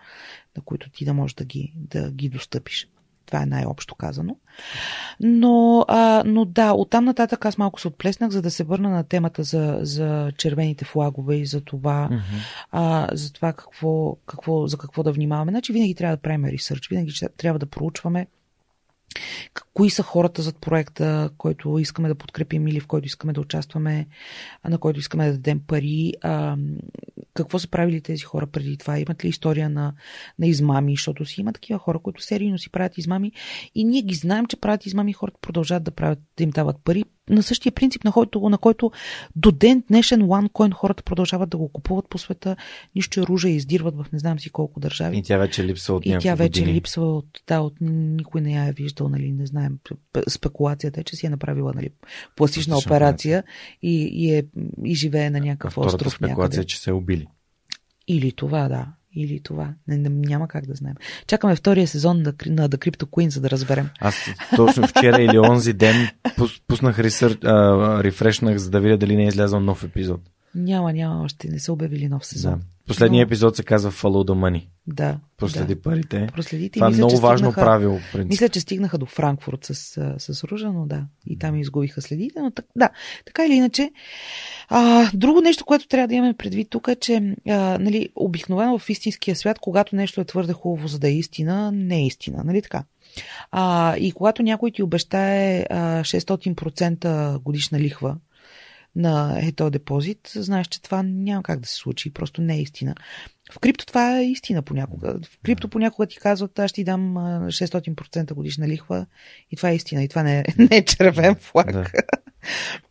на които ти да можеш да ги, да ги достъпиш. Това е най-общо казано. Но, а, но да, оттам нататък аз малко се отплеснах, за да се върна на темата за, за червените флагове и за това, mm-hmm. а, за това какво, какво, за какво да внимаваме. Значи винаги трябва да правим ресърч, винаги трябва да проучваме кои са хората зад проекта, който искаме да подкрепим или в който искаме да участваме, на който искаме да дадем пари. А, какво са правили тези хора преди това? Имат ли история на, на измами? Защото си има такива хора, които серийно си правят измами и ние ги знаем, че правят измами и хората продължават да правят, да им дават пари на същия принцип, на който, на който до ден днешен OneCoin хората продължават да го купуват по света. Нищо е ружа и издирват в не знам си колко държави. И тя вече липсва от И тя вече години. липсва от, да, от никой не я е виждал, нали, не знаем. Спекулацията е, че си е направила нали, пластична операция и, и, е, и живее на някакъв а остров. спекулация някъде. че се е убили. Или това, да. Или това. Не, не, няма как да знаем. Чакаме втория сезон на, на The Crypto Queen, за да разберем. Аз точно вчера или онзи ден пуснах рефрешнах, за да видя дали не е излязъл нов епизод. Няма, няма още. Не са обявили нов сезон. Да. Последният Но... епизод се казва Follow the Money. Да. Проследи да. парите. Проследите. Това е много важно правило. Принцип. Мисля, че стигнаха до Франкфурт с, с Ружа, но да. И там изгубиха следите. Но так, да, така или иначе. А, друго нещо, което трябва да имаме предвид тук е, че а, нали, обикновено в истинския свят, когато нещо е твърде хубаво, за да е истина, не е истина. Нали така? А, и когато някой ти обещае а, 600% годишна лихва, на ето депозит, знаеш, че това няма как да се случи, просто не е истина. В крипто това е истина понякога. В крипто понякога ти казват, аз ти дам 600% годишна лихва и това е истина. И това не е, не е червен флаг. Да.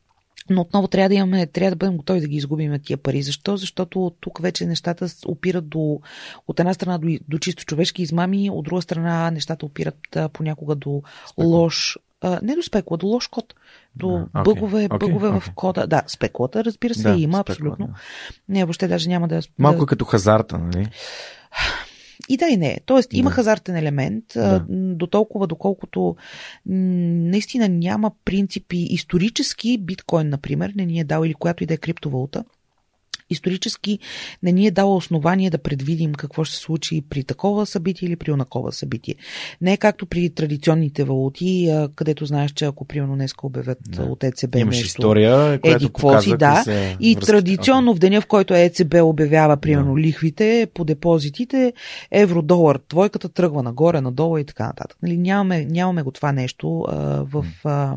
Но отново трябва да имаме, трябва да бъдем готови да ги изгубим тия пари. Защо? Защото тук вече нещата опират до, от една страна до, до чисто човешки измами, от друга страна нещата опират понякога до лош а, не до спекула, до лош код, до okay, бъгове, okay, бъгове okay. в кода. Да, спекулата, разбира се, да, има спекула, абсолютно. Да. Не, въобще даже няма да... Малко да... като хазарта, нали? И да и не. Тоест има Да. хазартен елемент, Да. до толкова доколкото наистина няма принципи. Исторически биткоин, например, не ни е дал или която и да е криптовалута, исторически не ни е дала основание да предвидим какво ще се случи при такова събитие или при онакова събитие. Не е както при традиционните валути, където знаеш, че ако примерно днес обявят Да. от ЕЦБ Имаш нещо, история, която еди какво си, показва да. са и връзките. традиционно в деня, в който ЕЦБ обявява, примерно, Да. лихвите по депозитите, евро-долар, двойката тръгва нагоре, надолу и така нататък. Нали, нямаме, нямаме го това нещо а, в, а,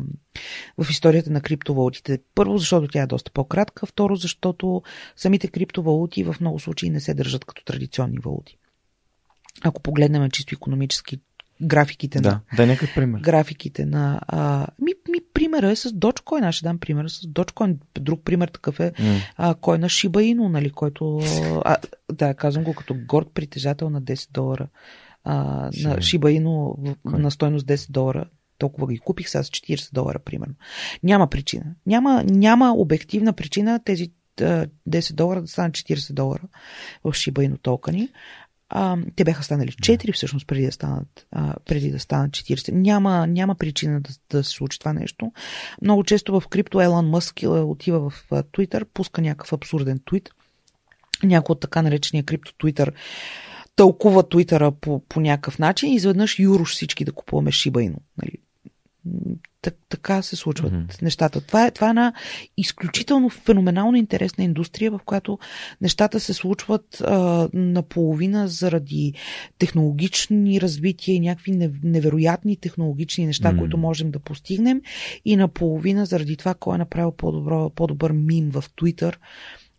в историята на криптовалутите. Първо, защото тя е доста по-кратка. Второ, защото самите криптовалути в много случаи не се държат като традиционни валути. Ако погледнем чисто економически графиките на Да, някакъв пример. графиките на... А, ми, ми, примера е с Dogecoin. Аз ще дам пример с Dogecoin. Друг пример такъв е а, кой на Shiba Inu, нали, който... А, да, казвам го като горд притежател на 10 долара. А, на. Shiba Inu в- Кой? на стойност 10 долара. Толкова ги купих сега с 40 долара, примерно. Няма причина. Няма, няма обективна причина тези а, 10 долара да станат 40 долара в Inu токени. А, те бяха станали 4 всъщност преди да станат, а, преди да станат 40. Няма, няма причина да, да се случи това нещо. Много често в крипто Елон Мъск отива в Twitter, пуска някакъв абсурден твит. Някой от така наречения крипто Twitter тълкува Твитъра по, по някакъв начин и изведнъж юруш всички да купуваме Inu. Нали? Так, така се случват mm-hmm. нещата. Това е, това е една изключително феноменално интересна индустрия, в която нещата се случват а, наполовина заради технологични развития и някакви нев- невероятни технологични неща, М. mm. които можем да постигнем, и наполовина заради това кой е направил по-добро, по-добър мим в Twitter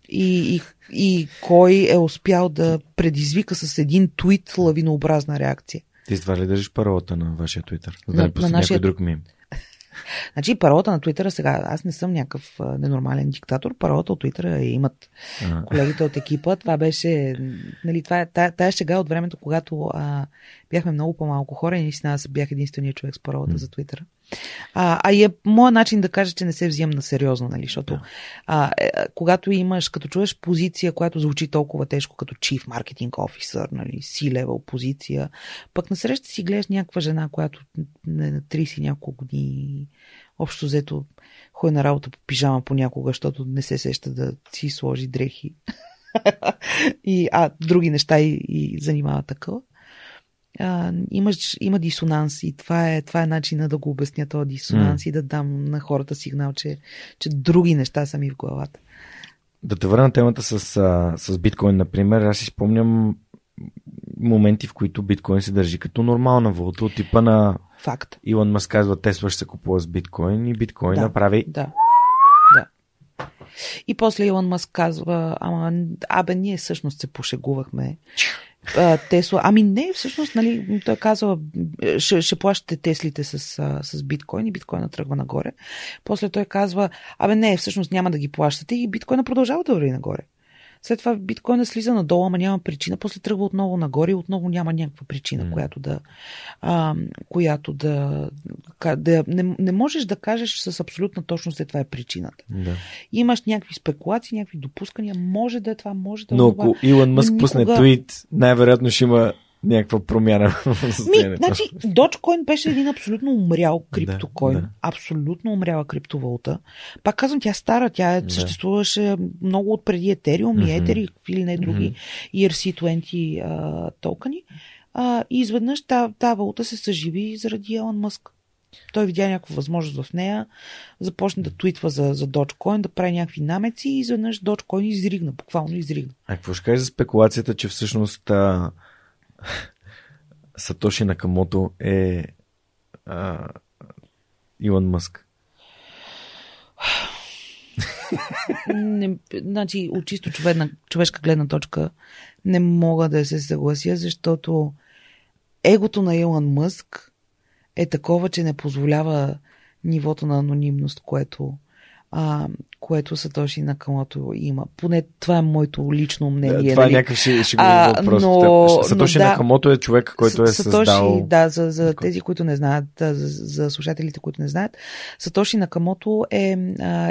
и, и, и кой е успял да предизвика с един твит лавинообразна реакция. Ти това ли държиш паролата на вашия Twitter? За да На- не на нашия- друг мим. Значи паролата на Твитъра сега, аз не съм някакъв ненормален диктатор, паролата от я имат А, колегите от екипа. Това беше, нали, това е, тая, тая шега от времето, когато а, бяхме много по-малко хора и наистина аз бях единствения човек с паролата М. за Твитъра. А, а и е моят начин да кажа, че не се взимам на сериозно, нали, защото Да. а, е, когато имаш, като чуеш позиция, която звучи толкова тежко като Chief Marketing Officer, нали, C-level позиция, пък насреща си гледаш някаква жена, която не на 30 и няколко години общо взето ходи на работа по пижама понякога, защото не се сеща да си сложи дрехи. и, а други неща и, и занимава такова. А, имаш, има дисонанс и това е, това е начина да го обясня този дисонанс М. и да дам на хората сигнал, че, че други неща са ми в главата. Да те върна на темата с, с биткоин, например. Аз си спомням моменти, в които биткоин се държи като нормална валута от типа на Факт. Илон Мъск казва Тесла ще се купува с биткоин и биткоин Да. направи Да. Да. И после Илон Мъск казва, ама, абе, ние всъщност се пошегувахме. Тесла, ами не, всъщност, нали, той казва, ще, ще плащате Теслите с, с биткоин и биткоина тръгва нагоре. После той казва, абе не, всъщност няма да ги плащате и биткоина продължава да върви нагоре. След това биткоина слиза надолу, ама няма причина. После тръгва отново нагоре и отново няма някаква причина, М. която да, а, която да, да не, не можеш да кажеш с абсолютна точност, че това е причината. Да. Имаш някакви спекулации, някакви допускания, може да е това, може да е Но това. ако Илон Мъск но пусне никога- твит, най-вероятно ще има някаква промяна в Ми, значи, Dogecoin беше един абсолютно умрял криптокоин, Да, да, абсолютно умряла криптовалута. Пак казвам, тя е стара, тя е, Да. съществуваше много от преди Ethereum и. Ether и какви ли не други Мгм. ERC20 а, токени. А, и изведнъж тази та валута се съживи заради Елон Мъск. Той видя някаква възможност в нея, започна да твитва за, за Dogecoin, да прави някакви намеци и изведнъж Dogecoin изригна, буквално изригна. А какво ще кажеш за спекулацията, че всъщност а, Сатоши Накамото е а, Илон Мъск? не, значи, от чисто човедна, човешка гледна точка не мога да се съглася, защото егото на Илон Мъск е такова, че не позволява нивото на анонимност, което а, което Сатоши Накамото има. Поне това е моето лично мнение. Да, това нали? е някакъв ще, ще а, въпрос. но, Сатоши но, да, Накамото е човек, който е Сатоши, създал... Да, за, за тези, които не знаят, за, за слушателите, които не знаят, Сатоши Накамото е,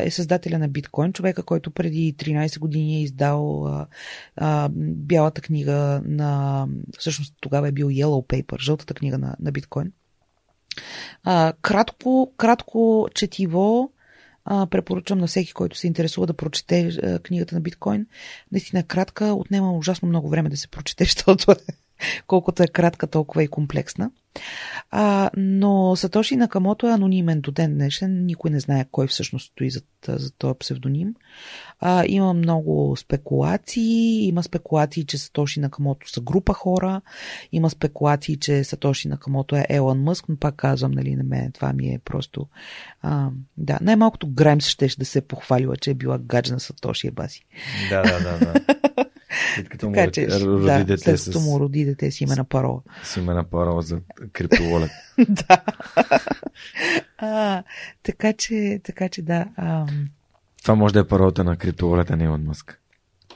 е създателя на биткоин, човека, който преди 13 години е издал а, а, бялата книга на... Всъщност тогава е бил Yellow Paper, жълтата книга на, на биткоин. А, кратко, кратко четиво, а, препоръчвам на всеки, който се интересува да прочете а, книгата на биткоин. Наистина е кратка, отнема ужасно много време да се прочете, защото е, колкото е кратка, толкова и комплексна. А, но Сатоши Накамото е анонимен до ден днешен. Никой не знае кой всъщност стои за, за този псевдоним. А, има много спекулации. Има спекулации, че Сатоши Накамото са група хора. Има спекулации, че Сатоши Накамото е Елън Мъск, но пак казвам, нали, на мен това ми е просто... А, да, най-малкото Граймс ще да се е похвалила, че е била гадж на Сатоши Ебаси. Да, да, да. да. След като му Така че, роди да, дете след с, му роди дете с име на парола. с име на парола за криптовалет. да. а, така че, така че да. А, Това може да е паролата на криптовалета на Илон Мъск.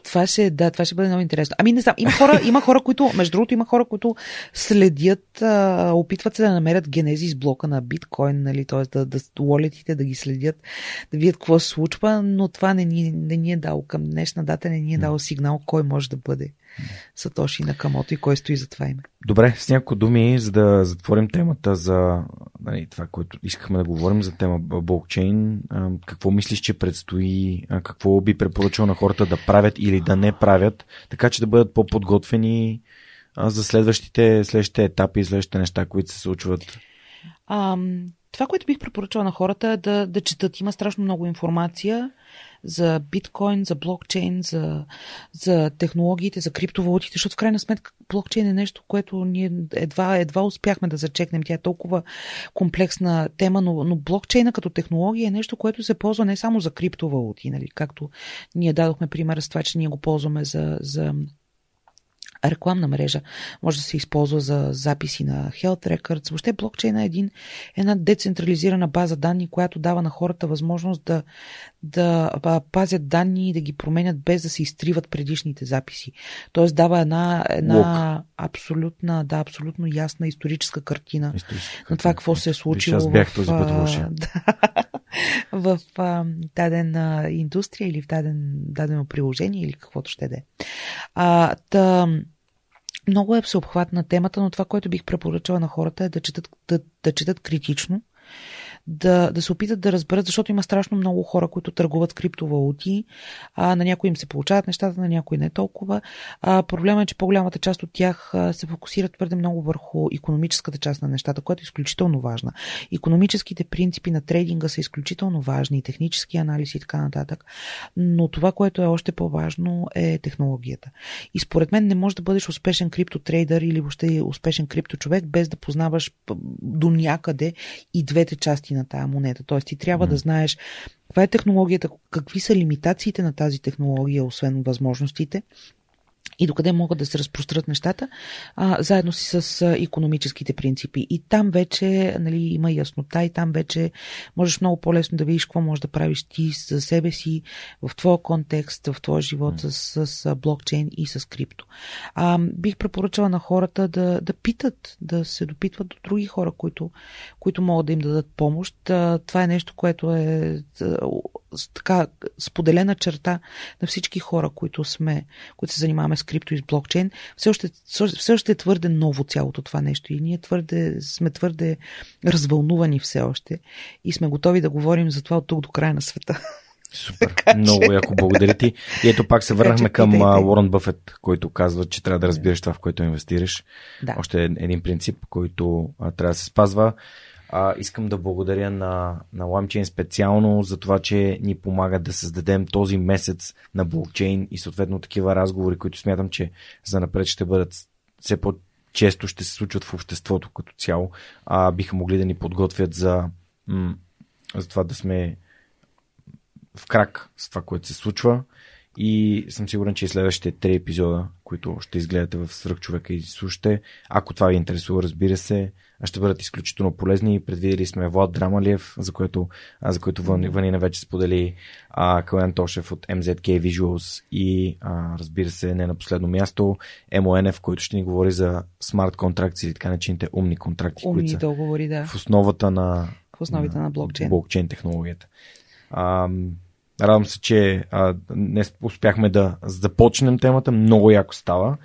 Това ще, да, това ще бъде много интересно. Ами не знам, има хора, има хора, които, между другото, има хора, които следят, а, опитват се да намерят генезис блока на биткоин, нали, т.е. да, да уолетите, да ги следят, да видят какво се случва, но това не ни, не ни е дало към днешна дата, не ни е дало сигнал кой може да бъде Сатоши Накамото и кой стои за това име. Добре, с няколко думи, за да затворим темата за нали, това, което искахме да говорим за тема блокчейн. Какво мислиш, че предстои? Какво би препоръчал на хората да правят или да не правят, така че да бъдат по-подготвени за следващите, следващите етапи, следващите неща, които се случват? Ам, това, което бих препоръчала на хората е да, да четат. Има страшно много информация за биткоин, за блокчейн, за, за технологиите, за криптовалутите, защото в крайна сметка блокчейн е нещо, което ние едва, едва успяхме да зачекнем. Тя е толкова комплексна тема, но, но блокчейна като технология е нещо, което се ползва не само за криптовалути, нали? както ние дадохме пример с това, че ние го ползваме за, за рекламна мрежа. Може да се използва за записи на Health Records. Въобще блокчейн е един, една децентрализирана база данни, която дава на хората възможност да, да пазят данни и да ги променят без да се изтриват предишните записи. Тоест дава една, една абсолютна, да, абсолютно ясна историческа картина Историческа на това какво се е случило Виж, аз бях в, този път лошия. да, в а, дадена индустрия или в даден, дадено приложение или каквото ще да е. А, та, много е всеобхватна темата, но това, което бих препоръчала на хората е да четат, да, да четат критично, да, да се опитат да разберат, защото има страшно много хора, които търгуват с криптовалути. А, на някои им се получават нещата, на някои не толкова. А, проблема е, че по-голямата част от тях се фокусират твърде много върху економическата част на нещата, която е изключително важна. Економическите принципи на трейдинга са изключително важни, технически анализ и така нататък. Но това, което е още по-важно, е технологията. И според мен не можеш да бъдеш успешен криптотрейдър или въобще успешен крипточовек, без да познаваш до някъде и двете части на тая монета. Тоест, ти трябва Мгм. да знаеш каква е технологията, какви са лимитациите на тази технология, освен възможностите и докъде могат да се разпрострат нещата, а, заедно си с а, економическите принципи. И там вече нали, има яснота и там вече можеш много по-лесно да видиш какво можеш да правиш ти за себе си в твоя контекст, в твоя живот с, с, с блокчейн и с крипто. А, бих препоръчала на хората да, да питат, да се допитват до други хора, които, които могат да им дадат помощ. А, това е нещо, което е така споделена черта на всички хора, които сме, които се занимаваме с крипто и с блокчейн. Все още, все още е твърде ново цялото това нещо и ние твърде, сме твърде развълнувани все още и сме готови да говорим за това от тук до края на света. Супер. Много яко благодаря ти. И ето пак се Така върнахме към питайте. Уорън Бъфет, който казва, че трябва да разбираш това, в което инвестираш. Да. Още е- един принцип, който а, трябва да се спазва. А, искам да благодаря на, на LimeChain специално за това, че ни помагат да създадем този месец на блокчейн и съответно такива разговори, които смятам, че за напред ще бъдат все по-често ще се случват в обществото като цяло. А, биха могли да ни подготвят за, м- за това да сме в крак с това, което се случва И съм сигурен, че и следващите три епизода, които ще изгледате в Свърх човека и слушате, ако това ви интересува, разбира се, ще бъдат изключително полезни. Предвидели сме Влад Драмалиев, за което, за което Ванина вече сподели, а, Кален Тошев от MZK Visuals и а, разбира се, не на последно място, МОНФ, който ще ни говори за смарт контракти или така начините умни контракти, умни които са договори, да. в основата на, в основите на, на блокчейн. блокчейн технологията. А, радвам се, че а, днес успяхме да започнем темата. Много яко става.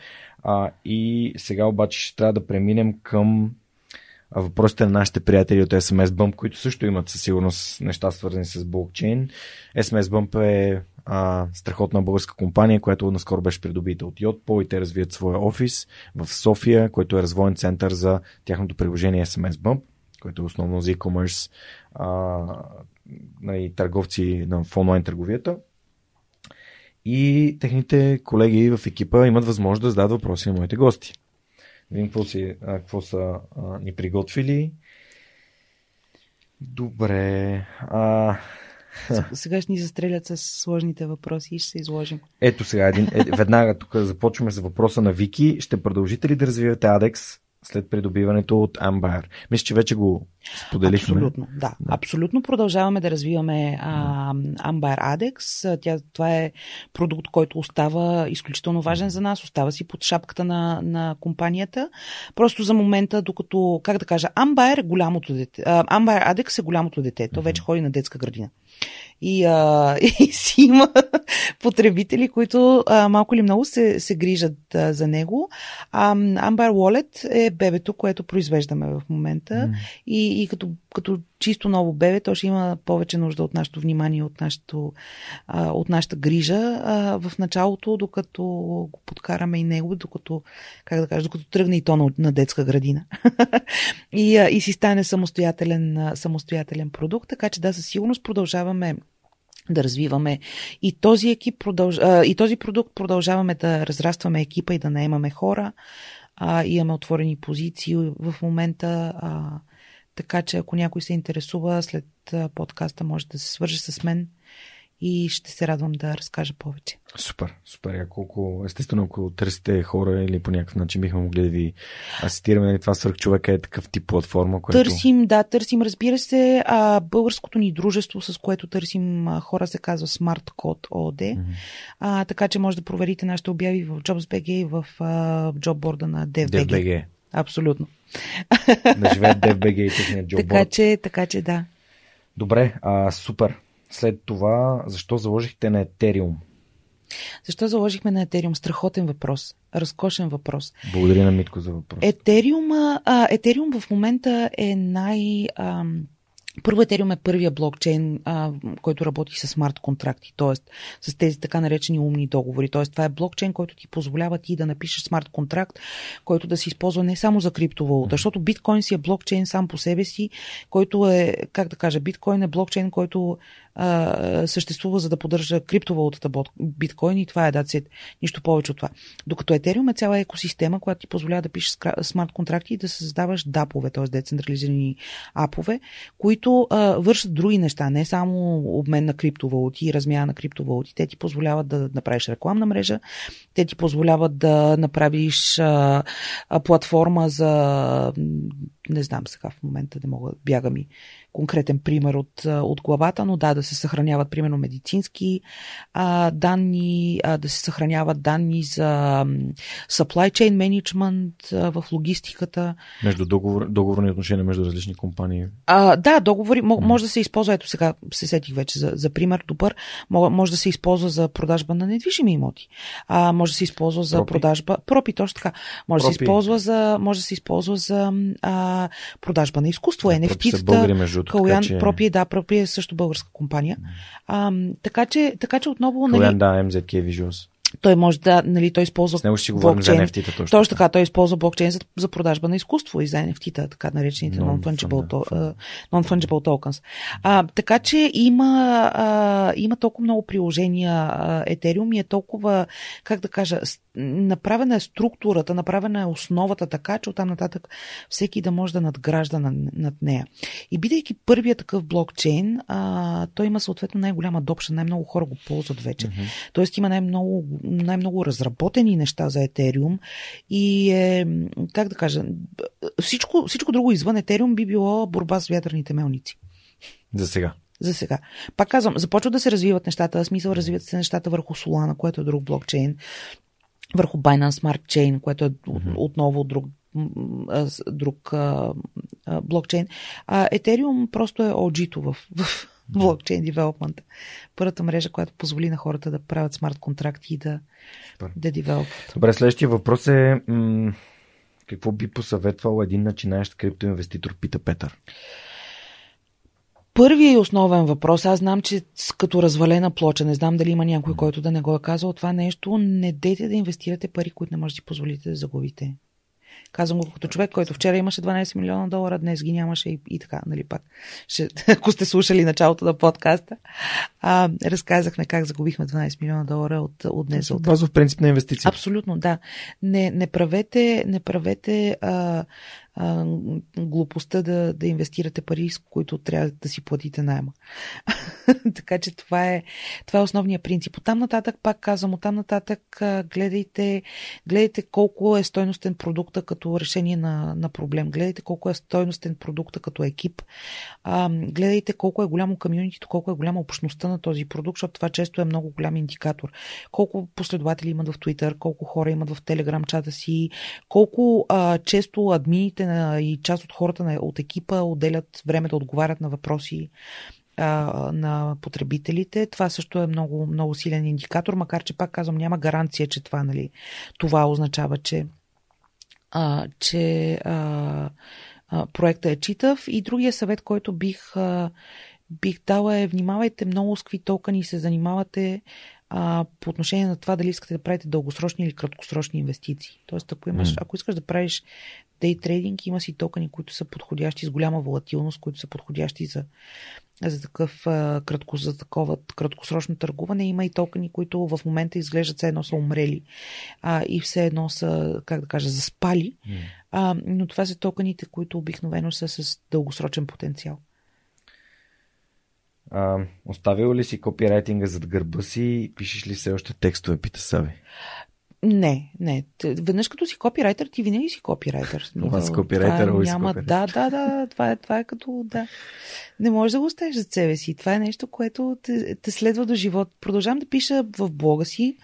А, и сега обаче ще трябва да преминем към въпросите на нашите приятели от SMS Bump, които също имат със сигурност неща свързани с блокчейн. SMS Bump е а, страхотна българска компания, която наскоро беше придобита от Yotpo и те развият своя офис в София, който е развоен център за тяхното приложение SMS Bump, който е основно за e-commerce а, и търговци на онлайн търговията. И техните колеги в екипа имат възможност да зададат въпроси на моите гости видим какво, си, а, какво са а, ни приготвили. Добре. А... Сега ще ни застрелят с сложните въпроси и ще се изложим. Ето сега, един, е, веднага тук започваме с въпроса на Вики. Ще продължите ли да развивате Адекс след придобиването от Ambar. Мисля, че вече го споделихме. Абсолютно, да. да. Абсолютно продължаваме да развиваме а, Adex. Тя, това е продукт, който остава изключително важен за нас, остава си под шапката на, на компанията. Просто за момента, докато, как да кажа, Ambar е голямото дете. Ambar Adex е голямото дете. То вече ходи на детска градина и, а, и си има потребители, които а, малко или много се, се грижат а, за него. А, Amber Wallet е бебето, което произвеждаме в момента mm. и, и като, като чисто ново бебе, то ще има повече нужда от нашето внимание, от, нашето, а, от нашата грижа в началото, докато го подкараме и него, докато, как да кажа, докато тръгне и то на, на детска градина. и, и си стане самостоятелен, самостоятелен продукт, така че да, със сигурност продължаваме да развиваме и този екип продълж... и този продукт продължаваме да разрастваме екипа и да наемаме хора. А, имаме отворени позиции в момента. А, така че ако някой се интересува, след подкаста може да се свърже с мен и ще се радвам да разкажа повече. Супер, супер. А колко, естествено, ако търсите хора или по някакъв начин бихме могли да ви асистираме, нали, това свърх човека е такъв тип платформа, която... Търсим, да, търсим, разбира се, а, българското ни дружество, с което търсим а, хора, се казва Smart Code OD. Mm-hmm. А, така че може да проверите нашите обяви в JobsBG и в а, джобборда на DFBG. DFBG. Абсолютно. Да живеят DFBG и техния джобборд. Така че, така че да. Добре, а, супер. След това, защо заложихте на Етериум? Защо заложихме на Етериум? Страхотен въпрос. Разкошен въпрос. Благодаря на Митко за въпрос. Етериум, а, Етериум в момента е най... Ам, първо Ethereum е първия блокчейн, а, който работи с смарт контракти, т.е. с тези така наречени умни договори. Т.е. това е блокчейн, който ти позволява ти да напишеш смарт контракт, който да се използва не само за криптовалута, защото биткоин си е блокчейн сам по себе си, който е, как да кажа, биткоин е блокчейн, който а, съществува за да поддържа криптовалутата биткоин и това е дацит. Нищо повече от това. Докато Ethereum е цяла екосистема, която ти позволява да пишеш смарт контракти и да създаваш дапове, т.е. децентрализирани апове, които а, вършат други неща, не само обмен на криптовалути и размяна на криптовалути. Те ти позволяват да направиш рекламна мрежа, те ти позволяват да направиш а, а, платформа за не знам сега в момента да мога, бяга ми конкретен пример от, от главата, но да, да се съхраняват примерно медицински а, данни, а, да се съхраняват данни за supply chain management а, в логистиката. Между договор, договорни отношения между различни компании. А, да, договори mm. може да се използва, ето сега се сетих вече за, за пример добър, може да се използва за продажба на недвижими имоти. А, може да се използва за пропи. продажба, пропи, точно така, може да се използва за, може да се използва за а, продажба на изкуство, да, NFT-тата. между другото. Калян че... Пропи, да, Пропи е също българска компания. А, така, че, така че отново... Калян, нали, да, MZK Visuals. Той може да, нали, той използва С него ще си говорим за NFT-та точно. Точно така, той използва блокчейн за, за продажба на изкуство и за NFT-та, така наречените non-fungible, uh, non-fungible tokens. А, така че има, а, има толкова много приложения Ethereum и е толкова, как да кажа, направена е структурата, направена е основата така, че оттам нататък всеки да може да надгражда над, над нея. И бидейки първият такъв блокчейн, а, той има съответно най-голяма допша, най-много хора го ползват вече. Mm-hmm. Тоест има най-много, най-много разработени неща за Етериум и е, как да кажа, всичко, всичко друго извън Етериум би било борба с вятърните мелници. За сега за сега. Пак казвам, започват да се развиват нещата, смисъл развиват се нещата върху Solana, което е друг блокчейн, върху Binance Smart Chain, което е mm-hmm. отново друг друг а, а, блокчейн. А Ethereum просто е OG-то в, в блокчейн девелопмент. Първата мрежа, която позволи на хората да правят смарт контракти и да, да девелопват. Добре, следващия въпрос е м- какво би посъветвал един начинаещ криптоинвеститор, пита Петър? Първият и основен въпрос, аз знам, че като развалена плоча, не знам дали има някой, който да не го е казал това нещо, не дейте да инвестирате пари, които не можете да си позволите да загубите. Казвам го като човек, който вчера имаше 12 милиона долара, днес ги нямаше и, и така, нали пак. Ще, ако сте слушали началото на подкаста, а, разказахме как загубихме 12 милиона долара от, от днес. От... Базов принцип на инвестиции. Абсолютно, да. Не, не правете, не правете а, а, глупостта да, да инвестирате пари, с които трябва да си платите найема. така че това е, това е основният принцип. Оттам нататък, пак казвам, оттам нататък гледайте, гледайте колко е стойностен продукта като решение на, на проблем. Гледайте колко е стойностен продукта като екип. А, гледайте колко е голямо комьюнитито, колко е голяма общността на този продукт, защото това често е много голям индикатор. Колко последователи имат в Twitter, колко хора имат в Telegram чата си, колко а, често админите на, и част от хората на, от екипа отделят време да отговарят на въпроси а, на потребителите. Това също е много, много силен индикатор, макар че пак казвам, няма гаранция, че това, нали, това означава, че, а, че а, а, проекта е читав. И другия съвет, който бих, а, бих дала е внимавайте много с какви токени се занимавате а, по отношение на това дали искате да правите дългосрочни или краткосрочни инвестиции. Тоест, ако, имаш, ако искаш да правиш дей трейдинг, има си токени, които са подходящи с голяма волатилност, които са подходящи за, за, такъв, а, кратко, за такова краткосрочно търгуване. Има и токени, които в момента изглеждат все едно са умрели а, и все едно са, как да кажа, заспали. Mm. А, но това са токените, които обикновено са с дългосрочен потенциал. А, оставил ли си копирайтинга зад гърба си и пишеш ли все още текстове, пита Сави? Не, не. Веднъж като си копирайтер, ти винаги си копирайтер. Това с копирайтер, това няма... Да, да, да. Това е, това е като... Да. Не можеш да го оставиш за себе си. Това е нещо, което те, те следва до живот. Продължавам да пиша в блога си.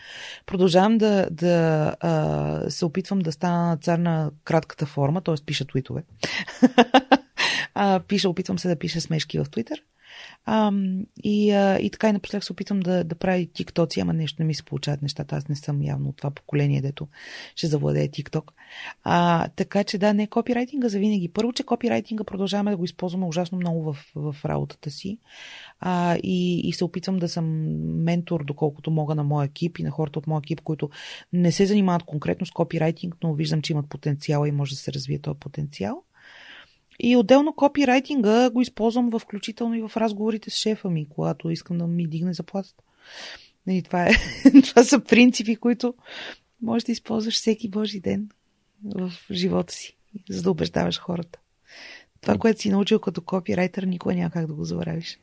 Продължавам да, да а, се опитвам да стана цар на кратката форма, т.е. пиша твитове. а, пиша, опитвам се да пиша смешки в Твитър. А, и, а, и така и напоследък се опитвам да, да правя тиктоци, ама нещо не ми се получават нещата. Аз не съм явно от това поколение, дето ще завладее тикток. А, така че да, не копирайтинга за винаги. Първо, че копирайтинга продължаваме да го използваме ужасно много в, в работата си. А, и, и се опитвам да съм ментор, доколкото мога на моя екип и на хората от моя екип, които не се занимават конкретно с копирайтинг, но виждам, че имат потенциал и може да се развие този потенциал. И отделно копирайтинга го използвам в, включително и в разговорите с шефа ми, когато искам да ми дигне заплатата. И това, е, това са принципи, които можеш да използваш всеки Божи ден в живота си, за да убеждаваш хората. Това, което си научил като копирайтер, никога няма как да го забравиш.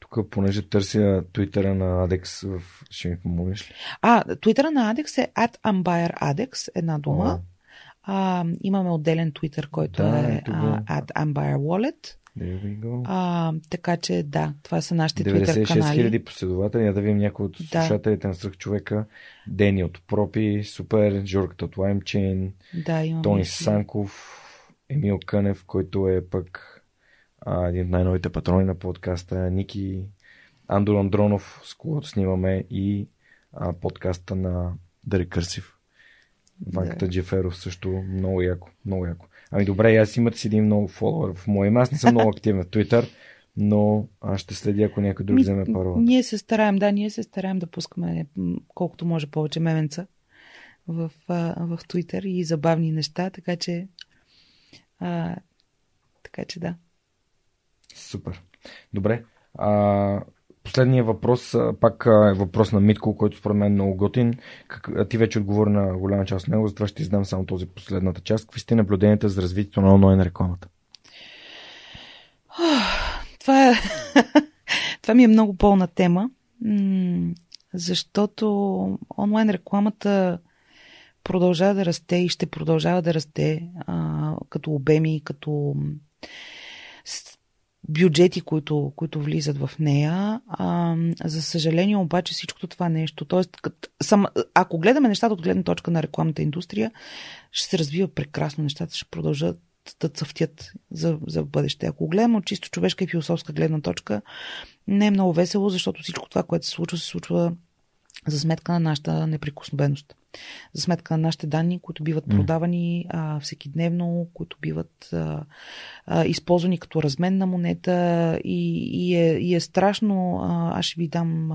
Тук, понеже търся твитъра на в... ще ми помогнеш ли? А, твитъра на Adex е at AdEx, една дума. А, имаме отделен Twitter, който да, е at Empire Wallet. А, така че да, това са нашите Twitter канали. 96 хиляди последователи. Я да видим някои от слушателите да. на Сръх човека. Дени от Пропи, Супер, Жорката от LimeChain, да, Тони Санков, Емил Кънев, който е пък а, един от най-новите патрони на подкаста, Ники, Андор Андронов, с когото снимаме и а, подкаста на The Recursive. Ванката да. Джеферов също много яко, много яко. Ами добре, аз имате си един много фолуър в моя име. Аз не съм много активен в Twitter, но аз ще следя, ако някой друг вземе първо. Ние се стараем, да, ние се стараем да пускаме колкото може повече меменца в, в Twitter и забавни неща, така че а, така че да. Супер. Добре. А, последния въпрос, пак е въпрос на Митко, който според мен е много готин. Как, ти вече отговори на голяма част от него, затова ще издам само този последната част. Какви сте наблюденията за развитието на онлайн рекламата? Това, е, това ми е много пълна тема, защото онлайн рекламата продължава да расте и ще продължава да расте а, като обеми, като бюджети, които, които влизат в нея. А, за съжаление обаче всичкото това нещо, т.е. Ако гледаме нещата от гледна точка на рекламната индустрия, ще се развива прекрасно, нещата ще продължат да цъфтят за, за бъдеще. Ако гледаме от чисто човешка и философска гледна точка, не е много весело, защото всичко това, което се случва, се случва за сметка на нашата неприкосновеност. За сметка на нашите данни, които биват продавани а, всеки дневно, които биват а, а, използвани като разменна монета и, и, е, и е страшно. А, аз ще ви дам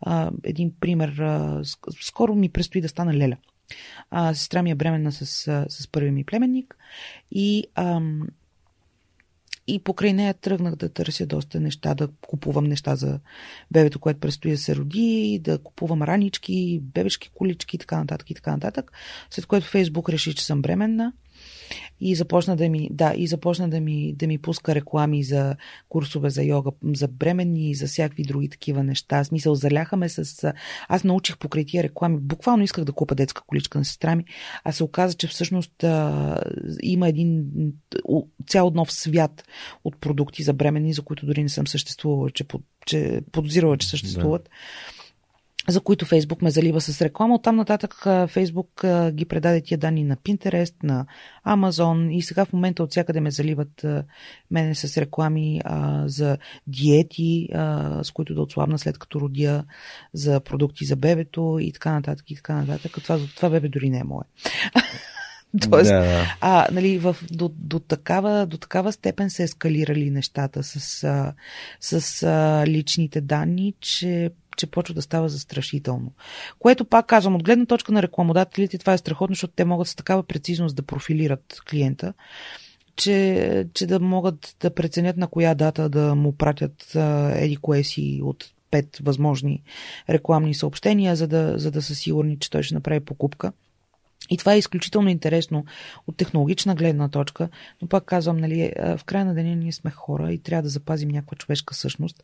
а, един пример. А, скоро ми предстои да стана леля. А, сестра ми е бременна с, с първи ми племенник и ам, и покрай нея тръгнах да търся доста неща, да купувам неща за бебето, което предстои да се роди, да купувам ранички, бебешки колички и така нататък и така нататък. След което Фейсбук реши, че съм бременна и започна да ми, да, и започна да ми, да ми пуска реклами за курсове за йога, за бремени и за всякакви други такива неща. Смисъл, заляха ме с... Аз научих покрай тия реклами. Буквално исках да купа детска количка на сестра ми, а се оказа, че всъщност а, има един цял нов свят от продукти за бремени, за които дори не съм съществувала, че, че подозирала, че съществуват. Да за които Фейсбук ме залива с реклама. Оттам нататък Фейсбук ги предаде тия данни на Pinterest, на Amazon и сега в момента от всякъде ме заливат мене с реклами а, за диети, а, с които да отслабна след като родя, за продукти за бебето и така нататък и така нататък. Това, това бебе дори не е мое. Тоест, да. а, нали, в, до, до, такава, до такава степен се ескалирали нещата с, с а, личните данни, че че почва да става застрашително. Което пак казвам, от гледна точка на рекламодателите, това е страхотно, защото те могат с такава прецизност да профилират клиента, че, че да могат да преценят на коя дата да му пратят еди кое си от пет възможни рекламни съобщения, за да, за да са сигурни, че той ще направи покупка. И това е изключително интересно от технологична гледна точка, но пак казвам, нали, в края на деня ние сме хора и трябва да запазим някаква човешка същност.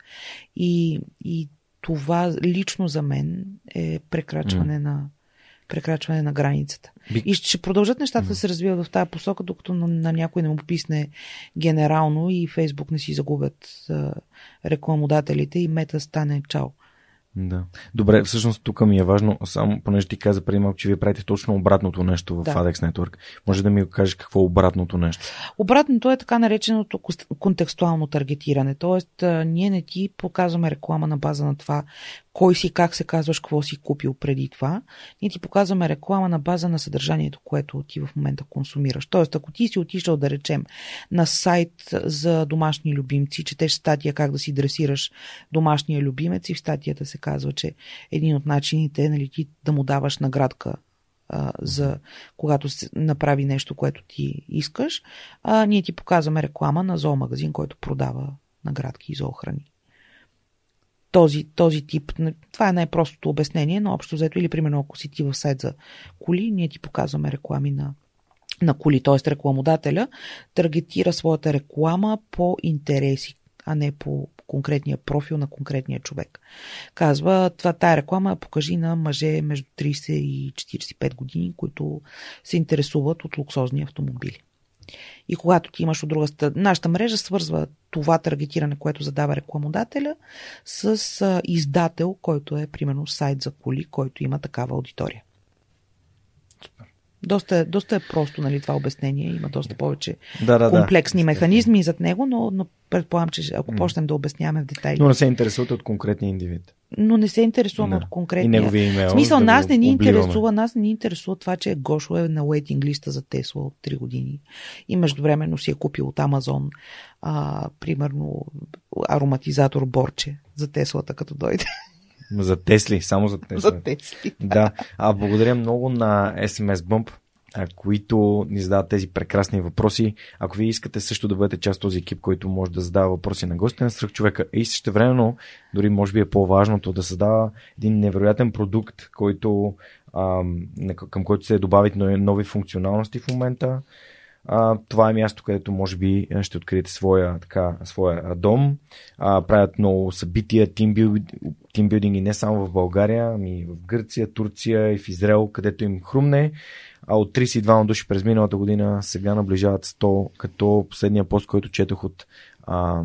И, и това лично за мен е прекрачване mm. на прекрачване на границата. Би... И ще продължат нещата mm. да се развиват в тази посока, докато на, на някой не му писне генерално и Фейсбук не си загубят а, рекламодателите и мета стане чао. Да. Добре, всъщност тук ми е важно, само понеже ти каза преди малко, че вие правите точно обратното нещо в да. ADEX Network. Може да ми кажеш какво е обратното нещо? Обратното е така нареченото контекстуално таргетиране. Тоест, ние не ти показваме реклама на база на това кой си, как се казваш, какво си купил преди това. Ние ти показваме реклама на база на съдържанието, което ти в момента консумираш. Тоест, ако ти си отишъл, да речем, на сайт за домашни любимци, четеш статия как да си дресираш домашния любимец и в статията се казва, че един от начините е нали, ти да му даваш наградка за когато се направи нещо, което ти искаш, а, ние ти показваме реклама на зоомагазин, който продава наградки и зоохрани този, този тип. Това е най-простото обяснение, но общо взето или примерно ако си ти в сайт за коли, ние ти показваме реклами на, на коли, т.е. рекламодателя таргетира своята реклама по интереси, а не по конкретния профил на конкретния човек. Казва, това тая реклама покажи на мъже между 30 и 45 години, които се интересуват от луксозни автомобили. И когато ти имаш от друга страна, нашата мрежа свързва това таргетиране, което задава рекламодателя, с издател, който е примерно сайт за коли, който има такава аудитория. Доста, доста е просто нали, това обяснение. Има доста повече да, да, комплексни да. механизми зад него, но, но предполагам, че ако почнем да обясняваме в детайли. Но не се интересувате от конкретния индивид. Но не се интересуваме да. от конкретния. И неговия имейл. В смисъл, да нас не ни интересува, нас не ни интересува това, че Гошо е на уейтинг листа за Тесла от 3 години. И междувременно си е купил от Амазон, а, примерно, ароматизатор Борче за Теслата, като дойде. За Тесли, само за Тесли. За Тесли. Да. А благодаря много на SMS Bump, които ни задават тези прекрасни въпроси. Ако вие искате също да бъдете част от този екип, който може да задава въпроси на гостите на Сръх човека и също времено, дори може би е по-важното да създава един невероятен продукт, който, а, към който се добавят нови функционалности в момента. А, това е място, където може би ще откриете своя, така, своя дом. А, правят много събития, тимбилдинги не само в България, ами в Гърция, Турция и в Израел, където им хрумне а от 32 души през миналата година сега наближават 100, като последния пост, който четох от, а,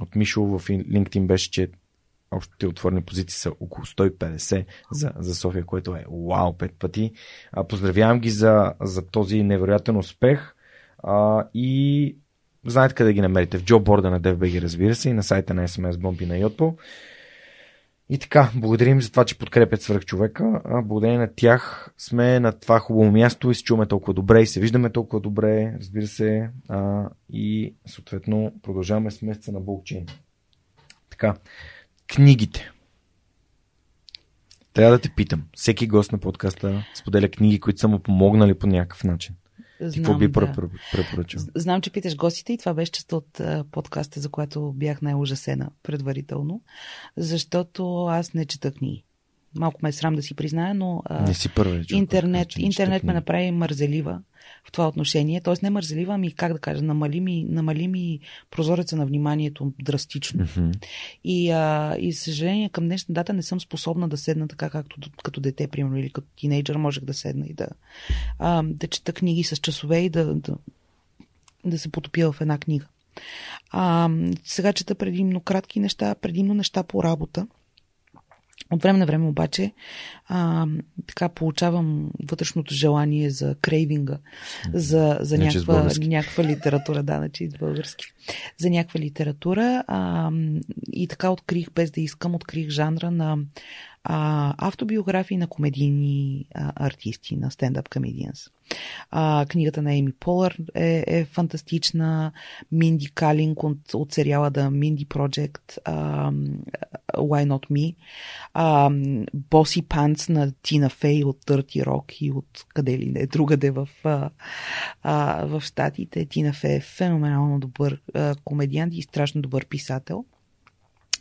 от Мишо в LinkedIn беше, че общите отворени позиции са около 150 за, за София, което е вау, пет пъти. А, поздравявам ги за, за този невероятен успех и знаете къде ги намерите. В джоборда на DFBG, разбира се, и на сайта на SMS Bombi на Yotpo. И така, благодарим за това, че подкрепят свърх човека. Благодарение на тях сме на това хубаво място и се чуваме толкова добре и се виждаме толкова добре, разбира се. А, и съответно продължаваме с месеца на блокчейн. Така, книгите. Трябва да те питам. Всеки гост на подкаста споделя книги, които са му помогнали по някакъв начин. Знам, Какво би да. препоръчал? Знам, че питаш гостите и това беше част от подкаста, за което бях най-ужасена предварително, защото аз не чета книги. Малко ме е срам да си призная, но не си първи, интернет, интернет ме направи мързелива в това отношение. Тоест не мързелива, ами как да кажа, намали ми, намали ми прозореца на вниманието драстично. Mm-hmm. И, а, и, съжаление, към днешна дата не съм способна да седна така, както като дете, примерно, или като тинейджър можех да седна и да, а, да чета книги с часове и да, да, да се потопя в една книга. А, сега чета предимно кратки неща, предимно неща по работа. От време на време обаче а, така получавам вътрешното желание за крейвинга, за, за някаква, някаква литература, да, начи български, за някаква литература. А, и така открих, без да искам, открих жанра на а, автобиографии на комедийни а, артисти, на стендъп. А, книгата на Еми Полър е, е фантастична. Минди Калинг от, от сериала The Mindy Project. А, Why Not Me. Боси Панц на Тина Фей от Dirty Rock и от къде ли не, другаде в, а, а, в Штатите. Тина Фей е феноменално добър а, комедиант и страшно добър писател.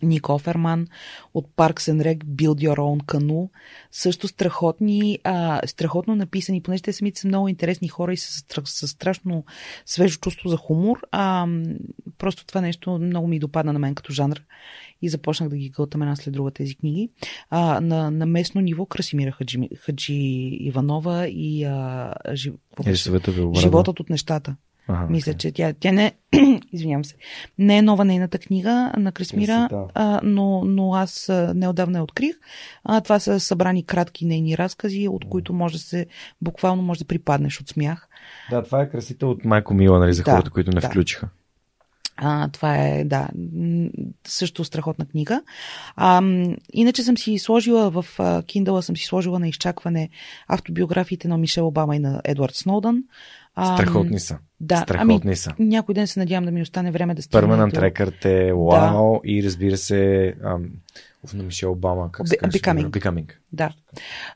Ник Оферман от Parks and Rec Build Your Own Canoe. Също страхотни, а, страхотно написани, понеже те самите са много интересни хора и са с страшно свежо чувство за хумор. А, просто това нещо много ми допадна на мен като жанр и започнах да ги гълтам една след друга тези книги. А, на, на местно ниво Красимира Хаджи, Хаджи Иванова и а, жив... Животът от нещата. Ага, Мисля, okay. че тя, тя не, извинявам се, не е нова нейната книга на Кресмира, да. а, но, но аз неодавна я открих. А, това са събрани кратки нейни разкази, от които може да се, буквално може да припаднеш от смях. Да, това е красита от Майко Мила, нали, за да, хората, които не да. включиха. А, това е, да, също страхотна книга. А, иначе съм си сложила в Kindle, съм си сложила на изчакване автобиографиите на Мишел Обама и на Едвард Сноудън. Страхотни са. Да, Страхотни ами, са. Някой ден се надявам да ми остане време да стигне. Permanent Record е вау да. и разбира се ам, на Мишел Обама. Как се Becoming. Becoming. Да.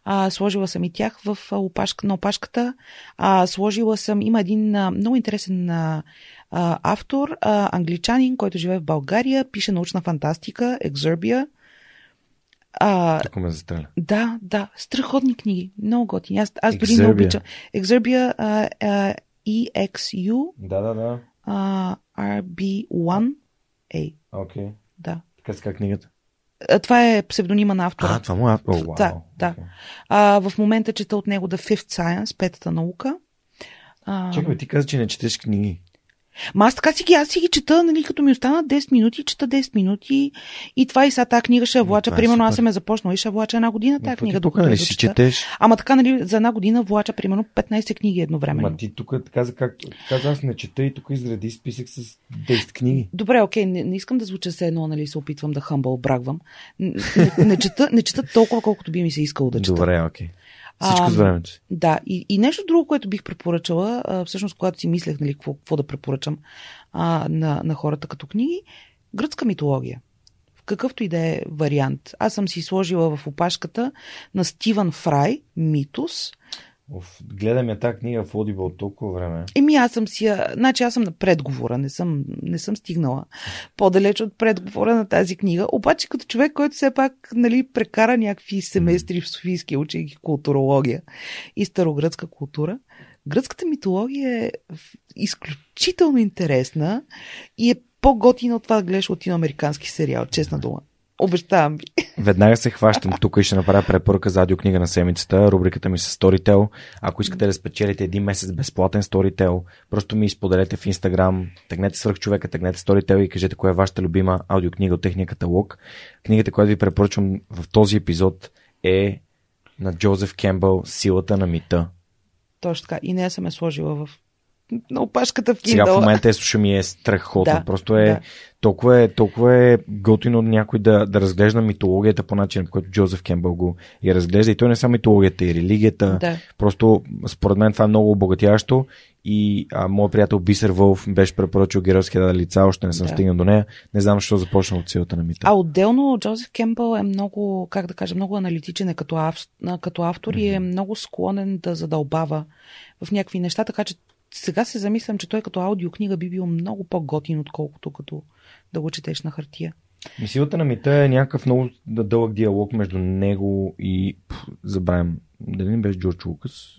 А, сложила съм и тях в опашка, на опашката. А, сложила съм, има един а, много интересен а, автор, а, англичанин, който живее в България, пише научна фантастика, Exerbia. А, Ако ме застреля. Да, да. Страхотни книги. Много готини. Аз, аз дори не обичам. Exerbia а, а, EXU. Да, да, да. А, RB1A. Окей. Okay. Да. Така се книгата? Това е псевдонима на автора. А, това му е автор. Oh, wow. Да, да. Okay. А, в момента чета от него The Fifth Science, петата наука. А... Чакай, ти каза, че не четеш книги. Ма аз така си ги, аз си ги чета, нали, като ми останат 10 минути, чета 10 минути и това и сега тази книга ще влача. Е примерно аз съм я започнала и ще влача една година тази книга. Тук, нали, си четеш? Ама така, нали, за една година влача примерно 15 книги едновременно. Ма ти тук каза как, каза аз не чета и тук изреди списък с 10 книги. Добре, окей, не, не искам да звуча се едно, нали, се опитвам да хъмбъл брагвам. Не, не, не, чета, не чета толкова, колкото би ми се искало да чета. Добре, окей. Всичко с времето си. Да, и, и нещо друго, което бих препоръчала, а, всъщност, когато си мислех, нали, какво, какво да препоръчам а, на, на хората като книги, гръцка митология. В какъвто и да е вариант. Аз съм си сложила в опашката на Стивън Фрай, Митус, Оф, гледам я тази книга в Audible от толкова време. Еми, аз съм си, значи аз съм на предговора, не съм, не съм стигнала по-далеч от предговора на тази книга. Обаче като човек, който все пак нали, прекара някакви семестри в Софийския, учейки културология и старогръцка култура, гръцката митология е изключително интересна и е по-готина от това да гледаш латиноамерикански сериал, честна дума. Обещавам ви. Веднага се хващам тук и ще направя препоръка за аудиокнига на седмицата. Рубриката ми с Storytel. Ако искате да спечелите един месец безплатен Storytel, просто ми изподелете в Instagram, тегнете свърх човека, тегнете Storytel и кажете коя е вашата любима аудиокнига от техния каталог. Книгата, която ви препоръчвам в този епизод е на Джозеф Кембъл Силата на мита. Точно така. И не съм я сложила в на опашката в Сега в Kindle. момента е слушам и е страхотно. Да, Просто е, да. толкова е, толкова е готино някой да, да разглежда митологията по начин, по който Джозеф Кембъл го я разглежда. И то не е само митологията, и религията. Да. Просто, според мен, това е много обогатяващо. И а, моят приятел Бисер Вълф ми беше препоръчал геройските да лица, още не съм Да. стигнал до нея. Не знам защо започна от силата на мита. А отделно Джозеф Кембъл е много, как да кажа, много аналитичен е като, ав, като автор и е много склонен да задълбава в някакви неща, така че сега се замислям, че той като аудиокнига би бил много по-готин, отколкото като да го четеш на хартия. Силата на мита е някакъв много дълъг диалог между него и... Пф, забравям. Дали не беше Джордж Лукас?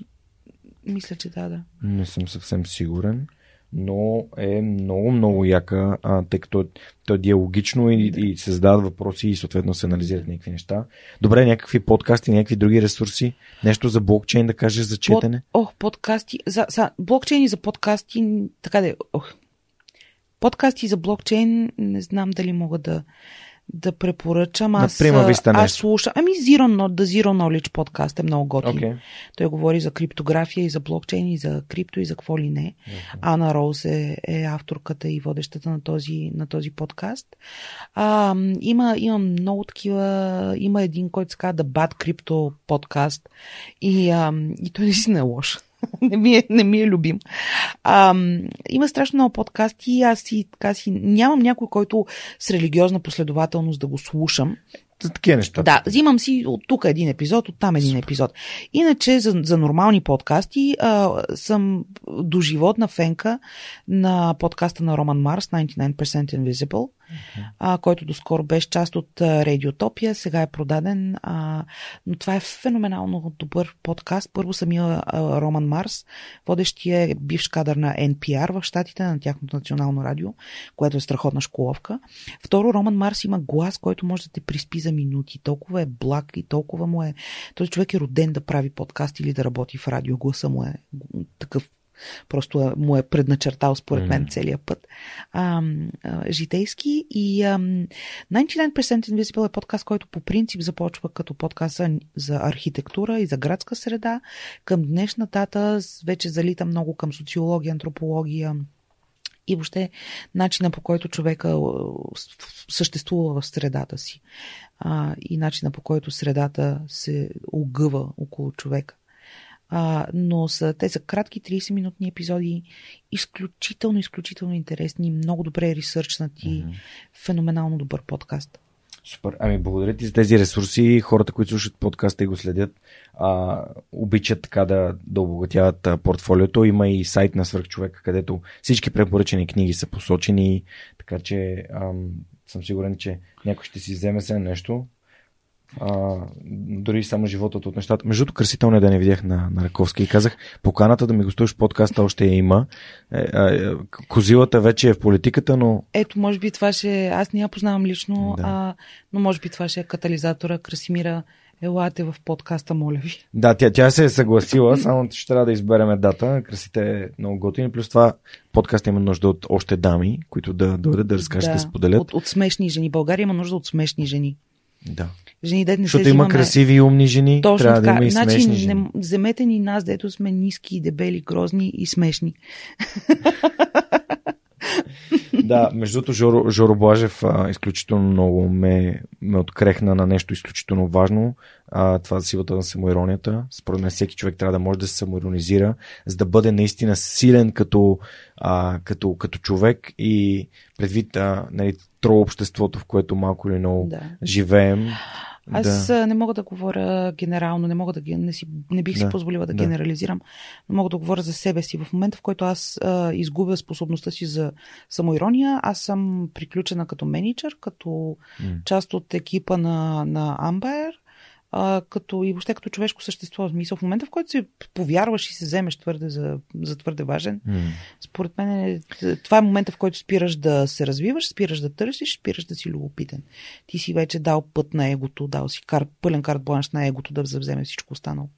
Мисля, че да, да. Не съм съвсем сигурен, но е много, много яка, а, тъй като то е диалогично и, и се задават въпроси и съответно се анализират някакви неща. Добре, някакви подкасти, някакви други ресурси, нещо за блокчейн да кажеш за четене. Под, ох, подкасти. За, за, блокчейни за подкасти, така да е, ох. Подкасти за блокчейн, не знам дали мога да, да препоръчам. Аз, аз слушам. Ами Zero, No- The Zero Knowledge подкаст е много готин. Окей. Той говори за криптография и за блокчейн и за крипто и за какво ли не. Ана Роуз е, е авторката и водещата на този, на този подкаст. А, има, има много такива. Има един, който се казва The Bad Crypto подкаст. И, а, и той наистина е лош. не, ми е, не ми е любим. А, има страшно много подкасти и аз си, така си нямам някой, който с религиозна последователност да го слушам. За такива неща. Да, взимам си от тук един епизод, от там един епизод. Иначе за, за нормални подкасти а, съм доживотна фенка на подкаста на Роман Марс, 99% Invisible, а, който доскоро беше част от Радиотопия, сега е продаден. А, но това е феноменално добър подкаст. Първо самия Роман Марс, водещия е бивш кадър на NPR в щатите, на тяхното национално радио, което е страхотна школовка. Второ, Роман Марс има глас, който може да те приспи за минути. Толкова е благ и толкова му е... Този човек е роден да прави подкаст или да работи в радио. Гласа му е такъв Просто му е предначертал, според мен, целия път. А, а, житейски и ам, 99% Invisible е подкаст, който по принцип започва като подкаст за, за архитектура и за градска среда. Към днешна дата вече залита много към социология, антропология, и въобще начина по който човека а, съществува в средата си а, и начина по който средата се огъва около човека. А, но са, те са кратки 30-минутни епизоди, изключително, изключително интересни, много добре ресърчнати, mm-hmm. феноменално добър подкаст. Супер. Ами, благодаря ти за тези ресурси. Хората, които слушат подкаста и го следят, а, обичат така да, да обогатяват а, портфолиото. Има и сайт на Свърхчовека, където всички препоръчени книги са посочени, така че ам, съм сигурен, че някой ще си вземе се нещо. А, дори само животът от нещата. Между другото, красителния ден не видях на, на Раковски и казах, поканата да ми гостуваш в подкаста още я има. Е, е, козилата вече е в политиката, но Ето, може би това ще... Аз не я познавам лично, Да. а, но може би това ще е катализатора. Красимира, елате в подкаста, моля ви. Да, тя, тя се е съгласила, само ще трябва да избереме дата. Красите е много готини. Плюс това подкаст има нужда от още дами, които да дойдат да разкажат, да, да споделят. От, от смешни жени. България има нужда от смешни жени. Да. Жени, дет не Защото се има взимаме... красиви и умни жени, Точно трябва така. да има и значи, смешни жени. не, вземете ни нас, дето сме ниски, дебели, грозни и смешни. Да, между другото, Жоро, Жоро Блажев а, изключително много ме, ме открехна на нещо изключително важно. А, това за силата на самоиронията. Според мен всеки човек трябва да може да се самоиронизира, за да бъде наистина силен като, а, като, като човек и предвид а, нали, тро обществото, в което малко или много Да. живеем. Аз да. не мога да говоря генерално, не, мога да, не, си, не бих да. си позволила да, да генерализирам, но мога да говоря за себе си. В момента, в който аз а, изгубя способността си за самоирония, аз съм приключена като менеджер, като м част от екипа на, на Amber а, като и въобще като човешко същество. В смисъл, в момента, в който си повярваш и се вземеш твърде за, за твърде важен, mm. според мен е, това е момента, в който спираш да се развиваш, спираш да търсиш, спираш да си любопитен. Ти си вече дал път на егото, дал си кар, пълен карт бланш на егото да вземе всичко останало.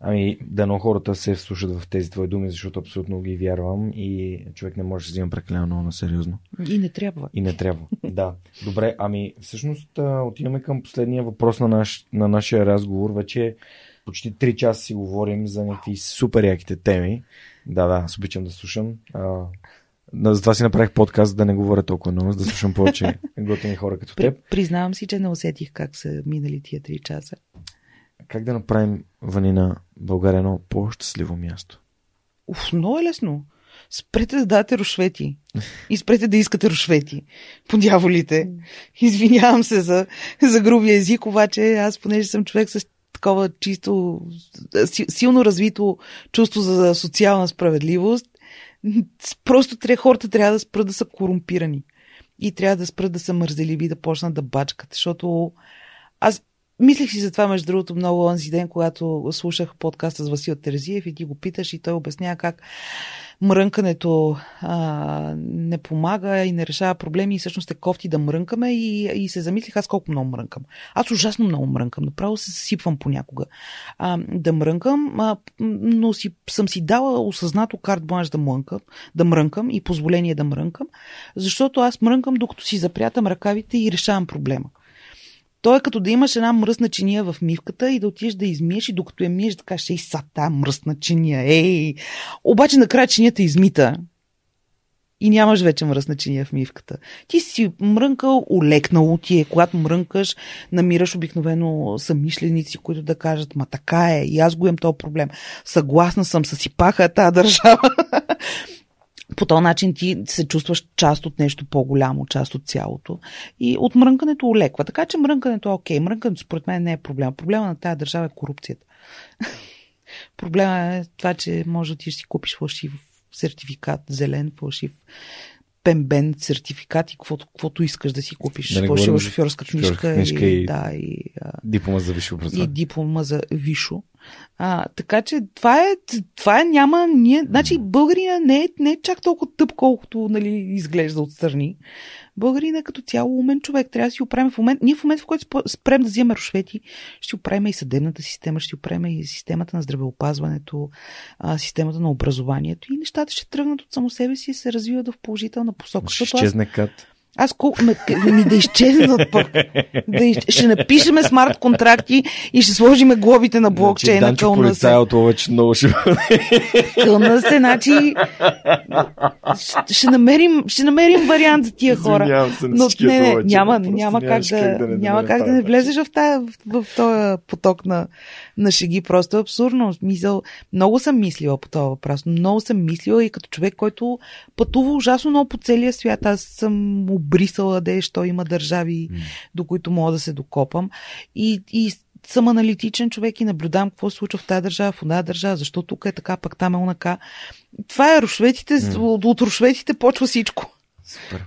Ами, дано хората се вслушат в тези твои думи, защото абсолютно ги вярвам и човек не може да се взима прекалено много на сериозно. И не трябва. И не трябва, да. Добре, ами всъщност отиваме към последния въпрос на, наш, на нашия разговор. Вече почти 3 часа си говорим за някакви супер яките теми. Да, да, аз обичам да слушам. А, затова си направих подкаст, да не говоря толкова много, да слушам повече готини хора като теб. Признавам си, че не усетих как са минали тия 3 часа как да направим Ванина България едно по-щастливо място? Уф, много е лесно. Спрете да дадете рушвети. И спрете да искате рушвети. По дяволите. Извинявам се за, за грубия език, обаче аз, понеже съм човек с такова чисто, силно развито чувство за социална справедливост, просто хората трябва да спрат да са корумпирани. И трябва да спрат да са мързеливи и да почнат да бачкат. Защото аз Мислех си за това, между другото, много онзи ден, когато слушах подкаста с Васил Терезиев и ти го питаш и той обяснява как мрънкането а, не помага и не решава проблеми и всъщност е кофти да мрънкаме и, и се замислих аз колко много мрънкам. Аз ужасно много мрънкам, направо се сипвам понякога а, да мрънкам, а, но си, съм си дала осъзнато карт бланш да мрънкам, да мрънкам и позволение да мрънкам, защото аз мрънкам докато си запрятам ръкавите и решавам проблема. То е като да имаш една мръсна чиния в мивката и да отидеш да измиеш и докато я миеш да кажеш, ей, са тази мръсна чиния, ей. Обаче накрая чинията измита и нямаш вече мръсна чиния в мивката. Ти си мрънкал, олекнало ти е. Когато мрънкаш, намираш обикновено самишленици, които да кажат, ма така е, и аз го имам този проблем. Съгласна съм, съсипаха тази държава. по този начин ти се чувстваш част от нещо по-голямо, част от цялото. И от мрънкането олеква. Така че мрънкането е окей. Мрънкането според мен не е проблем. Проблема на тази държава е корупцията. Проблема е това, че може да ти си купиш фалшив сертификат, зелен, фалшив пембен сертификат и каквото, каквото искаш да си купиш. Да фалшива шофьорска книжка, книжка и, и, да, и, диплома за висше образование. И диплома за висшо. А, така че това е, това е няма, ние, значи българина не е, не е чак толкова тъп, колкото нали, изглежда отстрани. Българина е като цяло умен човек. Трябва да си оправим в момент. Ние в момента, в който спрем да вземем рушвети, ще оправим и съдебната система, ще оправим и системата на здравеопазването, системата на образованието и нещата ще тръгнат от само себе си и се развиват в положителна посока. Ще изчезне кат. Аз колко ме, ми да изчезнат пък. Да из... Ще напишеме смарт контракти и ще сложиме глобите на блокчейна. Значи, кълна се. от повече много ще Кълна се, значи ще намерим, ще намерим вариант за тия хора. Се Но не, не, няма, няма как да, как да, не, няма как да не влезеш в, тая, в, в този поток на, на шеги. Просто е абсурдно. Мисъл, много съм мислила по този въпрос. Много съм мислила и като човек, който пътува ужасно много по целия свят. Аз съм обрисала де, що има държави, mm. до които мога да се докопам. И, и съм аналитичен човек и наблюдавам какво се случва в тази държава, в тази държава, защо тук е така, пък там е онака. Това е рушветите, mm. от, от рушветите почва всичко. Супер.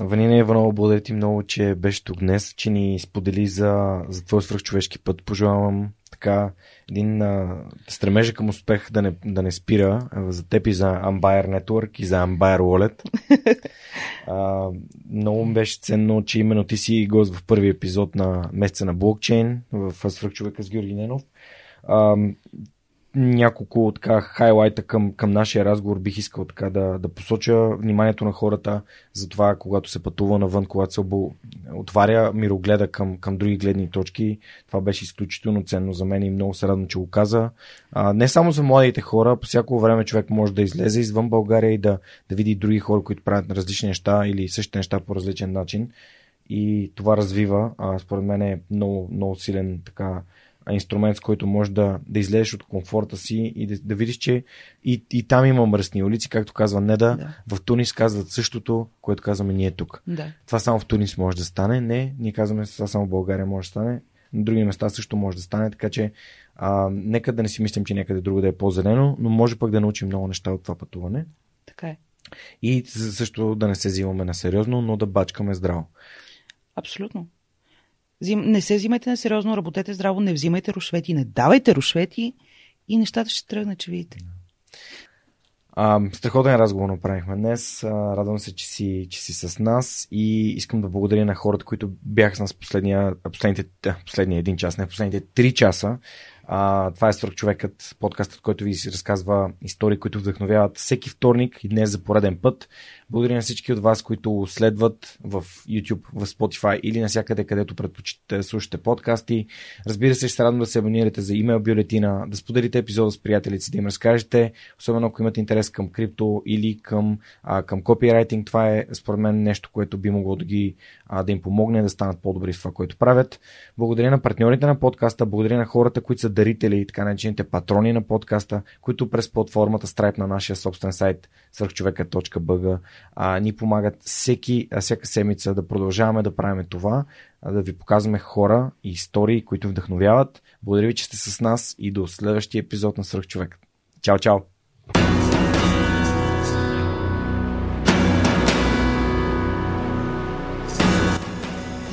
Ванина Иванова, благодаря ти много, че беше тук днес, че ни сподели за, за твой свръхчовешки път. Пожелавам така един а, стремежа към успех да не, да не спира а, за теб и за Ambire Network и за Ambire Wallet. а, много ми беше ценно, че именно ти си гост в първи епизод на месеца на блокчейн в Свръхчовека с Георги Ненов. А, няколко така хайлайта към, към нашия разговор бих искал така да, да посоча вниманието на хората за това, когато се пътува навън, когато се обо... отваря мирогледа към, към други гледни точки. Това беше изключително ценно за мен и много се радвам, че го каза. А, не само за младите хора, по всяко време човек може да излезе извън България и да, да види други хора, които правят различни неща или същите неща по различен начин. И това развива. А, според мен е много, много силен така инструмент, с който можеш да, да излезеш от комфорта си и да, да видиш, че и, и там има мръсни улици, както казва Неда. Да. В Тунис казват същото, което казваме ние тук. Да. Това само в Тунис може да стане. Не, ние казваме, това само в България може да стане. На други места също може да стане, така че а, нека да не си мислим, че някъде друго да е по-зелено, но може пък да научим много неща от това пътуване. Така е. И също да не се взимаме на сериозно, но да бачкаме здраво. Абсолютно. Не се взимайте на сериозно, работете здраво, не взимайте рушвети, не давайте рушвети и нещата ще тръгнат, че видите. А, страхотен разговор направихме днес. А, радвам се, че си, че си с нас и искам да благодаря на хората, които бяха с нас последния, последните, последния един час, не последните три часа. А, това е Свърхчовекът, подкастът, който ви разказва истории, които вдъхновяват всеки вторник и днес за пореден път. Благодаря на всички от вас, които следват в YouTube, в Spotify или навсякъде, където предпочитате да слушате подкасти. Разбира се, ще се радвам да се абонирате за имейл бюлетина, да споделите епизода с приятелите да им разкажете, особено ако имате интерес към крипто или към, а, към копирайтинг. Това е, според мен, нещо, което би могло да, ги, а, да им помогне да станат по-добри в това, което правят. Благодаря на партньорите на подкаста, благодаря на хората, които са дарители и така наречените патрони на подкаста, които през платформата Stripe на нашия собствен сайт свърхчовека.bg ни помагат всеки, всяка седмица да продължаваме да правим това, да ви показваме хора и истории, които вдъхновяват. Благодаря ви, че сте с нас и до следващия епизод на Свърхчовек. Чао, чао!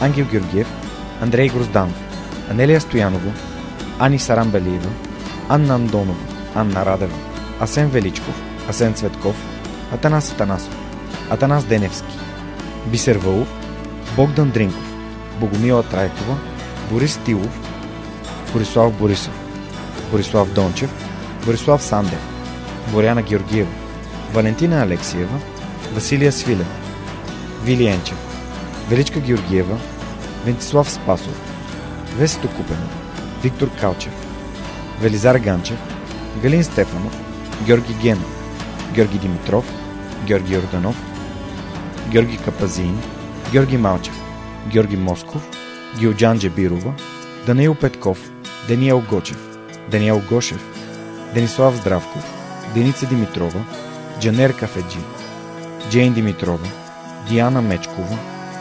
Ангел Георгиев, Андрей Грозданов, Анелия Стоянова, Ани Сарамбелиева, Анна Андонова, Анна Радева, Асен Величков, Асен Цветков, Атанас Атанасов, Атанас Деневски, Бисер Вълов, Богдан Дринков, Богомила Трайкова, Борис Тилов, Борислав Борисов, Борислав Дончев, Борислав Сандев, Боряна Георгиева, Валентина Алексиева, Василия Свилев, Вилиенчев, Величка Георгиева, Вентислав Спасов, Весето Купенов, Виктор Калчев, Велизар Ганчев, Галин Стефанов, Георги Генов, Георги Димитров, Георги Орданов, Георги Капазин, Георги Малчев, Георги Москов, Гилджан Джебирова, Даниил Петков, Даниел Гочев, Даниел Гошев, Денислав Здравков, Деница Димитрова, Джанер Кафеджи, Джейн Димитрова, Диана Мечкова,